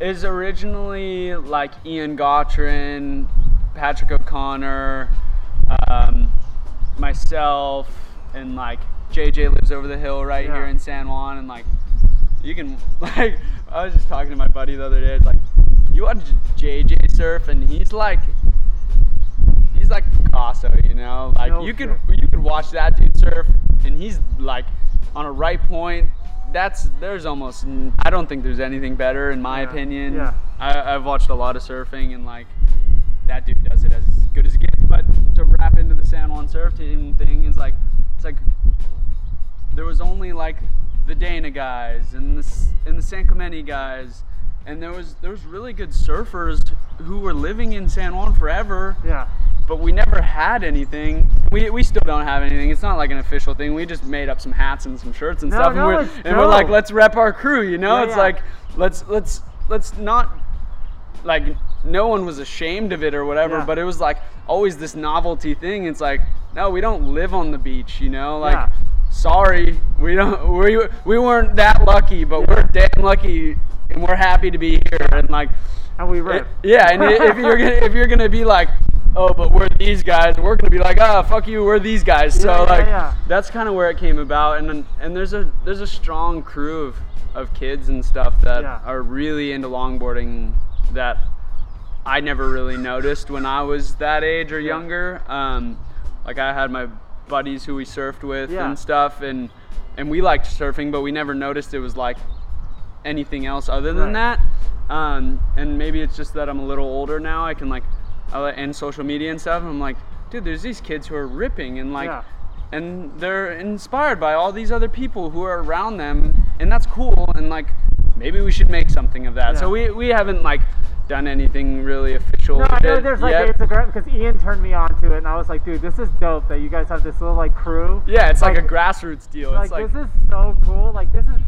is originally like Ian Gautrin, Patrick O'Connor, um, myself, and like JJ lives over the hill right Yeah. here in San Juan, and like you can like I was just talking to my buddy the other day. It's like you watch JJ surf, and he's like he's like Picasso, you know. Like No you could you could watch that dude surf, and he's like on a right point. That's there's almost I don't think there's anything better in my Yeah, opinion. yeah. I, I've watched a lot of surfing, and like that dude does it as good as it gets. But to wrap into the San Juan surf team thing is like it's like there was only like the Dana guys and the and the San Clemente guys, and there was there was really good surfers who were living in San Juan forever. Yeah. But we never had anything. We, we still don't have anything. It's not like an official thing. We just made up some hats and some shirts and No, stuff, no, and, we're, and we're like, let's rep our crew. You know, Yeah, it's yeah. like let's let's let's not like no one was ashamed of it or whatever, Yeah. but it was like always this novelty thing. It's like no, we don't live on the beach. You know, like Yeah. Sorry, we don't we we weren't that lucky, but we're damn lucky, and we're happy to be here. And like And we rip. yeah, and if you're gonna if you're gonna be like, oh, but we're these guys, we're gonna be like, ah, fuck you, we're these guys. Yeah, So yeah, like, yeah. that's kind of where it came about, and then- and there's a there's a strong crew of, of kids and stuff that Yeah. are really into longboarding that I never really noticed when I was that age or younger. Um, like I had my buddies who we surfed with Yeah. and stuff, and and we liked surfing, but we never noticed it was like anything else other than Right. that. Um, and maybe it's just that I'm a little older now. I can like, I and social media and stuff. I'm like, dude, there's these kids who are ripping and like, Yeah. and they're inspired by all these other people who are around them, and that's cool. And like, maybe we should make something of that. So we we haven't like done anything really official No, I know there's like yet. Instagram because Ian turned me on to it, and I was like, dude, this is dope that you guys have this little like crew. yeah, it's like, a grassroots deal. like, it's like this is so cool. Like this is,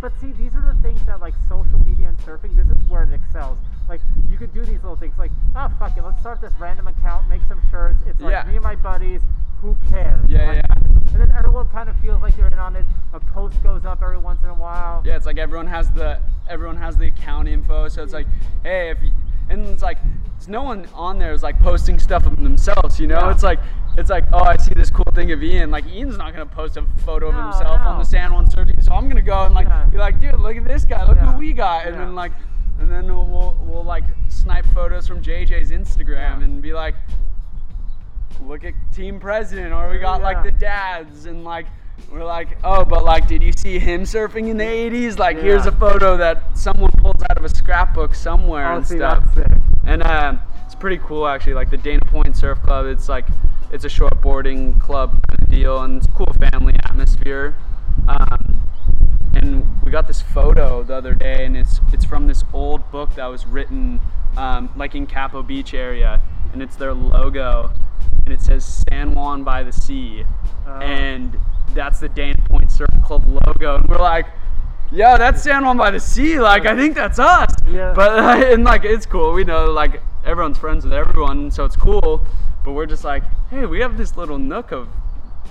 but see, these are the things that like social media and surfing. This is where it excels. Like you could do these little things. Like, oh fuck it, let's start this random account, make some shirts. It's like Yeah. me and my buddies. Who cares? Yeah, Like, yeah. And then everyone kind of feels like they're in on it. A post goes up every once in a while. Yeah, it's like everyone has the everyone has the account info, so it's like, hey, if you, and it's like it's no one on there is like posting stuff of themselves, you know? Yeah. It's like it's like, oh, I see this cool thing of Ian. Like Ian's not gonna post a photo of No, himself on no. the San Juan surfing, so I'm gonna go and like Yeah. be like, dude, look at this guy, look Yeah. who we got, and Yeah. then like, and then we'll, we'll like snipe photos from JJ's Instagram Yeah. and be like, look at team president or we got like the dads. And like we're like oh but like did you see him surfing in the 80s like here's a photo that someone pulls out of a scrapbook somewhere Oh, and stuff. and uh, it's pretty cool actually. Like the dana point surf club it's like it's a shortboarding club kind of deal and it's a cool family atmosphere. Um, and we got this photo the other day, and it's it's from this old book that was written um, like in Capo Beach area, and it's their logo, and it says San Juan by the Sea, and that's the Dana Point Surf Club logo, and we're like. Yeah, that's San Juan by the Sea. Like, I think that's us. Yeah. But and like, it's cool. We know like everyone's friends with everyone, so it's cool. But we're just like, hey, we have this little nook of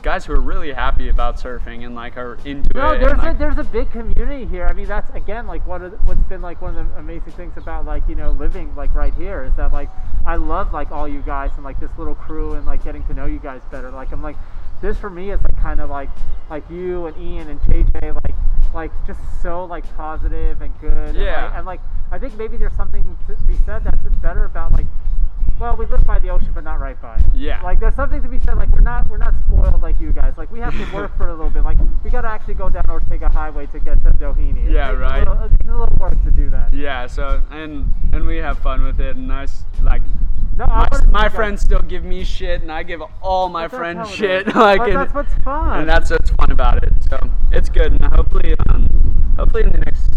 guys who are really happy about surfing and like are into No, it. there's and, like, a there's a big community here. I mean, that's again like one of the, what's been like one of the amazing things about like you know living like right here is that like I love like all you guys and like this little crew and like getting to know you guys better. Like I'm like this for me is like kind of like like you and Ian and JJ like like just so like positive and good. And, Yeah. like, and like I think maybe there's something to be said that's better about like well, we live by the ocean, but not right by. it. Yeah. Like there's something to be said. Like we're not we're not spoiled like you guys. Like we have to work for a little bit. Like we gotta actually go down Ortega Highway to get to Doheny. It Yeah, takes a right. little- It takes a little work to do that. yeah. So and and we have fun with it, and I s- like. No, my, my friends still give me shit, and I give all my That's friends shit. like, and, that's what's fun. and that's what's fun about it. So it's good, and hopefully, um, hopefully in the next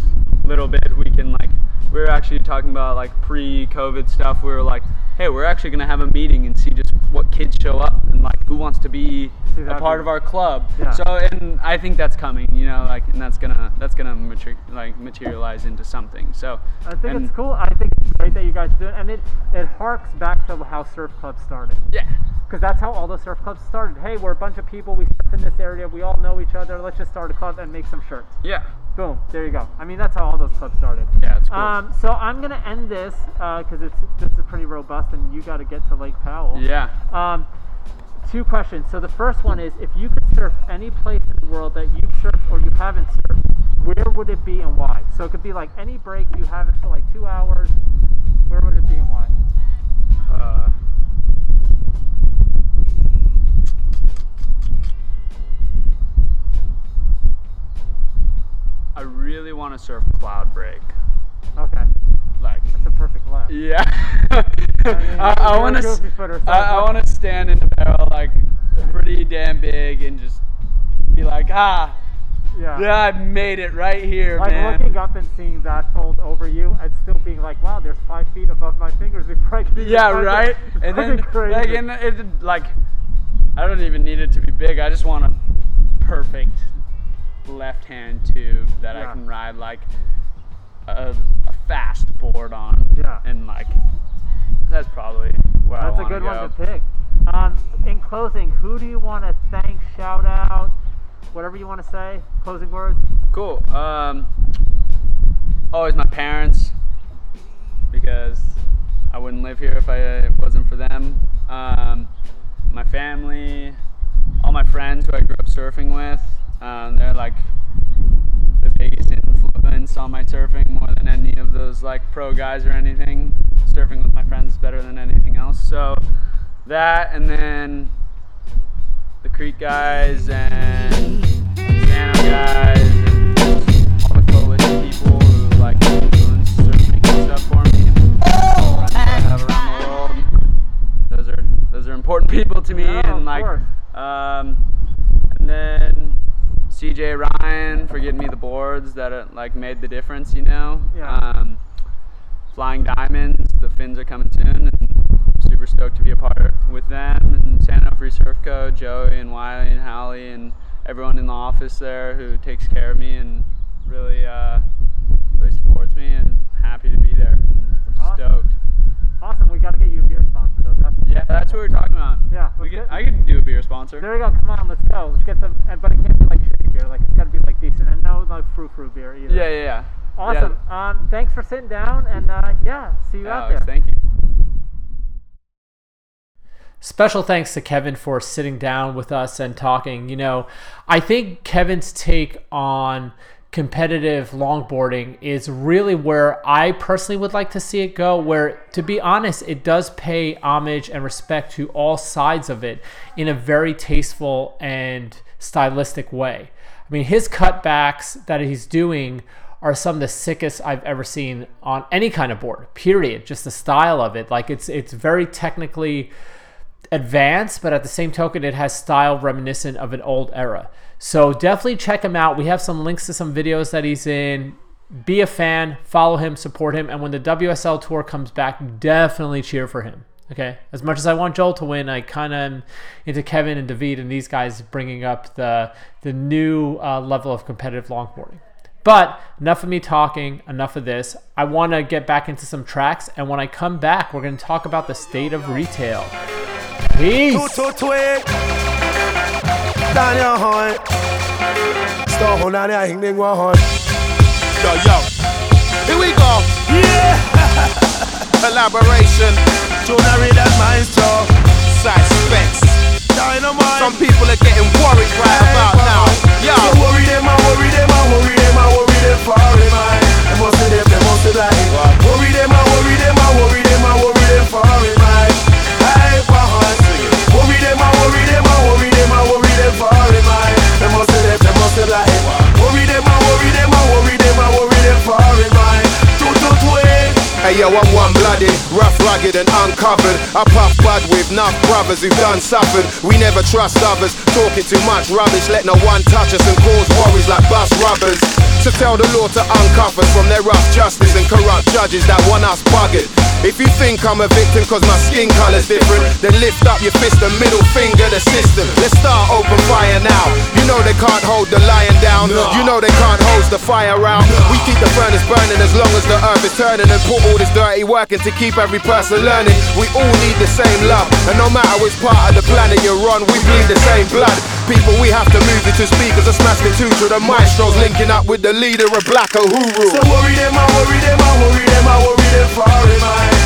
little bit we can like. We were actually talking about like pre-COVID stuff. We were like, hey, we're actually gonna have a meeting and see just what kids show up and like who wants to be See, a part of our club. Yeah. So and I think that's coming. You know, like and that's gonna that's gonna matri- like materialize into something. So I think it's cool. I think it's great that you guys do it, and it it harks back to how surf clubs started. Yeah. Because that's how all the surf clubs started. Hey, we're a bunch of people. We surf in this area. We all know each other. Let's just start a club and make some shirts. Yeah. Boom. There you go. I mean, that's how all those clubs started. Yeah, it's cool. Um, so I'm gonna end this because it's this is pretty robust, and you got to get to Lake Powell. Yeah. Um, two questions. So the first one is, if you could surf any place in the world that you've surfed or you haven't surfed, where would it be and why? So it could be like any break you have it for like two hours. Where would it be and why? Uh, I really want to surf Cloudbreak. Okay. Like That's a perfect left. yeah, I, you're I a want to. goofy footer, so I, I want to stand in the barrel like pretty damn big and just be like, ah, Yeah. yeah, I made it right here, Like man. looking up and seeing that fold over you and still being like, wow, there's five feet above my fingers before I can yeah, it." right. It's And then crazy. like, and it like, I don't even need it to be big. I just want a perfect left hand tube that Yeah. I can ride like a, a fast board on. Yeah. And like, that's probably where I That's a good go. one to pick. Um, in closing, who do you want to thank, shout out, whatever you want to say? Closing words? Cool. Um, always my parents, because I wouldn't live here if I it wasn't for them. Um, my family, all my friends who I grew up surfing with. Um, they're like the biggest influence on my surfing more than any of those like pro guys or anything. Surfing with my friends is better than anything else. So that, and then the Creek guys and Sano guys and all the coalition people who like influence surfing stuff for me. Friends I have around the world. Those are those are important people to me Yeah, and like um and then CJ Ryan for getting me the boards that uh, like made the difference, you know. Yeah. Um, Flying Diamonds, the fins are coming soon, and super stoked to be a part with them. And Santa Free Surf Co, Joey and Wiley and Hallie and everyone in the office there who takes care of me and really, uh, really supports me. And happy to be there. And I'm Awesome. stoked. Awesome. We got to get you a beer sponsor, though. That's Yeah, that's what we're talking about. Yeah, we get- I can do a beer sponsor. There we go. Come on, let's go. Let's get some. But it can't be like shitty beer. Like it's got to be like decent, and no like frou frou beer either. Yeah, yeah, yeah. Awesome. Um, thanks for sitting down, and uh, yeah, see you Yeah, out there. thank you. Special thanks to Kevin for sitting down with us and talking. You know, I think Kevin's take on competitive longboarding is really where I personally would like to see it go. Where, to be honest, it does pay homage and respect to all sides of it in a very tasteful and stylistic way. I mean, his cutbacks that he's doing are some of the sickest I've ever seen on any kind of board. Period. Just the style of it, like it's it's very technically advanced, but at the same token, it has style reminiscent of an old era. So definitely check him out. We have some links to some videos that he's in. Be a fan, follow him, support him, and when the WSL tour comes back, definitely cheer for him. Okay, as much as I want Joel to win, I kind of am into Kevin and David and these guys bringing up the the new uh, level of competitive longboarding. But enough of me talking, enough of this. I want to get back into some tracks, and when I come back, we're going to talk about the state of retail. Peace. Two, two, twig. Down your horn. Stone hold down there, hing ding one horn. Yo, yo. Here we go. Yeah. Collaboration. Tuna read that maestro. Suspects. Dynamite. Some people are getting worried right about now. Yo. So worry them, I worry them, I worry them, I worry them for him, man. They must be them, they must be like. Worry them, I worry them, I worry them, I worry them for him, man. Them, I worry Hey yo, I'm one blooded, rough, rugged, and uncovered. I puff bud with enough brothers who've done suffered. We never trust others, talking too much rubbish. Let no one touch us and cause worries like bus rubbers. So tell the law to uncuff us from their rough justice and corrupt judges that want us buggered. If you think I'm a victim cause my skin color's different, then lift up your fist and middle finger the system. Let's start open fire now. You know they can't hold the lion down. You know they can't hose the fire out. We keep the furnace burning as long as the earth is turning and put all this dirty work in to keep every person learning. We all need the same love, and no matter which part of the planet you're on, we bleed the same blood. People, we have to move into speakers and smash the two to the maestros, linking up with the leader of Black Uhuru. So worry them, I worry them, I worry them, I worry them for him, man.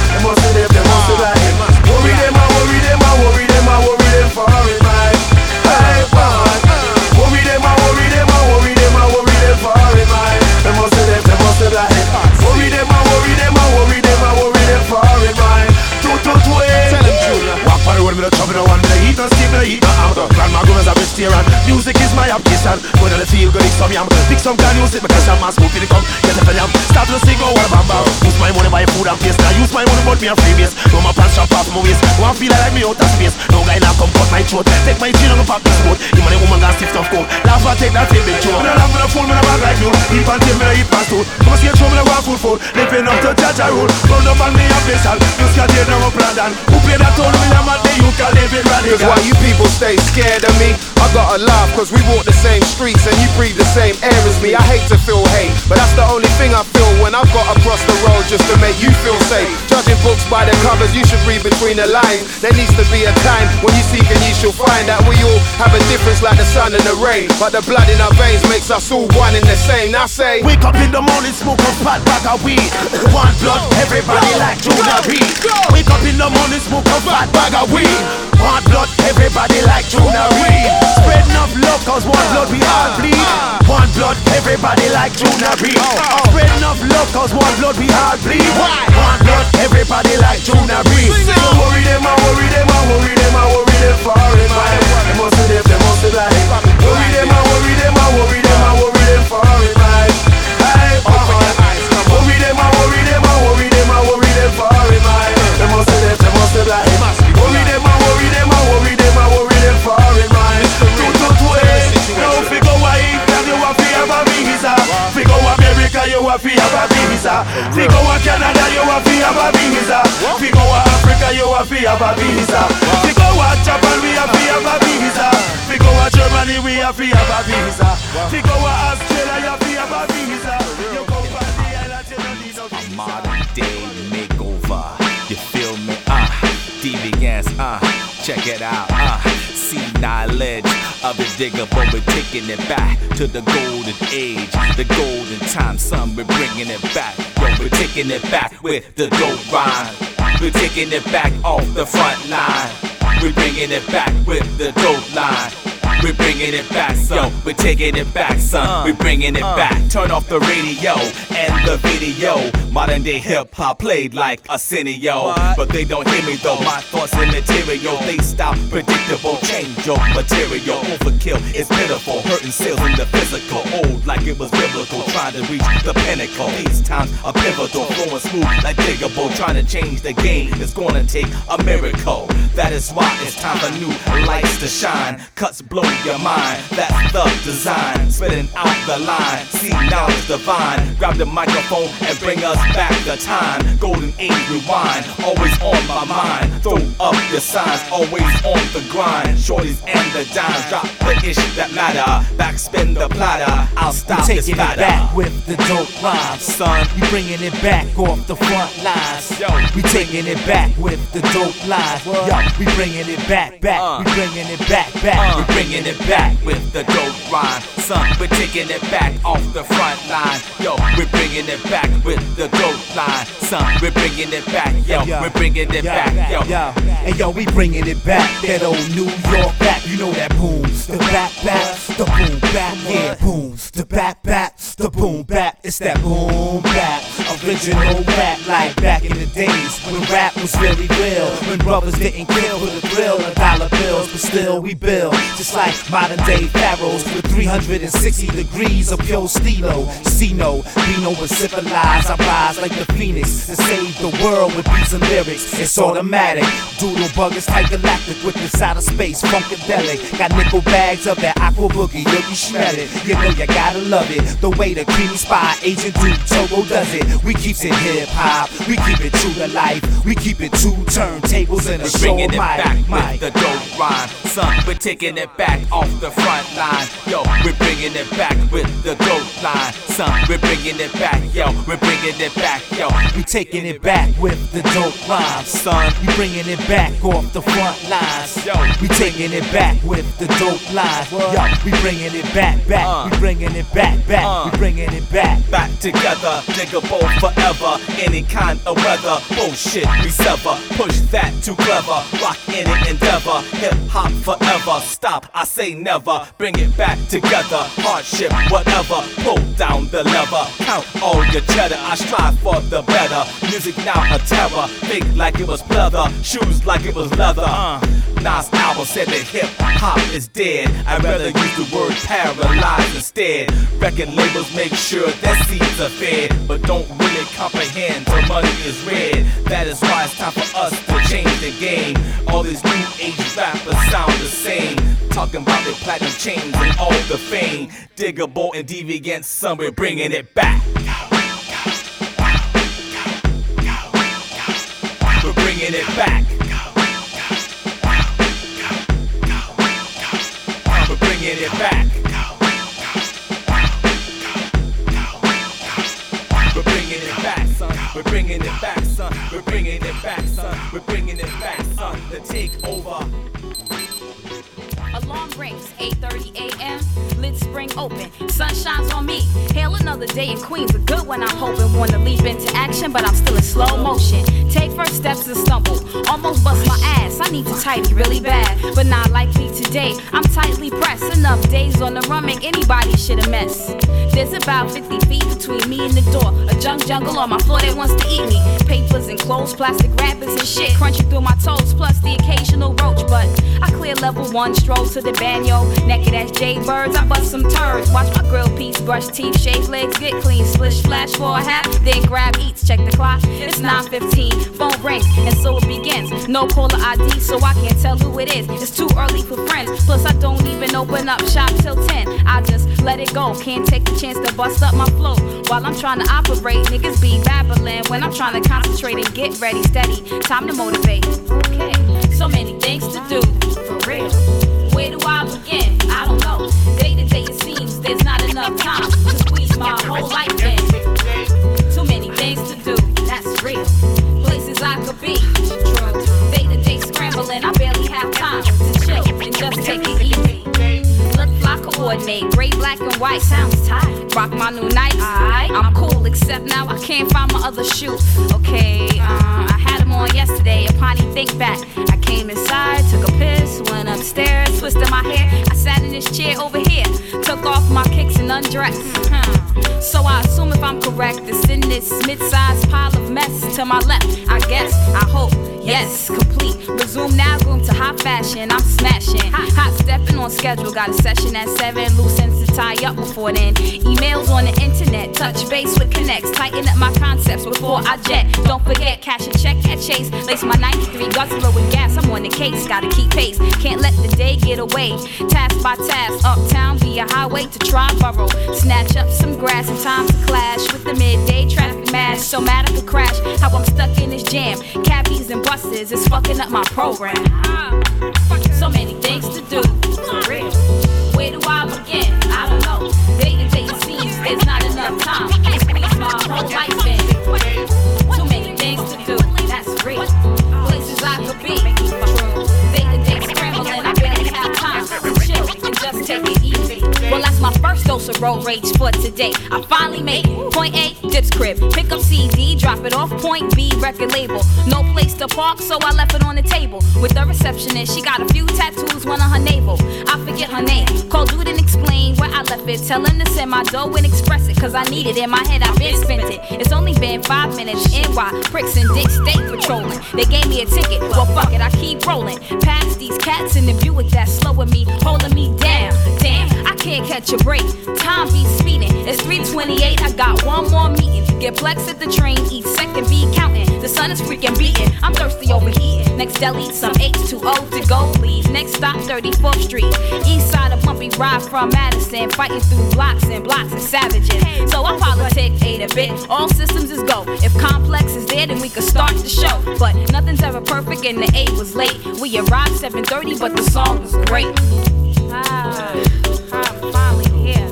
No no heat, no out. Grandma goes a vegetarian. Music is my obsession. When I feel good, it's some yam. Pick some can use it, I'm a smoke in the come. Get a yam. Start to sing, oh, what a bamba. Use my money, buy food and place. Now use my money, but me a free base. No my pants chop off my waist. One feel like me out of space. No guy now come cut my throat. Take my chin and go pop this boat. You money woman got stiff tough coat. Laugh and take that big joke. Me no laugh, me no fool, me no bag like you. Heap and tail, me no eat past two. Come see a trouble, me no want full food. Living up to judge a rule. Round up on me a facial. You scared, you know I'm Brandon. Who play that tone, me a man, they you can live it radical. People stay scared of me? I gotta laugh cause we walk the same streets and you breathe the same air as me. I hate to feel hate, but that's the only thing I feel when I've got to cross the road just to make you feel safe. Judging books by the covers, you should read between the lines. There needs to be a time when you seek and you shall find that we all have a difference like the sun and the rain. But the blood in our veins makes us all one and the same. Now say, Wake up in the morning, smoke a fat bag of weed. One blood, everybody like Junior Reid. Wake up in the morning, smoke a fat bag of weed. One blood, everybody like Junior Reid. Spread enough love, cause one blood we all bleed. One blood, everybody like Junior Reid. Spread enough love, cause one blood we all bleed. One blood, everybody like Junior Reid. So worry them, I worry them, I worry them, I worry them for him. They must them, they must be like. Worry them, I worry them, I worry them, I worry them for him. A visa. Figure Canada, you to have a visa. Figure Africa, you to have a visa. Figure Japan, we to have a visa. Figure Germany, we to have a visa. Figure Australia, you to have a visa. Go modern day makeover. You feel me? Uh, deviance, uh, check it out, uh, knowledge of the digger, but we're taking it back to the golden age, the golden time, son, we're bringing it back. Yo, we're taking it back with the dope rhyme. We're taking it back off the front line. We're bringing it back with the dope line. We're bringing it back, son. We're taking it back, son. Uh. We're bringing it uh. back. Turn off the radio and the video. Modern day hip hop played like Arsenio. But they don't hear me though. My thoughts and material, they stop predictable. Change your material. Overkill is pitiful. Hurting sales in the physical. Old like it was biblical. Trying to reach the pinnacle. These times are pivotal. Flowing smooth like Digable. Trying to change the game. It's gonna take a miracle. That is why it's time for new lights to shine. Cuts blow your mind. That's the design. Spitting out the line. See knowledge divine. Grab the microphone and bring us back the time. Golden age rewind. Always on my mind. Throw up your signs. Always on the grind. Shorties and the dimes. Drop the ish that matter. Backspin the platter. I'll stop we this taking batter. it back with the dope rhymes, son. We bringing it back off the front lines. Yo, we taking it back with the dope lines. Yo, we bringing it back, back. Uh. We bringing it back, back. We're bringing it back with the dope rhyme. Son, we're taking it back off the front line. Yo, we're bringing it back with the dope line. Son, we're bringing it back. Yo, we're bringing it back. Yo, yo, and yo, we bringing it back. That old New York back, you know that boom, the back, back, the boom, back, yeah, boom, the back, back, the boom, back. It's that boom, back, original rap like back in the days when rap was really real. When brothers didn't kill for the thrill of dollar bills, but still we build just like modern day pharaohs with 360 degrees of pure stilo. Sino, Reno was civilized. I rise like the phoenix to save the world with beats and lyrics. It's automatic. Doodle buggers type galactic with this outer space funkadelic. Got nickel bags of that aqua boogie, yo, you smell it. You know you gotta love it. The way the creamy spy agent Duke Togo does it. We keeps it hip hop. We keep it true to life. We keep it two turntables and a show bringing it mic. back mic. with the dope rhyme. Son, we're taking it back off the front line. Yo, we're bringing it back with the dope line. Son, we're bringing it back. Yo, we're bringing it back. Yo, We taking it back with the dope rhymes, son. We bringing it back off the front lines. Yo, we taking it back with the dope lines. Yo, we bringing it back, back. Uh. We bringing it back, back. Uh. We bringing it back. back together, Digable forever. Any kind of weather, bullshit we sever. Push that too clever, rock in it endeavor. Hip hop forever, stop, I say never. Bring it back together, hardship, whatever. Pull down the lever, count all your cheddar. I strive for the better. Music now a terror, think like it was pleather, shoes like it was leather. Uh. Nas album said that hip hop is dead. I'd rather use the word paralyzed instead. Record labels make sure their seeds are fed, but don't really comprehend the money is red. That is why it's time for us to change the game. All these new age rappers sound the same. Talking about their platinum chains and all the fame. Digable and deviant, some we're bringing it back. We're bringing it back. We're bringing it back. We're bringing it back, son. We're bringing it back, son. We're bringing it back, son. We're bringing it back, son. The takeover. Alarm rings, 8:30 a.m. Lit spring open, sun shines on me. Hail another day in Queens, a good one. I'm hoping wanna leap into action, but I'm still in slow motion. Take first steps and stumble, almost bust my ass. I need to tighten really bad, but not likely today. I'm tightly pressed. Enough days on the run make anybody shit a mess. There's about 50 feet between me and the door. A junk jungle on my floor that wants to eat me. Papers and clothes, plastic wrappers and shit crunching through my toes, plus the occasional roach. But I clear level one, stroll to the banyo. Naked as jaybirds, I bust some turds. Watch my grill piece, brush teeth, shave legs, get clean. Splish flash for a hat, then grab eats. Check the clock, it's 9:15. Phone rings, and so it begins. No caller ID, so I can't tell who it is. It's too early for friends. Plus, I don't even open up shop till 10. I just let it go. Can't take the chance to bust up my flow while I'm trying to operate. Niggas be babbling when I'm trying to concentrate and get ready, steady. Time to motivate. Okay, so many things to do for real. Where do I begin? I don't know. Day to day, it seems there's not enough time to squeeze my whole life in. Too many things to do, that's real. Places I could be. Day to day scrambling, I barely have time to chill and just take it easy. Fly, coordinate, black, and white. Sounds tight. Rock my new Nikes. I'm cool, except now I can't find my other shoe. Okay, uh, I had them on yesterday. Upon he think back, I came inside, took a piss, went upstairs, twisted my hair. I sat in this chair over here, took off my kicks and undressed. Hmm. So I assume if I'm correct, it's in this mid-sized pile of mess to my left. I guess, I hope, yes, complete. Resume now, groom to high fashion. I'm smashing. Hot stepping on schedule. Got a session at seven. Loose ends to tie up before then. Emails on the internet. Touch base with connects. Tighten up my concepts before I jet. Don't forget, cash a check at Chase. Lace my 93 guzzler with gas. I'm on the case. Gotta keep pace. Can't let the day get away. Task by task. Uptown via highway to Triborough. Snatch up some grass in time to clash with the midday traffic mash. So mad I could crash. How I'm stuck in this jam. Cabbies and buses is fucking up my program. So many things to do. My first dose of road rage for today. I finally made. Point A, Dip's crib. Pick up CD, drop it off. Point B, record label. No place to park, so I left it on the table. With the receptionist, she got a few tattoos, one on her navel. I forget her name. Call dude and explain where I left it. Tell him to send my dough and express it, cause I need it. In my head, I've been spent it. It's only been five minutes. NY, pricks and dicks, stay patrolling. They gave me a ticket. Well, fuck it, I keep rolling. Past these cats in the Buick that's slowing me, holding me down. Damn, I can't catch a break. Time be speeding. It's 328. I got one more meeting. Get plex at the train. Each second be counting. The sun is freaking beating. I'm thirsty overheating. Next deli, some H2O to go, please. Next stop, 34th Street. East side of bumpy ride from Madison. Fighting through blocks and blocks of savages. So I politic ate A bit. All systems is go. If complex is there, then we could start the show. But nothing's ever perfect and the A was late. We arrived 7:30, but the song was great. I'm finally here.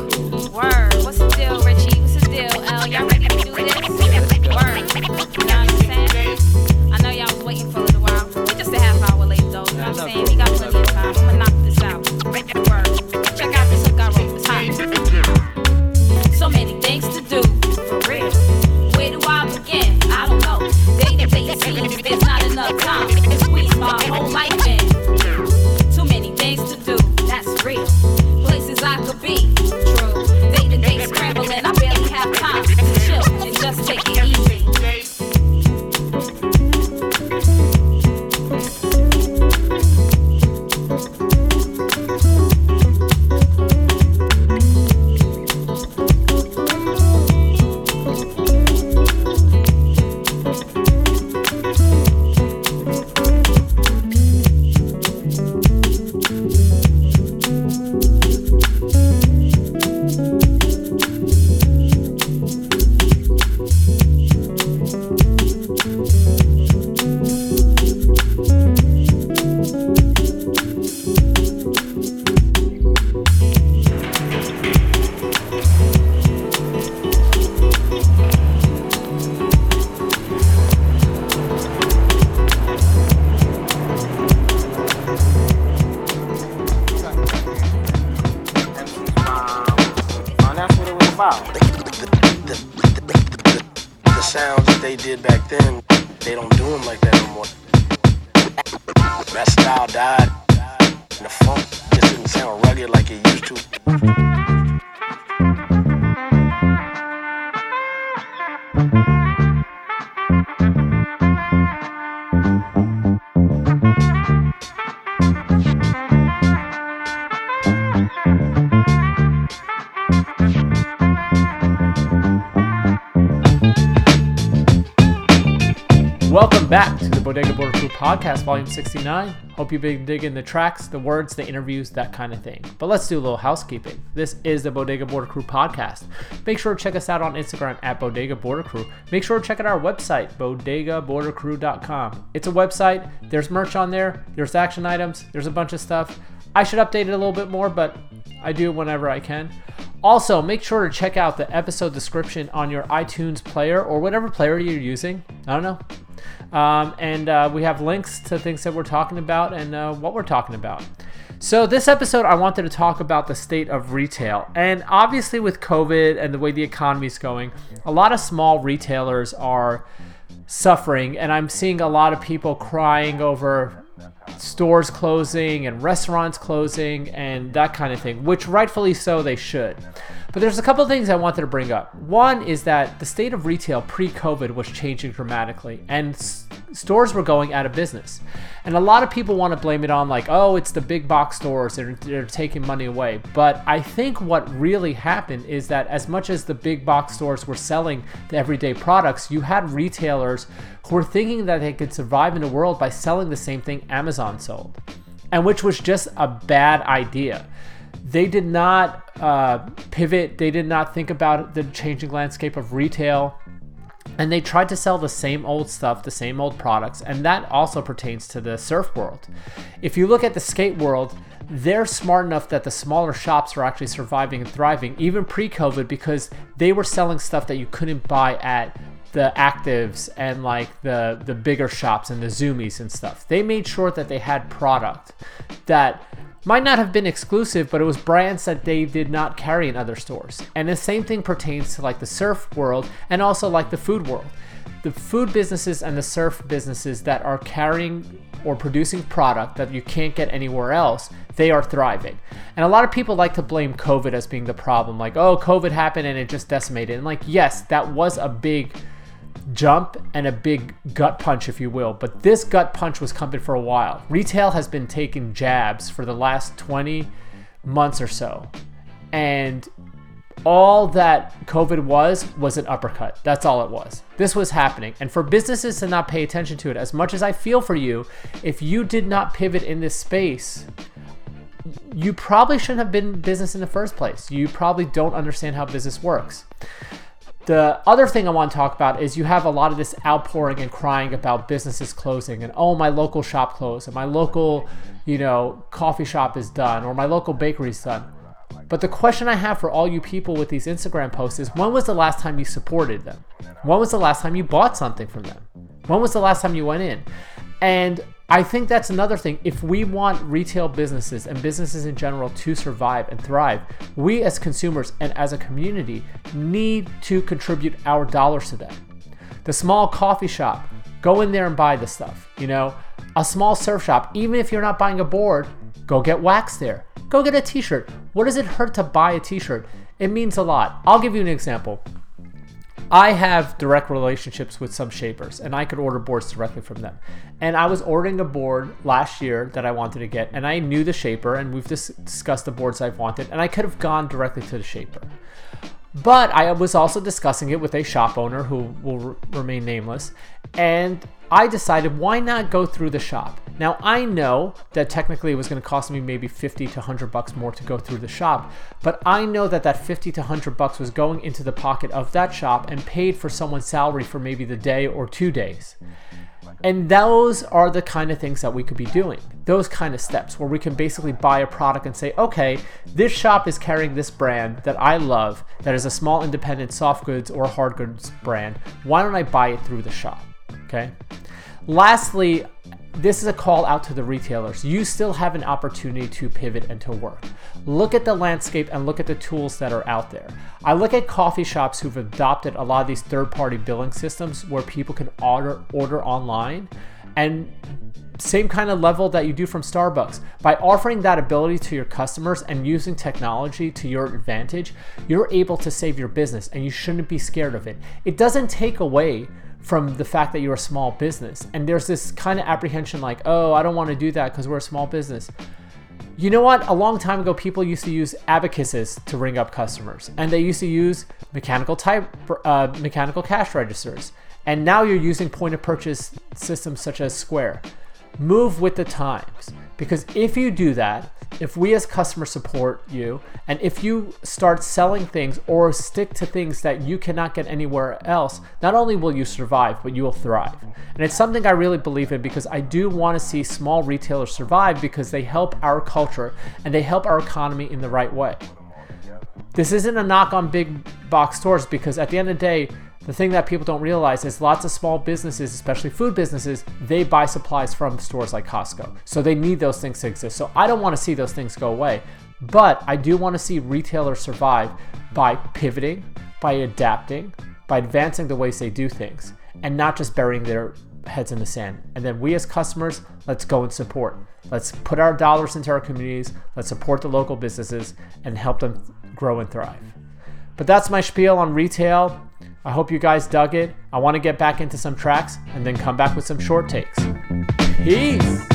Word. What's the deal, Richie? What's the deal, L? Y'all ready to do this? Word. You know what I'm saying? I know y'all was waiting for a while. We're just a half hour late, though. You know what I'm saying? We got plenty of time. I'm gonna knock this out. Word. Check out this. It's hot. So many things to do. For real. Where do I begin? I don't know. Day to day not enough time my whole life in. That's what it was about. The sounds that they did back then, they don't do them like that no more. That style died. And the funk just didn't sound rugged like it used to. Welcome back to the Bodega Border Crew podcast, volume 69. Hope you've been digging the tracks, the words, the interviews, that kind of thing. But let's do a little housekeeping. This is the Bodega Border Crew podcast. Make sure to check us out on Instagram at Bodega Border Crew. Make sure to check out our website, bodegabordercrew.com. It's a website, there's merch on there, there's action items, there's a bunch of stuff. I should update it a little bit more, but I do it whenever I can. Also, make sure to check out the episode description on your iTunes player or whatever player you're using. I don't know. Um, and uh, we have links to things that we're talking about and uh, what we're talking about. So, this episode, I wanted to talk about the state of retail. And obviously, with COVID and the way the economy is going, a lot of small retailers are suffering. And I'm seeing a lot of people crying over stores closing and restaurants closing and that kind of thing, which rightfully so they should. But there's a couple of things I wanted to bring up. One is that the state of retail pre COVID was changing dramatically and s- stores were going out of business. And a lot of people want to blame it on, like, oh, it's the big box stores, they're, they're taking money away. But I think what really happened is that as much as the big box stores were selling the everyday products, you had retailers were thinking that they could survive in the world by selling the same thing Amazon sold, and which was just a bad idea they did not uh, pivot. They did not think about the changing landscape of retail. And they tried to sell the same old stuff, the same old products. And that also pertains to the surf world. If you look at the skate world, they're smart enough that the smaller shops are actually surviving and thriving, even pre COVID, because they were selling stuff that you couldn't buy at the actives and like the the bigger shops and the Zumiez and stuff. They made sure that they had product that might not have been exclusive, but it was brands that they did not carry in other stores. And the same thing pertains to like the surf world and also like the food world. The food businesses and the surf businesses that are carrying or producing product that you can't get anywhere else, they are thriving. And a lot of people like to blame COVID as being the problem. Like, oh, COVID happened and it just decimated. And like, yes, that was a big jump and a big gut punch, if you will. But this gut punch was coming for a while. Retail has been taking jabs for the last 20 months or so. And all that COVID was was an uppercut. That's all it was. This was happening. And for businesses to not pay attention to it, as much as I feel for you, if you did not pivot in this space, you probably shouldn't have been in business in the first place. You probably don't understand how business works. The other thing I want to talk about is you have a lot of this outpouring and crying about businesses closing and oh my local shop closed and my local, you know, coffee shop is done or my local bakery's done. But the question I have for all you people with these Instagram posts is when was the last time you supported them? When was the last time you bought something from them? When was the last time you went in? And I think that's another thing. If we want retail businesses and businesses in general to survive and thrive, we as consumers and as a community need to contribute our dollars to them. The small coffee shop, go in there and buy the stuff. You know, a small surf shop, even if you're not buying a board, go get wax there. Go get a t shirt. What does it hurt to buy a t shirt? It means a lot. I'll give you an example. I have direct relationships with some shapers and I could order boards directly from them. And I was ordering a board last year that I wanted to get and I knew the shaper and we've dis- discussed the boards I've wanted and I could have gone directly to the shaper. But I was also discussing it with a shop owner who will remain nameless and I decided why not go through the shop. Now I know that technically it was going to cost me maybe 50 to 100 bucks more to go through the shop, but I know that that 50 to 100 bucks was going into the pocket of that shop and paid for someone's salary for maybe the day or two days. And those are the kind of things that we could be doing. Those kind of steps where we can basically buy a product and say, okay, this shop is carrying this brand that I love, that is a small independent soft goods or hard goods brand. Why don't I buy it through the shop? Okay. Lastly, this is a call out to the retailers. You still have an opportunity to pivot and to work. Look at the landscape and look at the tools that are out there. I look at coffee shops who've adopted a lot of these third-party billing systems where people can order order online and same kind of level that you do from Starbucks. By offering that ability to your customers and using technology to your advantage, you're able to save your business and you shouldn't be scared of it. It doesn't take away from the fact that you're a small business. And there's this kind of apprehension like, oh, I don't want to do that because we're a small business. You know what? A long time ago, people used to use abacuses to ring up customers, and they used to use mechanical type, uh, mechanical cash registers. And now you're using point of purchase systems such as Square. Move with the times, because if you do that, if we as customer support you, and if you start selling things or stick to things that you cannot get anywhere else, not only will you survive, but you will thrive. And it's something I really believe in because I do want to see small retailers survive because they help our culture and they help our economy in the right way. This isn't a knock on big box stores because at the end of the day, the thing that people don't realize is lots of small businesses, especially food businesses, they buy supplies from stores like Costco. So they need those things to exist. So I don't want to see those things go away. But I do want to see retailers survive by pivoting, by adapting, by advancing the ways they do things, and not just burying their heads in the sand. And then we as customers, let's go and support. Let's put our dollars into our communities. Let's support the local businesses and help them grow and thrive. But that's my spiel on retail. I hope you guys dug it. I want to get back into some tracks and then come back with some short takes. Peace.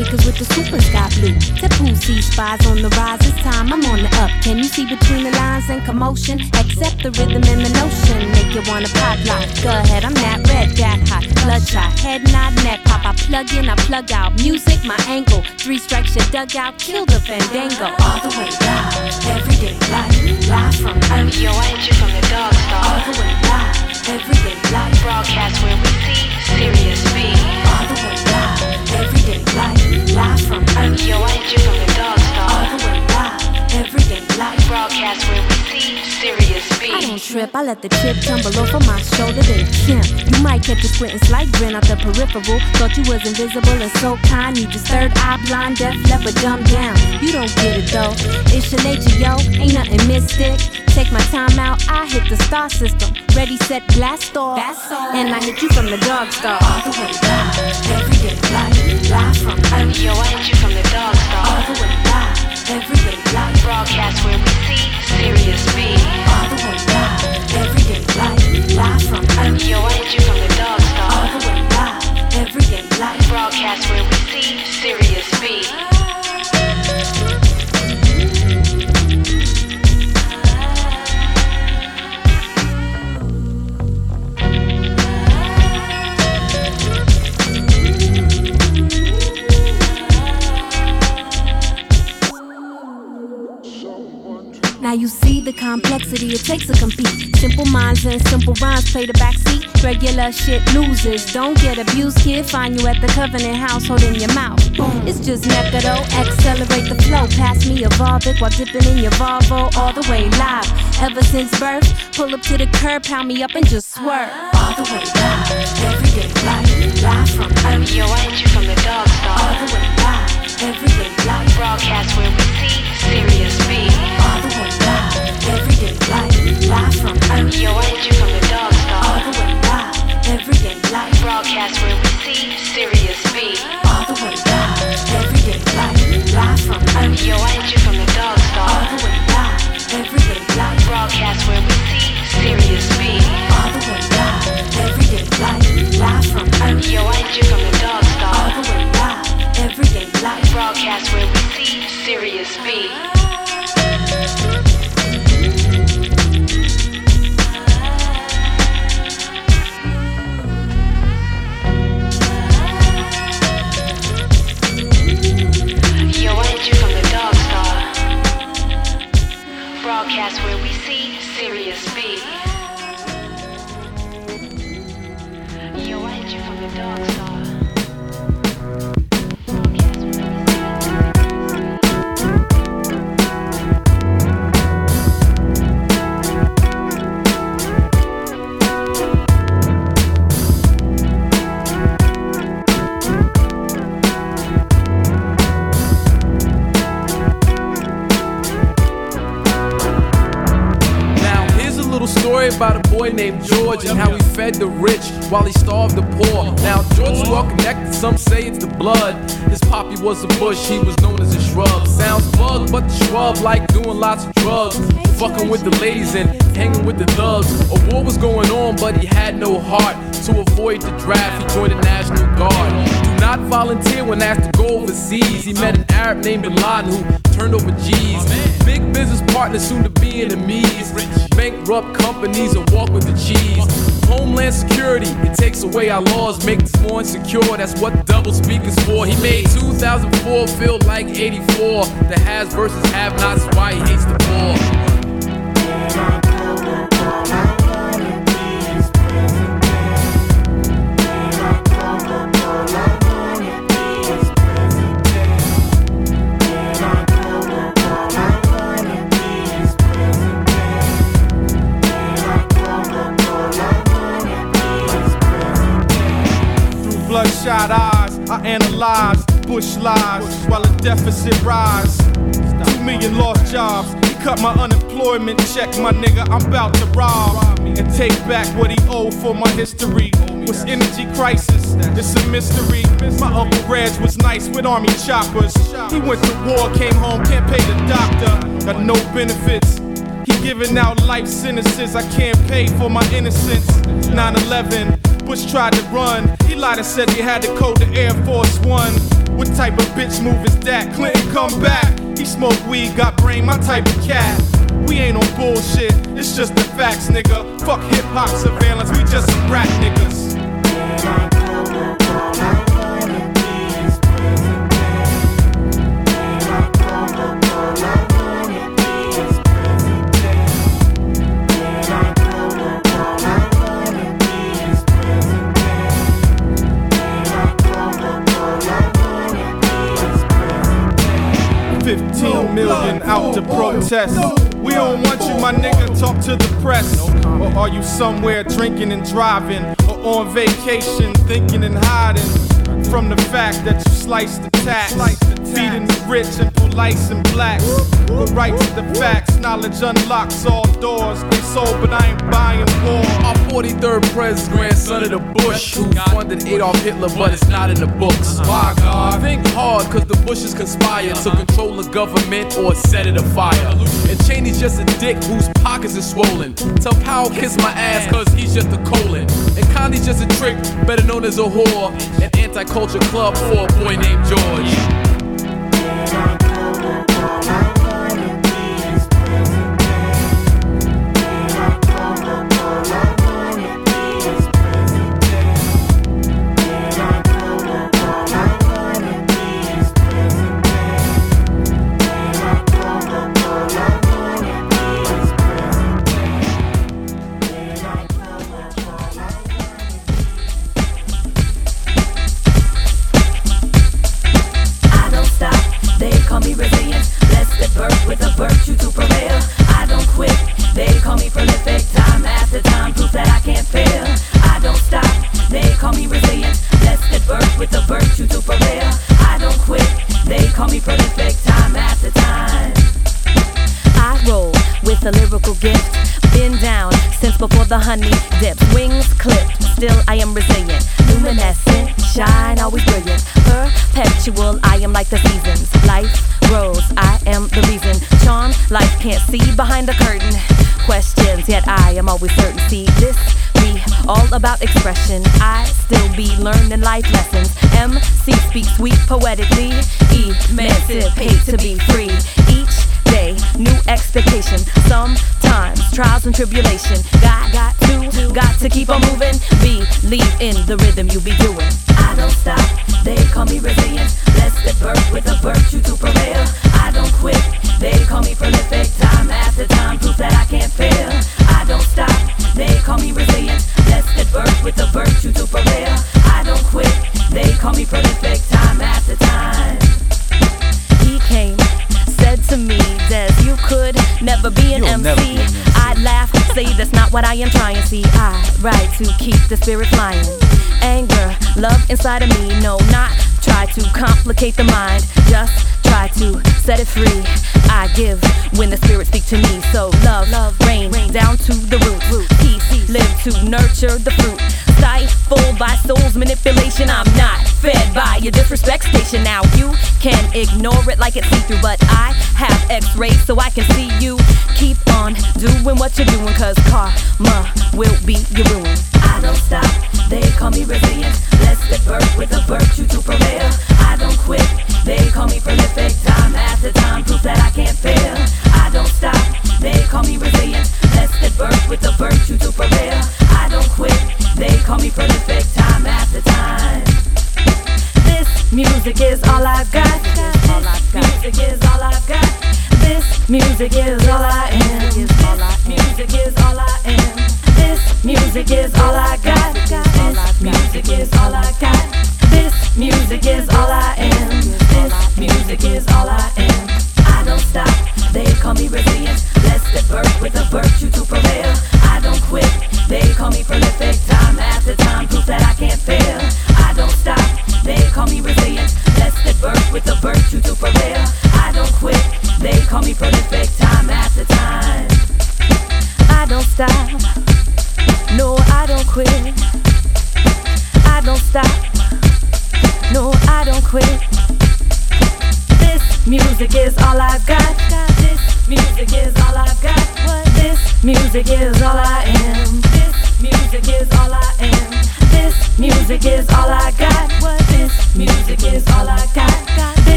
Cause with the super sky blue. The pussy spies on the rise, it's time I'm on the up. Can you see between the lines and commotion? Accept the rhythm and the notion, make you wanna pop lock. Go ahead, I'm that red, that hot, bloodshot, head nod, neck pop. I plug in, I plug out. Music, my ankle. Three strikes, your dugout, kill the fandango. All the way live, everyday life, live from Earth. Yo, I you from the dog star. All the way live, everyday life. Broadcast where we see Sirius B. All the way live from Earth. Yo, I hit you from the Broadcast where we see serious. I don't trip, I let the chip tumble off of my shoulder, then Kim. You might catch a squinting slight grin out the peripheral. Thought you was invisible and so kind. You just third eye blind, deaf, leopard, dumb down. You don't get it though. It's your nature, yo. Ain't nothing mystic. Take my time out, I hit the star system. Ready, set, blast off. And I hit you from the dog star. All the way live, everyday life, live from. Yo, I hit you from the dog star. All the way live, everyday life. Broadcast where we see Sirius B. All the way live, everyday live from you from the dog star. All the way live, everyday. Broadcast where we see Sirius B. Now you see the complexity it takes to compete. Simple minds and simple rhymes play the backseat. Regular shit loses. Don't get abused, kid. Find you at the Covenant house holding your mouth. It's just Mecca though. Oh, accelerate the flow. Pass me a Volvic while dipping in your Volvo all the way live. Ever since birth, pull up to the curb, pound me up and just swerve. All the way live. Make us more insecure. That's what double speak is for. He made 2004 feel like 84. The has versus have nots, cut my unemployment check, my nigga. I'm about to rob and take back what he owed for my history. Was energy crisis? It's a mystery. My uncle Reg was nice with army choppers. He went to war, came home, can't pay the doctor. Got no benefits. He giving out life sentences. I can't pay for my innocence. 9/11. Bush tried to run. He lied and said he had to code the Air Force One. What type of bitch move is that? Clinton come back. He smoke weed, got brain, my type of cat. We ain't on bullshit, it's just the facts, nigga. Fuck hip hop surveillance, we just some rap niggas. We don't want you, my nigga. Talk to the press. Or are you somewhere drinking and driving? Or on vacation thinking and hiding? From the fact that you sliced the tax. Feeding the rich and police and blacks. Go right to the facts. Knowledge unlocks all doors. They sold, but I ain't buying war. Our 43rd president, grandson of the Bush, who funded Adolf Hitler, but it's not in the books. Uh-huh. My God. Think hard, cause the Bushes conspire to uh-huh. control the government or set it afire. And Cheney's just a dick whose pockets are swollen. Tell Powell kiss my ass, cause he's just a colon. And Condi's just a trick, better known as a whore. An anti-culture club for a boy named George.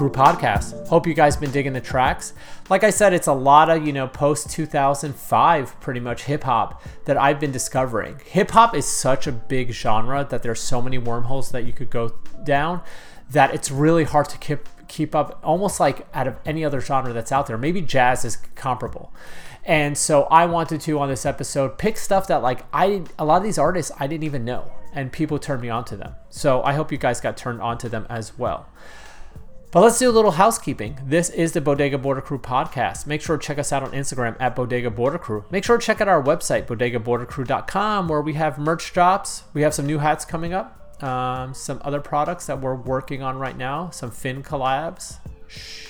Crew podcast. Hope you guys been digging the tracks. Like I said, it's a lot of, you know, post 2005 pretty much hip hop that I've been discovering. Hip hop is such a big genre that there's so many wormholes that you could go down that it's really hard to keep keep up almost like out of any other genre that's out there. Maybe jazz is comparable. And so I wanted to on this episode pick stuff that like I a lot of these artists I didn't even know and people turned me on to them. So I hope you guys got turned on to them as well. But let's do a little housekeeping. This is the Bodega Border Crew podcast. Make sure to check us out on Instagram at Bodega Border Crew. Make sure to check out our website, bodegabordercrew.com, where we have merch drops. We have some new hats coming up, um, some other products that we're working on right now, some Finn collabs. Shh.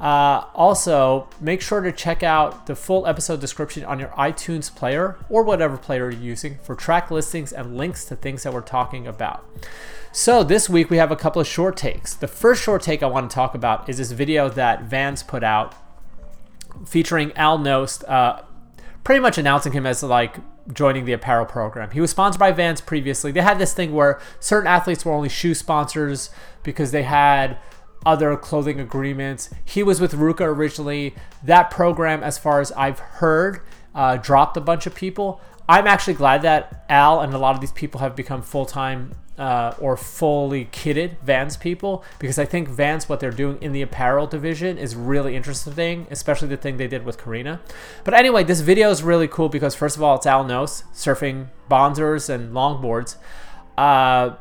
Uh, also, make sure to check out the full episode description on your iTunes player or whatever player you're using for track listings and links to things that we're talking about. So, this week we have a couple of short takes. The first short take I want to talk about is this video that Vans put out featuring Al Knost, uh, pretty much announcing him as like joining the apparel program. He was sponsored by Vans previously. They had this thing where certain athletes were only shoe sponsors because they had other clothing agreements. He was with RVCA originally. That program, as far as I've heard, uh, dropped a bunch of people. I'm actually glad that Al and a lot of these people have become full time uh, or fully kitted Vans people because I think Vans, what they're doing in the apparel division, is really interesting, especially the thing they did with Karina. But anyway, this video is really cool because, first of all, it's Al Knost surfing bonzers and longboards, uh,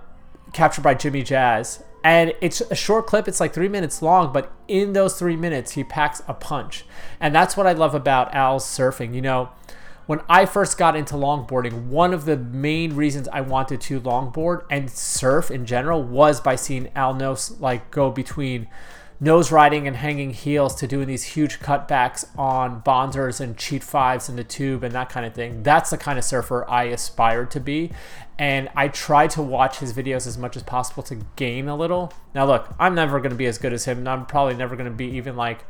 captured by Jimmy Jazz and it's a short clip it's like three minutes long but in those three minutes he packs a punch. And that's what i love about al's surfing you know? When i first got into longboarding one of the main reasons i wanted to longboard and surf in general was by seeing al Knost like go between nose riding and hanging heels to doing these huge cutbacks on bonzers and cheat fives in the tube and that kind of thing. That's the kind of surfer I aspired to be. And I try to watch his videos as much as possible to gain a little. Now, look, I'm never going to be as good as him. And I'm probably never going to be even like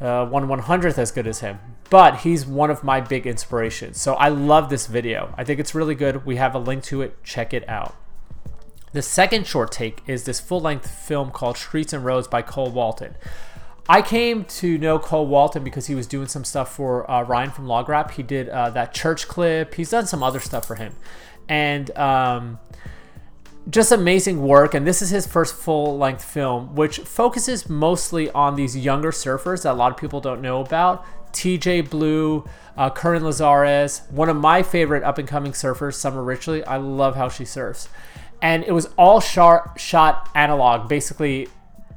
uh, one one hundredth as good as him. But he's one of my big inspirations. So I love this video. I think it's really good. We have a link to it. Check it out. The second short take is this full length film called Streets and Roads by Cole Walton. I came to know Cole Walton because he was doing some stuff for uh, Ryan from Log Rap. He did uh, that church clip. He's done some other stuff for him, and um, just amazing work. And this is his first full length film, which focuses mostly on these younger surfers that a lot of people don't know about. TJ Blue, uh, Curren Lazares, one of my favorite up and coming surfers, Summer Richley. I love how she surfs and it was all shot shot analog. Basically,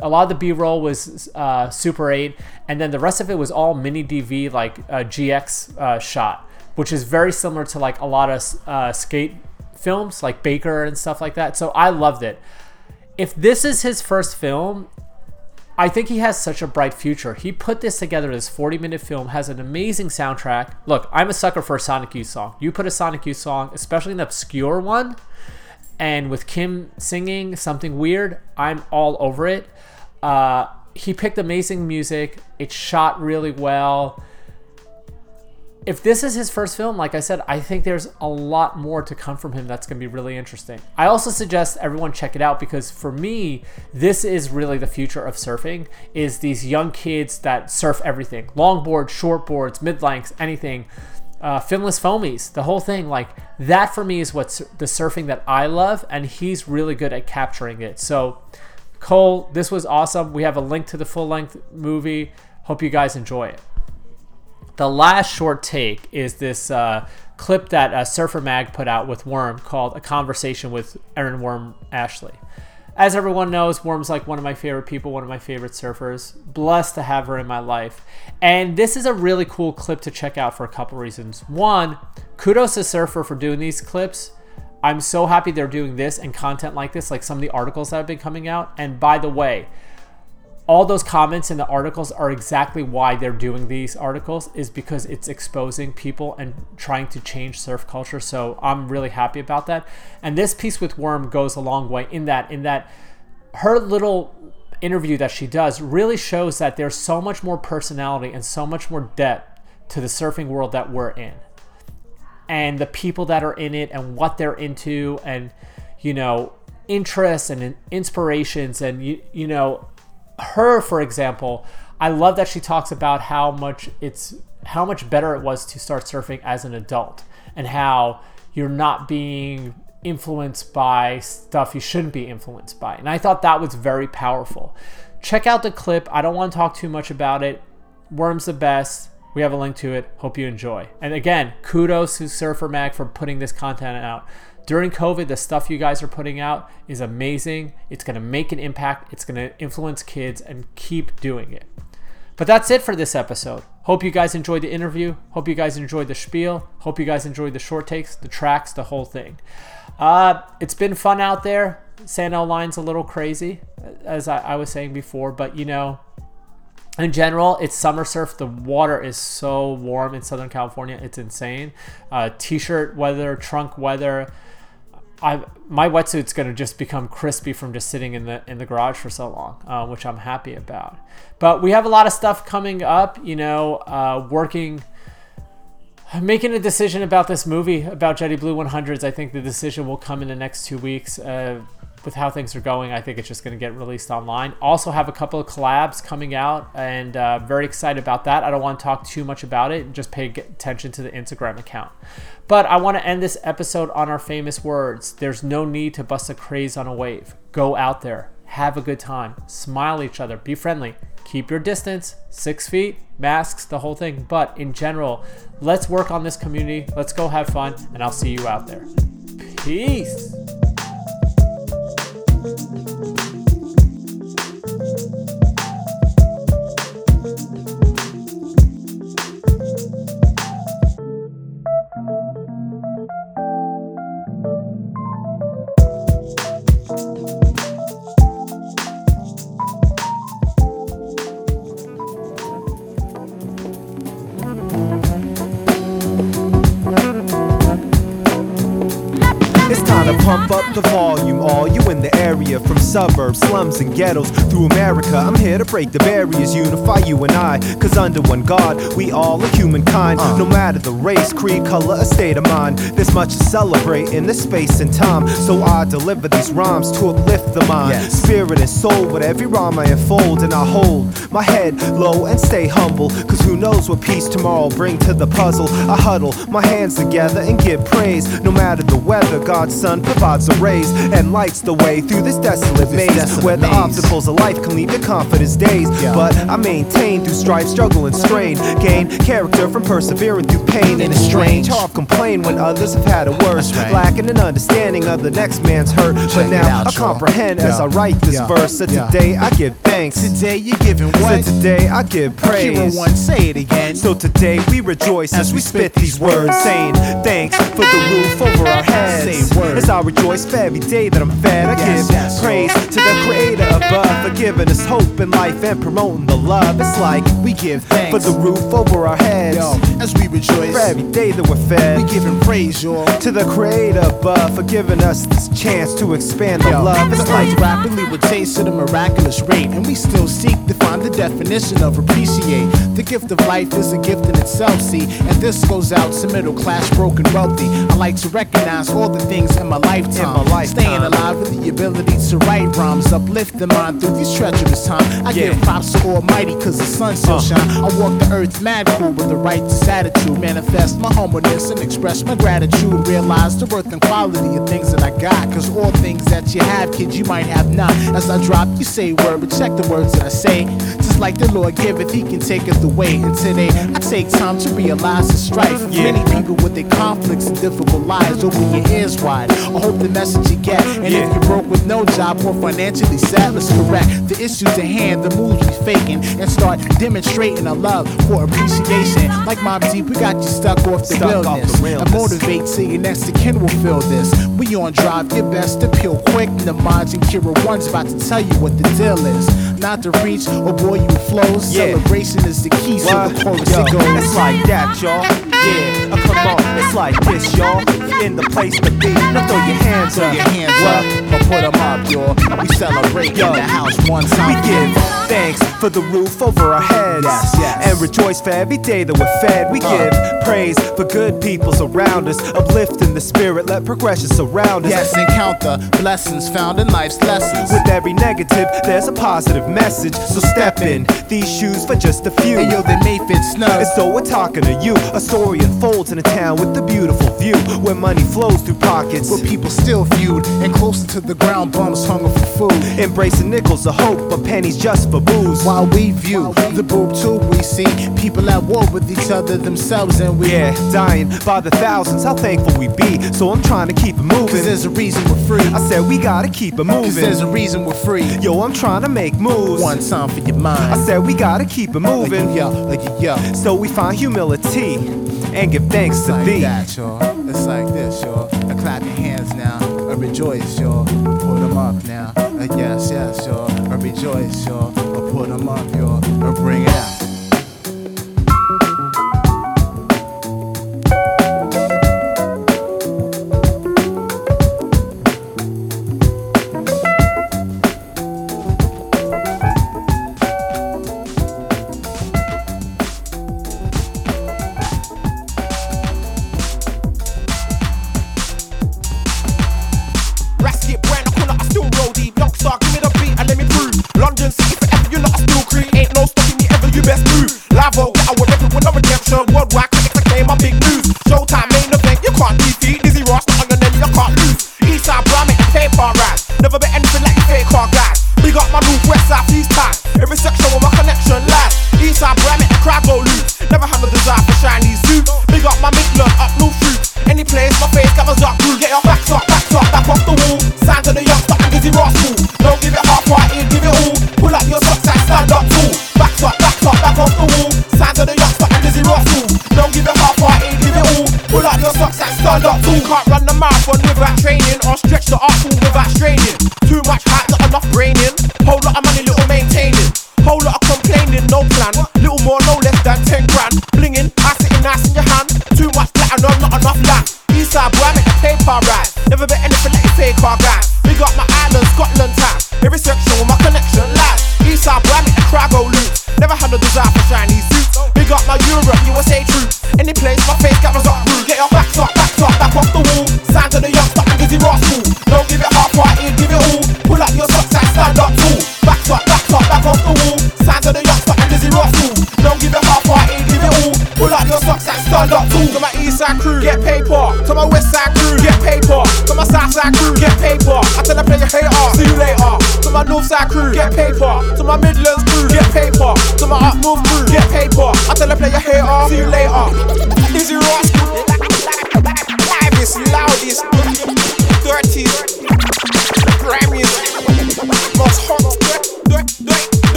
a lot of the B roll was uh, Super 8, and then the rest of it was all mini DV like uh, VX uh, shot, which is very similar to like a lot of uh, skate films like Baker and stuff like that. So I loved it. If this is his first film, I think he has such a bright future. He put this together, this 40 minute film, has an amazing soundtrack. Look, I'm a sucker for a Sonic Youth song. You put a Sonic Youth song, especially an obscure one, and with Kim singing something weird, I'm all over it. Uh, he picked amazing music. It's shot really well. If this is his first film, like I said, I think there's a lot more to come from him that's going to be really interesting. I also suggest everyone check it out because for me, this is really the future of surfing is these young kids that surf everything. Longboards, shortboards, mid-lengths, anything uh, finless foamies, the whole thing. Like that for me is what's the surfing that I love, and he's really good at capturing it. So, Cole, this was awesome. We have a link to the full length movie. Hope you guys enjoy it. The last short take is this uh, clip that uh, Surfer Mag put out with Worm called "A Conversation with Erin Worm Ashley." As everyone knows, Worm's like one of my favorite people, one of my favorite surfers. Blessed to have her in my life. And this is a really cool clip to check out for a couple reasons. One, kudos to Surfer for doing these clips. I'm so happy they're doing this and content like this, like some of the articles that have been coming out. And by the way, all those comments in the articles are exactly why they're doing these articles is because it's exposing people and trying to change surf culture. So i'm really happy about that. And this piece with worm goes a long way in that in that her little interview that she does really shows that there's so much more personality and so much more depth to the surfing world that we're in. And the people that are in it and what they're into and you know interests and inspirations and you, you know her, for example, I love that she talks about how much it's how much better it was to start surfing as an adult and how you're not being influenced by stuff you shouldn't be influenced by. And I thought that was very powerful. Check out the clip. I don't want to talk too much about it. Worm's the best. We have a link to it. Hope you enjoy. And again, kudos to Surfer Mag for putting this content out during COVID, the stuff you guys are putting out is amazing. It's going to make an impact, it's going to influence kids, and keep doing it. But that's it for this episode. Hope you guys enjoyed the interview. Hope you guys enjoyed the spiel. Hope you guys enjoyed the short takes, the tracks, the whole thing. Uh, it's been fun out there. Sand line's a little crazy, as I, I was saying before, but you know, in general, it's summer surf. The water is so warm in Southern California. It's insane. Uh, t-shirt weather, trunk weather. I my wetsuit's gonna just become crispy from just sitting in the in the garage for so long, uh, which I'm happy about. But we have a lot of stuff coming up. You know, uh, working, making a decision about this movie about Jetty Blue 100s. I think the decision will come in the next two weeks. Uh, with how things are going, I think it's just going to get released online. Also, have a couple of collabs coming out, and uh, very excited about that. I don't want to talk too much about it. Just pay attention to the Instagram account. But I want to end this episode on our famous words. There's no need to bust a craze on a wave. Go out there, have a good time, smile each other, be friendly, keep your distance, six feet, masks, the whole thing. But in general, let's work on this community. Let's go have fun, and I'll see you out there. Peace thank you Pump up the volume, all you in the area from suburbs, slums, and ghettos through America. I'm here to break the barriers, unify you and I. Cause under one God, we all are humankind. Uh. No matter the race, creed, color, or state of mind. There's much to celebrate in this space and time. So I deliver these rhymes to uplift the mind, spirit, and soul. With every rhyme I unfold, and I hold my head low and stay humble. Cause who knows what peace tomorrow bring to the puzzle. I huddle my hands together and give praise. No matter the weather, God's son provides a raise and lights the way through this desolate this maze desolate where the obstacles of life can leave your confidence days. Yeah. But I maintain through strife, struggle, and strain. Gain character from persevering through pain. And it's strange how I've complained when others have had it worse. Right. Lacking an understanding of the next man's hurt. Check but now out, I comprehend yeah. as I write this yeah. verse. So today I give thanks. Today you're giving what? So today I give praise. Hearing one, say it again. So today we rejoice as, as we spit these words, saying thanks for the roof over our heads. Say words. I rejoice for every day that I'm fed. I give yes, praise to the creator above for giving us hope in life and promoting the love. It's like we give thanks for the roof over our heads. Yo, as we rejoice for every day that we're fed. We giving praise, y'all, to the creator above for giving us this chance to expand the Yo, love. It's like rapidly with taste at a miraculous rate, and we still seek to find the definition of appreciate. The gift of life is a gift in itself, see, and this goes out to middle class, broken, wealthy. I like to recognize all the things in my lifetime. In my lifetime. Staying alive with the ability to write rhymes, uplift the mind through these treacherous times. I yeah. give props to Almighty cause the sun still uh. shine. I walk the earth mad cool with the righteous attitude. Manifest my humbleness and express my gratitude. Realize the worth and quality of things that I got. Cause all things that you have, kids, you might have not. As I drop, you say word, but check the words that I say. To Like the Lord giveth, He can take us away. And today, I take time to realize the strife. of Many people with their conflicts and difficult lives. Open your ears wide. I hope the message you get. And if you're broke with no job or financially sad, let's correct the issues at hand, the moves we faking, and start demonstrating a love for appreciation. Like Mobb Deep, we got you stuck off the Stuck off the realness. I motivate so your next to kin will feel this. We on drive, your best to peel quick. The minds and Kira One's about to tell you what the deal is. Not to reach or boy, you flows. Yeah. Celebration is the key, so the chorus Yo, it goes. It's like that, y'all. Yeah, uh, come on. It's like this, y'all. In the place to be. Now throw your hands Throw up. your hands up or put 'em up, y'all. We celebrate Yo, in the house one time. We give thanks for the roof over our heads. Yes, yes. And rejoice for every day that we're fed. We Uh. give praise for good peoples around us. Uplifting the spirit, let progression surround us. Yes, and count the blessings found in life's lessons. With every negative, there's a positive message. So step in these shoes for just a few. And yo, they may fit snug. And so we're talking to you. A story unfolds in a town with a beautiful view where money flows through pockets. Where people still feud, and closer to the ground, bums hunger for food. Embracing nickels of hope, but pennies just for booze. While we view the boob tube, we see people at war with each other themselves, and we Yeah, dying by the thousands. How thankful we be. So I'm trying to keep it Cause moving. there's a reason we're free. I said we gotta keep it Cause there's a reason we're free. Yo, I'm trying to make moves. One time for your mind. I said we gotta keep it moving. Yo, yo, yo. So we find humility and give thanks It's to like thee. that, y'all. It's like this, y'all. I clap your hands now. I rejoice, y'all. Put them up now. Uh, yes, yes, y'all. I rejoice, y'all. I put them up, y'all. I bring it out.